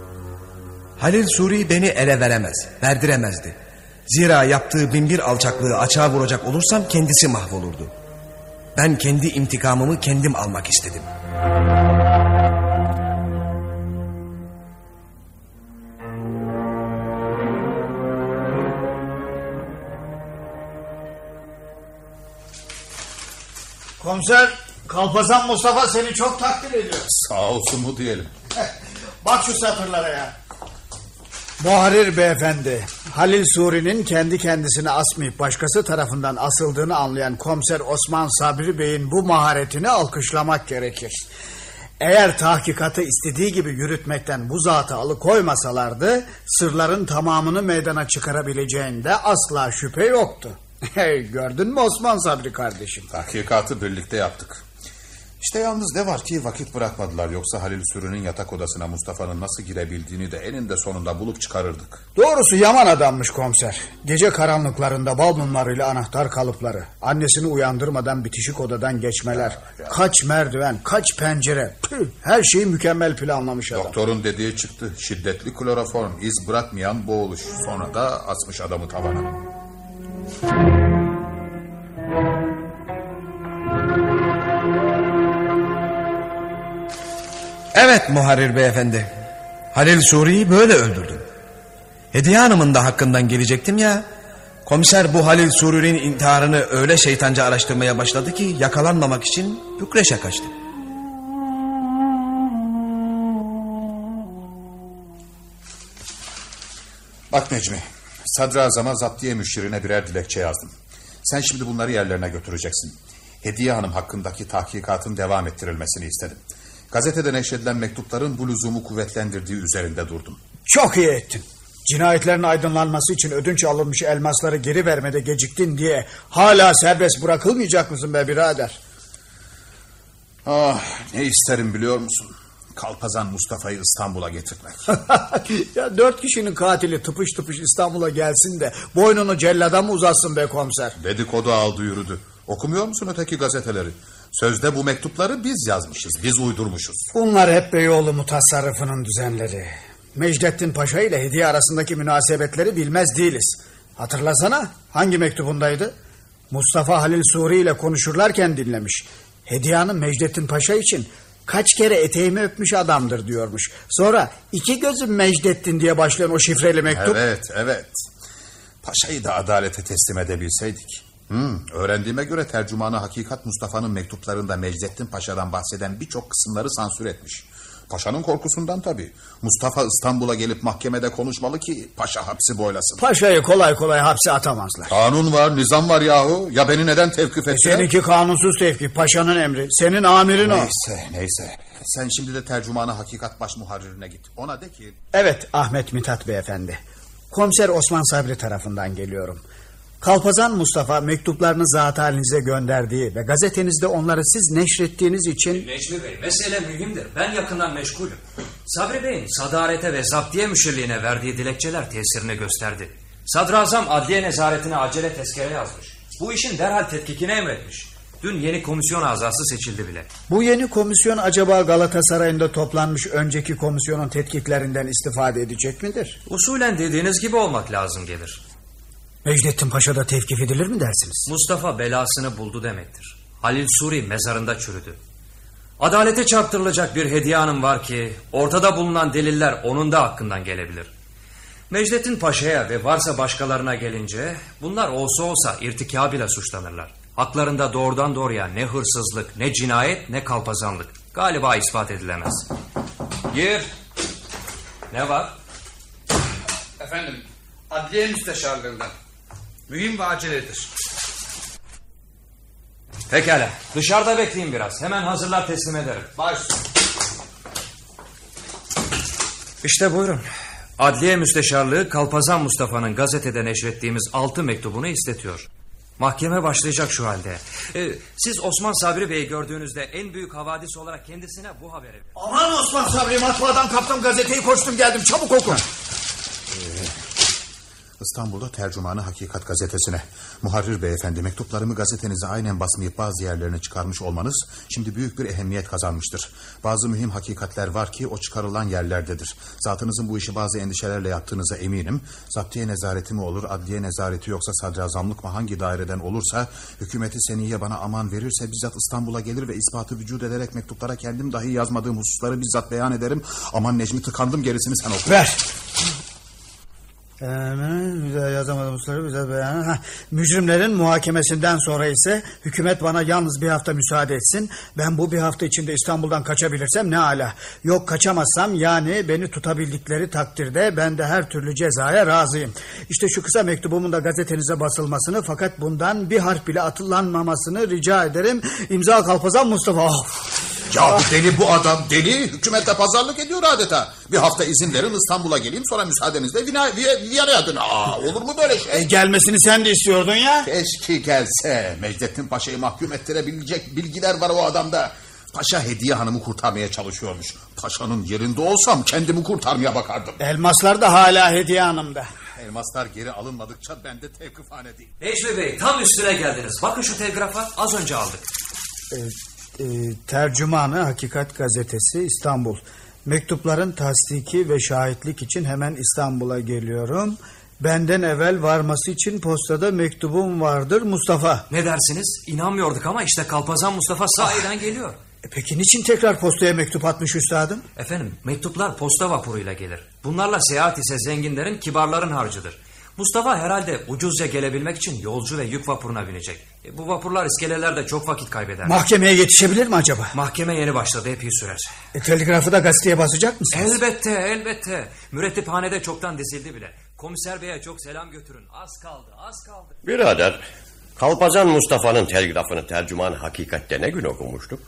Halil Suri beni ele veremez, verdiremezdi. Zira yaptığı binbir alçaklığı açığa vuracak olursam kendisi mahvolurdu. Ben kendi intikamımı kendim almak istedim. Komiser Kalpazan Mustafa seni çok takdir ediyor. Sağ olsun mu diyelim. Bak şu satırlara ya. Muharir beyefendi, Halil Suri'nin kendi kendisini asmayıp başkası tarafından asıldığını anlayan komiser Osman Sabri Bey'in bu maharetini alkışlamak gerekir. Eğer tahkikatı istediği gibi yürütmekten bu zatı alıkoymasalardı... ...sırların tamamını meydana çıkarabileceğinde asla şüphe yoktu. Hey, gördün mü Osman Sabri kardeşim? Tahkikatı birlikte yaptık. İşte yalnız ne var ki vakit bırakmadılar. Yoksa Halil Sürü'nün yatak odasına Mustafa'nın nasıl girebildiğini de eninde sonunda bulup çıkarırdık. Doğrusu yaman adammış komiser. Gece karanlıklarında bal mumlarıyla anahtar kalıpları. Annesini uyandırmadan bitişik odadan geçmeler. Kaç merdiven, kaç pencere. Püh, her şeyi mükemmel planlamış adam. Doktorun dediği çıktı. Şiddetli kloroform, iz bırakmayan boğuluş. Sonra da asmış adamı tavana. Evet muharrir beyefendi. Halil Suri'yi böyle öldürdün. Hediye Hanım'ın da hakkından gelecektim ya. Komiser bu Halil Suri'nin intiharını öyle şeytanca araştırmaya başladı ki yakalanmamak için Bükreş'e kaçtı. Bak Necmi, sadrazama zaptiye müşirine birer dilekçe yazdım. Sen şimdi bunları yerlerine götüreceksin. Hediye Hanım hakkındaki tahkikatın devam ettirilmesini istedim. Gazetede neşredilen mektupların bu lüzumu kuvvetlendirdiği üzerinde durdum. Çok iyi ettin. Cinayetlerin aydınlanması için ödünç alınmış elmasları geri vermede geciktin diye hala serbest bırakılmayacak mısın be birader? Ah ne isterim biliyor musun? Kalpazan Mustafa'yı İstanbul'a getirmek. ya dört kişinin katili tıpış tıpış İstanbul'a gelsin de boynunu cellada mı uzatsın be komiser? Dedikodu aldı yürüdü. Okumuyor musun öteki gazeteleri? Sözde bu mektupları biz yazmışız, biz uydurmuşuz. Bunlar hep Beyoğlu mutasarrıfının düzenleri. Mecdettin Paşa ile Hediye arasındaki münasebetleri bilmez değiliz. Hatırlasana hangi mektubundaydı? Mustafa Halil Suri ile konuşurlarken dinlemiş. Hediye Hanım Mecdettin Paşa için kaç kere eteğimi öpmüş adamdır diyormuş. Sonra iki gözüm Mecdettin diye başlayan o şifreli mektup. Evet, evet. Paşa'yı da adalete teslim edebilseydik. Hmm, öğrendiğime göre tercümanı Hakikat Mustafa'nın mektuplarında Mecdettin Paşa'dan bahseden birçok kısımları sansür etmiş. Paşa'nın korkusundan tabii. Mustafa İstanbul'a gelip mahkemede konuşmalı ki paşa hapsi boylasın. Paşayı kolay kolay hapse atamazlar. Kanun var, nizam var yahu. Ya beni neden tevkif E ettiler? seninki kanunsuz tevkif. Paşanın emri. Senin amirin o. Neyse, neyse. Sen şimdi de tercümanı Hakikat baş muharririne git. Ona de ki... Evet Ahmet Mithat beyefendi. Komiser Osman Sabri tarafından geliyorum. Kalpazan Mustafa mektuplarını zat halinize gönderdiği ve gazetenizde onları siz neşrettiğiniz için... Necmi Bey mesele mühimdir. Ben yakından meşgulüm. Sabri Bey'in sadarete ve zaptiye müşirliğine verdiği dilekçeler tesirini gösterdi. Sadrazam adliye nezaretine acele tezkere yazmış. Bu işin derhal tetkikini emretmiş. Dün yeni komisyon azası seçildi bile. Bu yeni komisyon acaba Galatasaray'ında toplanmış önceki komisyonun tetkiklerinden istifade edecek midir? Usulen dediğiniz gibi olmak lazım gelir. Mecdettin Paşa da tevkif edilir mi dersiniz? Mustafa belasını buldu demektir. Halil Suri mezarında çürüdü. Adalete çarptırılacak bir hediye hanım var ki ortada bulunan deliller onun da hakkından gelebilir. Mecdettin Paşa'ya ve varsa başkalarına gelince bunlar olsa olsa irtikab ile suçlanırlar. Haklarında doğrudan doğruya ne hırsızlık, ne cinayet, ne kalpazanlık. Galiba ispat edilemez. Gir. Ne var? Efendim, adliye müsteşarlığından. Mühim ve aceledir. Pekala. Dışarıda bekleyin biraz. Hemen hazırlar teslim ederim. Baş. İşte buyurun. Adliye Müsteşarlığı Kalpazan Mustafa'nın gazetede neşrettiğimiz altı mektubunu istetiyor. Mahkeme başlayacak şu halde. Ee, siz Osman Sabri Bey'i gördüğünüzde en büyük havadis olarak kendisine bu haberi verin. Aman Osman Sabri matbaadan kaptım gazeteyi koştum geldim çabuk oku. İstanbul'da tercümanı Hakikat gazetesine. Muharrir beyefendi mektuplarımı gazetenize aynen basmayıp bazı yerlerine çıkarmış olmanız şimdi büyük bir ehemmiyet kazanmıştır. Bazı mühim hakikatler var ki o çıkarılan yerlerdedir. Zatınızın bu işi bazı endişelerle yaptığınıza eminim. Zaptiye nezareti mi olur, adliye nezareti yoksa sadrazamlık mı hangi daireden olursa hükümeti seniye bana aman verirse bizzat İstanbul'a gelir ve ispatı vücut ederek mektuplara kendim dahi yazmadığım hususları bizzat beyan ederim. Aman Necmi tıkandım gerisini sen oku. Ver. Güzel yazamadım soru güzel beyan. Ha, mücrimlerin muhakemesinden sonra ise hükümet bana yalnız bir hafta müsaade etsin. Ben bu bir hafta içinde İstanbul'dan kaçabilirsem ne ala. Yok kaçamazsam yani beni tutabildikleri takdirde ben de her türlü cezaya razıyım. İşte şu kısa mektubumun da gazetenize basılmasını fakat bundan bir harf bile atılanmamasını rica ederim. İmza Kalpazan Mustafa. Of. Ya bu deli bu adam deli. Hükümette pazarlık ediyor adeta. Bir hafta izin verin İstanbul'a geleyim sonra müsaadenizle Vina, Vi- Viyana'ya dön. Aa, olur mu böyle şey? E, gelmesini sen de istiyordun ya. Keşke gelse. Mecdettin Paşa'yı mahkum ettirebilecek bilgiler var o adamda. Paşa Hediye Hanım'ı kurtarmaya çalışıyormuş. Paşa'nın yerinde olsam kendimi kurtarmaya bakardım. Elmaslar da hala hediye hanımda. Elmaslar geri alınmadıkça ben de tevkifhane değil. Necmi Bey tam üstüne geldiniz. Bakın şu telgrafa az önce aldık. E, e, tercümanı Hakikat Gazetesi İstanbul. Mektupların tasdiki ve şahitlik için hemen İstanbul'a geliyorum. Benden evvel varması için postada mektubum vardır Mustafa. Ne dersiniz? İnanmıyorduk ama işte Kalpazan Mustafa sahiden geliyor. E peki niçin tekrar postaya mektup atmış üstadım? Efendim mektuplar posta vapuruyla gelir. Bunlarla seyahat ise zenginlerin kibarların harcıdır. Mustafa herhalde ucuzca gelebilmek için yolcu ve yük vapuruna binecek. E, bu vapurlar iskelelerde çok vakit kaybeder. Mahkemeye yetişebilir mi acaba? Mahkeme yeni başladı epey sürer. E, telgrafı da gazeteye basacak mısınız? Elbette elbette. Mürettiphanede çoktan dizildi bile. Komiser beye çok selam götürün. Az kaldı az kaldı. Birader, Kalpazan Mustafa'nın telgrafını tercüman hakikatte ne gün okumuştuk?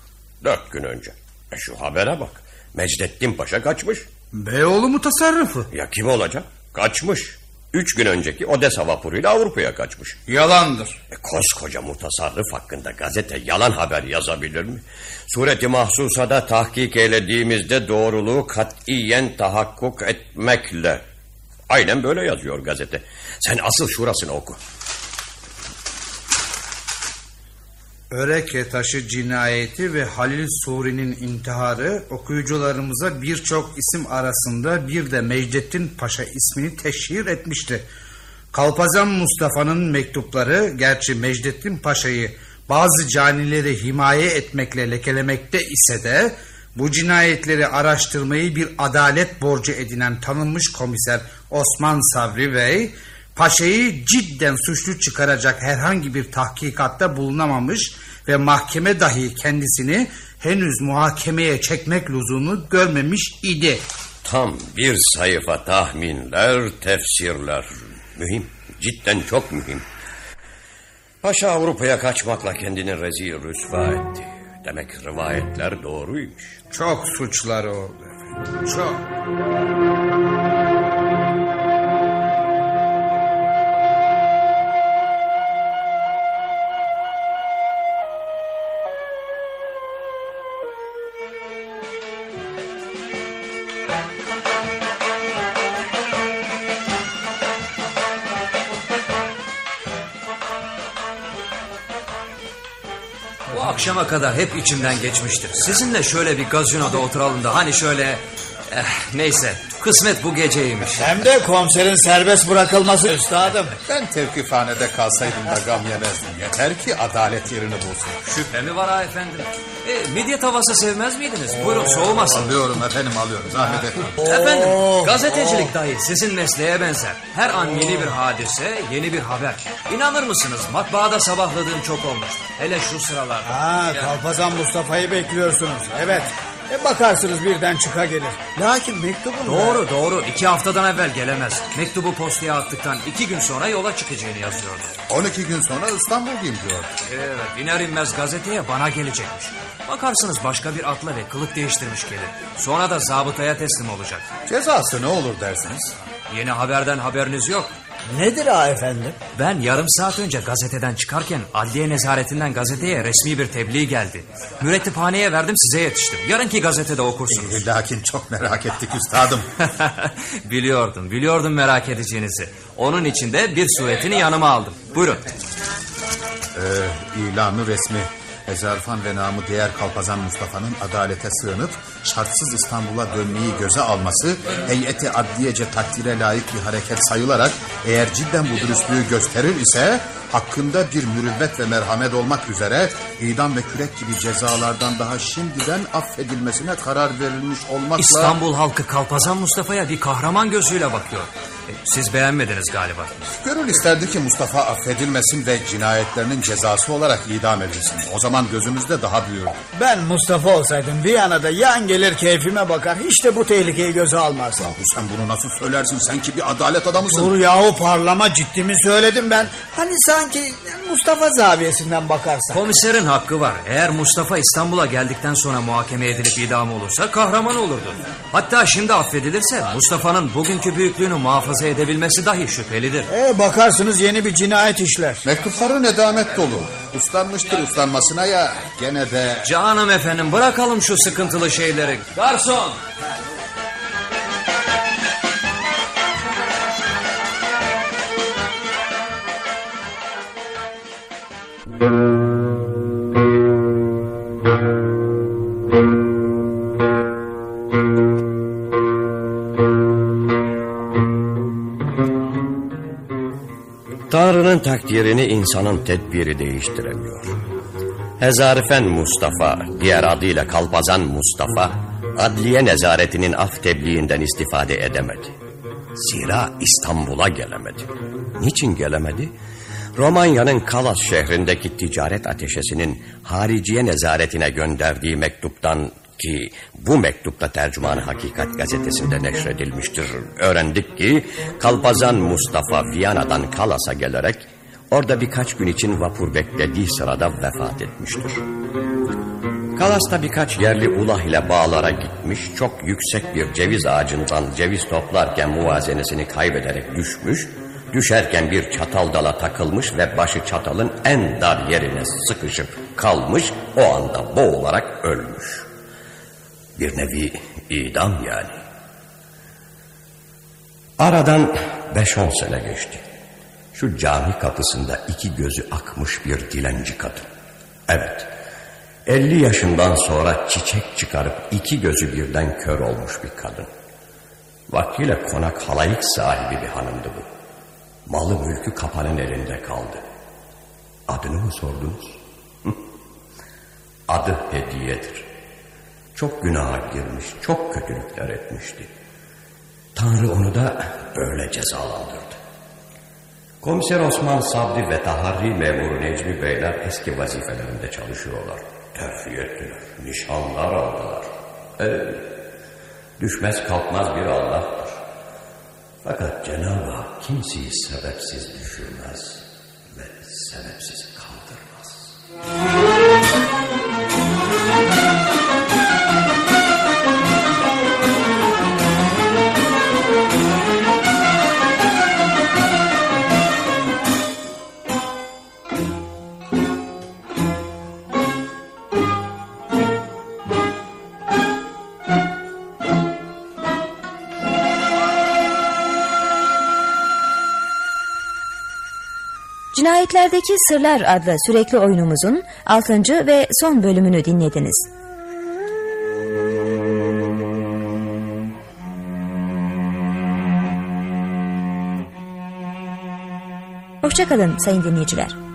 Dört gün önce. E şu habere bak. Mecdettin Paşa kaçmış. Beyoğlu mutasarrıfı. Ya kim olacak? Kaçmış. Üç gün önceki Odessa vapuruyla Avrupa'ya kaçmış. Yalandır. E, koskoca mutasarrıf hakkında gazete yalan haber yazabilir mi? Sureti mahsusada tahkik eylediğimizde doğruluğu katiyen tahakkuk etmekle. Aynen böyle yazıyor gazete. Sen asıl şurasını oku. Öreke taşı cinayeti ve Halil Suri'nin intiharı okuyucularımıza birçok isim arasında bir de Mecdettin Paşa ismini teşhir etmişti. Kalpazan Mustafa'nın mektupları gerçi Mecdettin Paşa'yı bazı canileri himaye etmekle lekelemekte ise de bu cinayetleri araştırmayı bir adalet borcu edinen tanınmış komiser Osman Sabri Bey Paşa'yı cidden suçlu çıkaracak herhangi bir tahkikatta bulunamamış ve mahkeme dahi kendisini henüz muhakemeye çekmek lüzumunu görmemiş idi. Tam bir sayfa tahminler, tefsirler. Mühim, cidden çok mühim. Paşa Avrupa'ya kaçmakla kendini rezil rüsva etti. Demek rivayetler doğruymuş. Çok suçları oldu çok. Akşama kadar hep içimden geçmiştir. Sizinle şöyle bir gazinoda oturalım da hani şöyle... Eh, neyse kısmet bu geceymiş. Hem de komiserin serbest bırakılması üstadım. Ben tevkifhanede kalsaydım da gam yemezdim. Yeter ki adalet yerini bulsun. Şüphe mi var ha efendim? E, midye tavası sevmez miydiniz? Buyurun soğumasın. Alıyorum efendim alıyorum. Zahmet etmeyin. Efendim gazetecilik dahi sizin mesleğe benzer. Her an yeni bir hadise, yeni bir haber. İnanır mısınız matbaada sabahladığım çok olmuş. Hele şu sıralarda. Ha, Kalpazan Mustafa'yı bekliyorsunuz. Evet. E bakarsınız birden çıka gelir. Lakin mektubun... Doğru doğru iki haftadan evvel gelemez. Mektubu postaya attıktan iki gün sonra yola çıkacağını yazıyordu. 12 gün sonra İstanbul'dayım diyor. Evet iner inmez gazeteye bana gelecekmiş. Bakarsınız başka bir atla ve kılık değiştirmiş gelir. Sonra da zabıtaya teslim olacak. Cezası ne olur dersiniz? Yeni haberden haberiniz yok. Nedir ha efendim? Ben yarım saat önce gazeteden çıkarken adliye nezaretinden gazeteye resmi bir tebliğ geldi. Mürettiphaneye verdim size yetiştim. Yarınki gazetede okursunuz. E, lakin çok merak ettik üstadım. biliyordum, biliyordum merak edeceğinizi. Onun için de bir suretini yanıma aldım. Buyurun. Ee, ilanı resmi. Ezarfan ve namı diğer Kalpazan Mustafa'nın adalete sığınıp şartsız İstanbul'a dönmeyi göze alması heyeti adliyece takdire layık bir hareket sayılarak eğer cidden bu dürüstlüğü gösterir ise hakkında bir mürüvvet ve merhamet olmak üzere idam ve kürek gibi cezalardan daha şimdiden affedilmesine karar verilmiş olmakla... İstanbul halkı Kalpazan Mustafa'ya bir kahraman gözüyle bakıyor. Siz beğenmediniz galiba. Gönül isterdi ki Mustafa affedilmesin ve cinayetlerinin cezası olarak idam edilsin. O zaman gözümüzde daha büyür. Ben Mustafa olsaydım Viyana'da yan gelir keyfime bakar. Hiç de bu tehlikeyi göze almazdım. Yahu sen bunu nasıl söylersin? Sen ki bir adalet adamısın. Dur yahu parlama ciddimi söyledim ben. Hani sanki Mustafa zaviyesinden bakarsan. Komiserin hakkı var. Eğer Mustafa İstanbul'a geldikten sonra muhakeme edilip idam olursa kahraman olurdu. Hatta şimdi affedilirse Mustafa'nın bugünkü büyüklüğünü muhafaza edebilmesi dahi şüphelidir. E, bakarsınız yeni bir cinayet işler. Mektupları nedamet dolu. Uslanmıştır uslanmasına ya. Gene de... Canım efendim bırakalım şu sıkıntılı şeyleri. Garson! Tanrı'nın takdirini insanın tedbiri değiştiremiyor. Hezarifen Mustafa, diğer adıyla Kalpazan Mustafa, adliye nezaretinin af tebliğinden istifade edemedi. Zira İstanbul'a gelemedi. Niçin gelemedi? Romanya'nın Kalas şehrindeki ticaret ateşesinin hariciye nezaretine gönderdiği mektuptan ki bu mektupta tercümanı Hakikat gazetesinde neşredilmiştir. Öğrendik ki Kalpazan Mustafa Viyana'dan Kalas'a gelerek orada birkaç gün için vapur beklediği sırada vefat etmiştir. Kalas'ta birkaç yerli ulah ile bağlara gitmiş, çok yüksek bir ceviz ağacından ceviz toplarken muvazenesini kaybederek düşmüş, düşerken bir çatal dala takılmış ve başı çatalın en dar yerine sıkışıp kalmış, o anda boğularak ölmüş. Bir nevi idam yani. Aradan beş on sene geçti. Şu cami kapısında iki gözü akmış bir dilenci kadın. Evet, elli yaşından sonra çiçek çıkarıp iki gözü birden kör olmuş bir kadın. Vaktiyle konak halayık sahibi bir hanımdı bu. Malı mülkü kapanın elinde kaldı. Adını mı sordunuz? Adı hediyedir. Çok günaha girmiş, çok kötülükler etmişti. Tanrı onu da böyle cezalandırdı. Komiser Osman Sabri ve Taharri memuru Necmi Beyler eski vazifelerinde çalışıyorlar. Terfi ettiler, nişanlar aldılar. Evet, düşmez kalkmaz bir Allah'tır. Fakat Cenab-ı Hak kimseyi sebepsiz düşürmez ve sebepsiz kaldırmaz. Cinayetlerdeki Sırlar adlı sürekli oyunumuzun 6. ve son bölümünü dinlediniz. Hoşçakalın sayın dinleyiciler.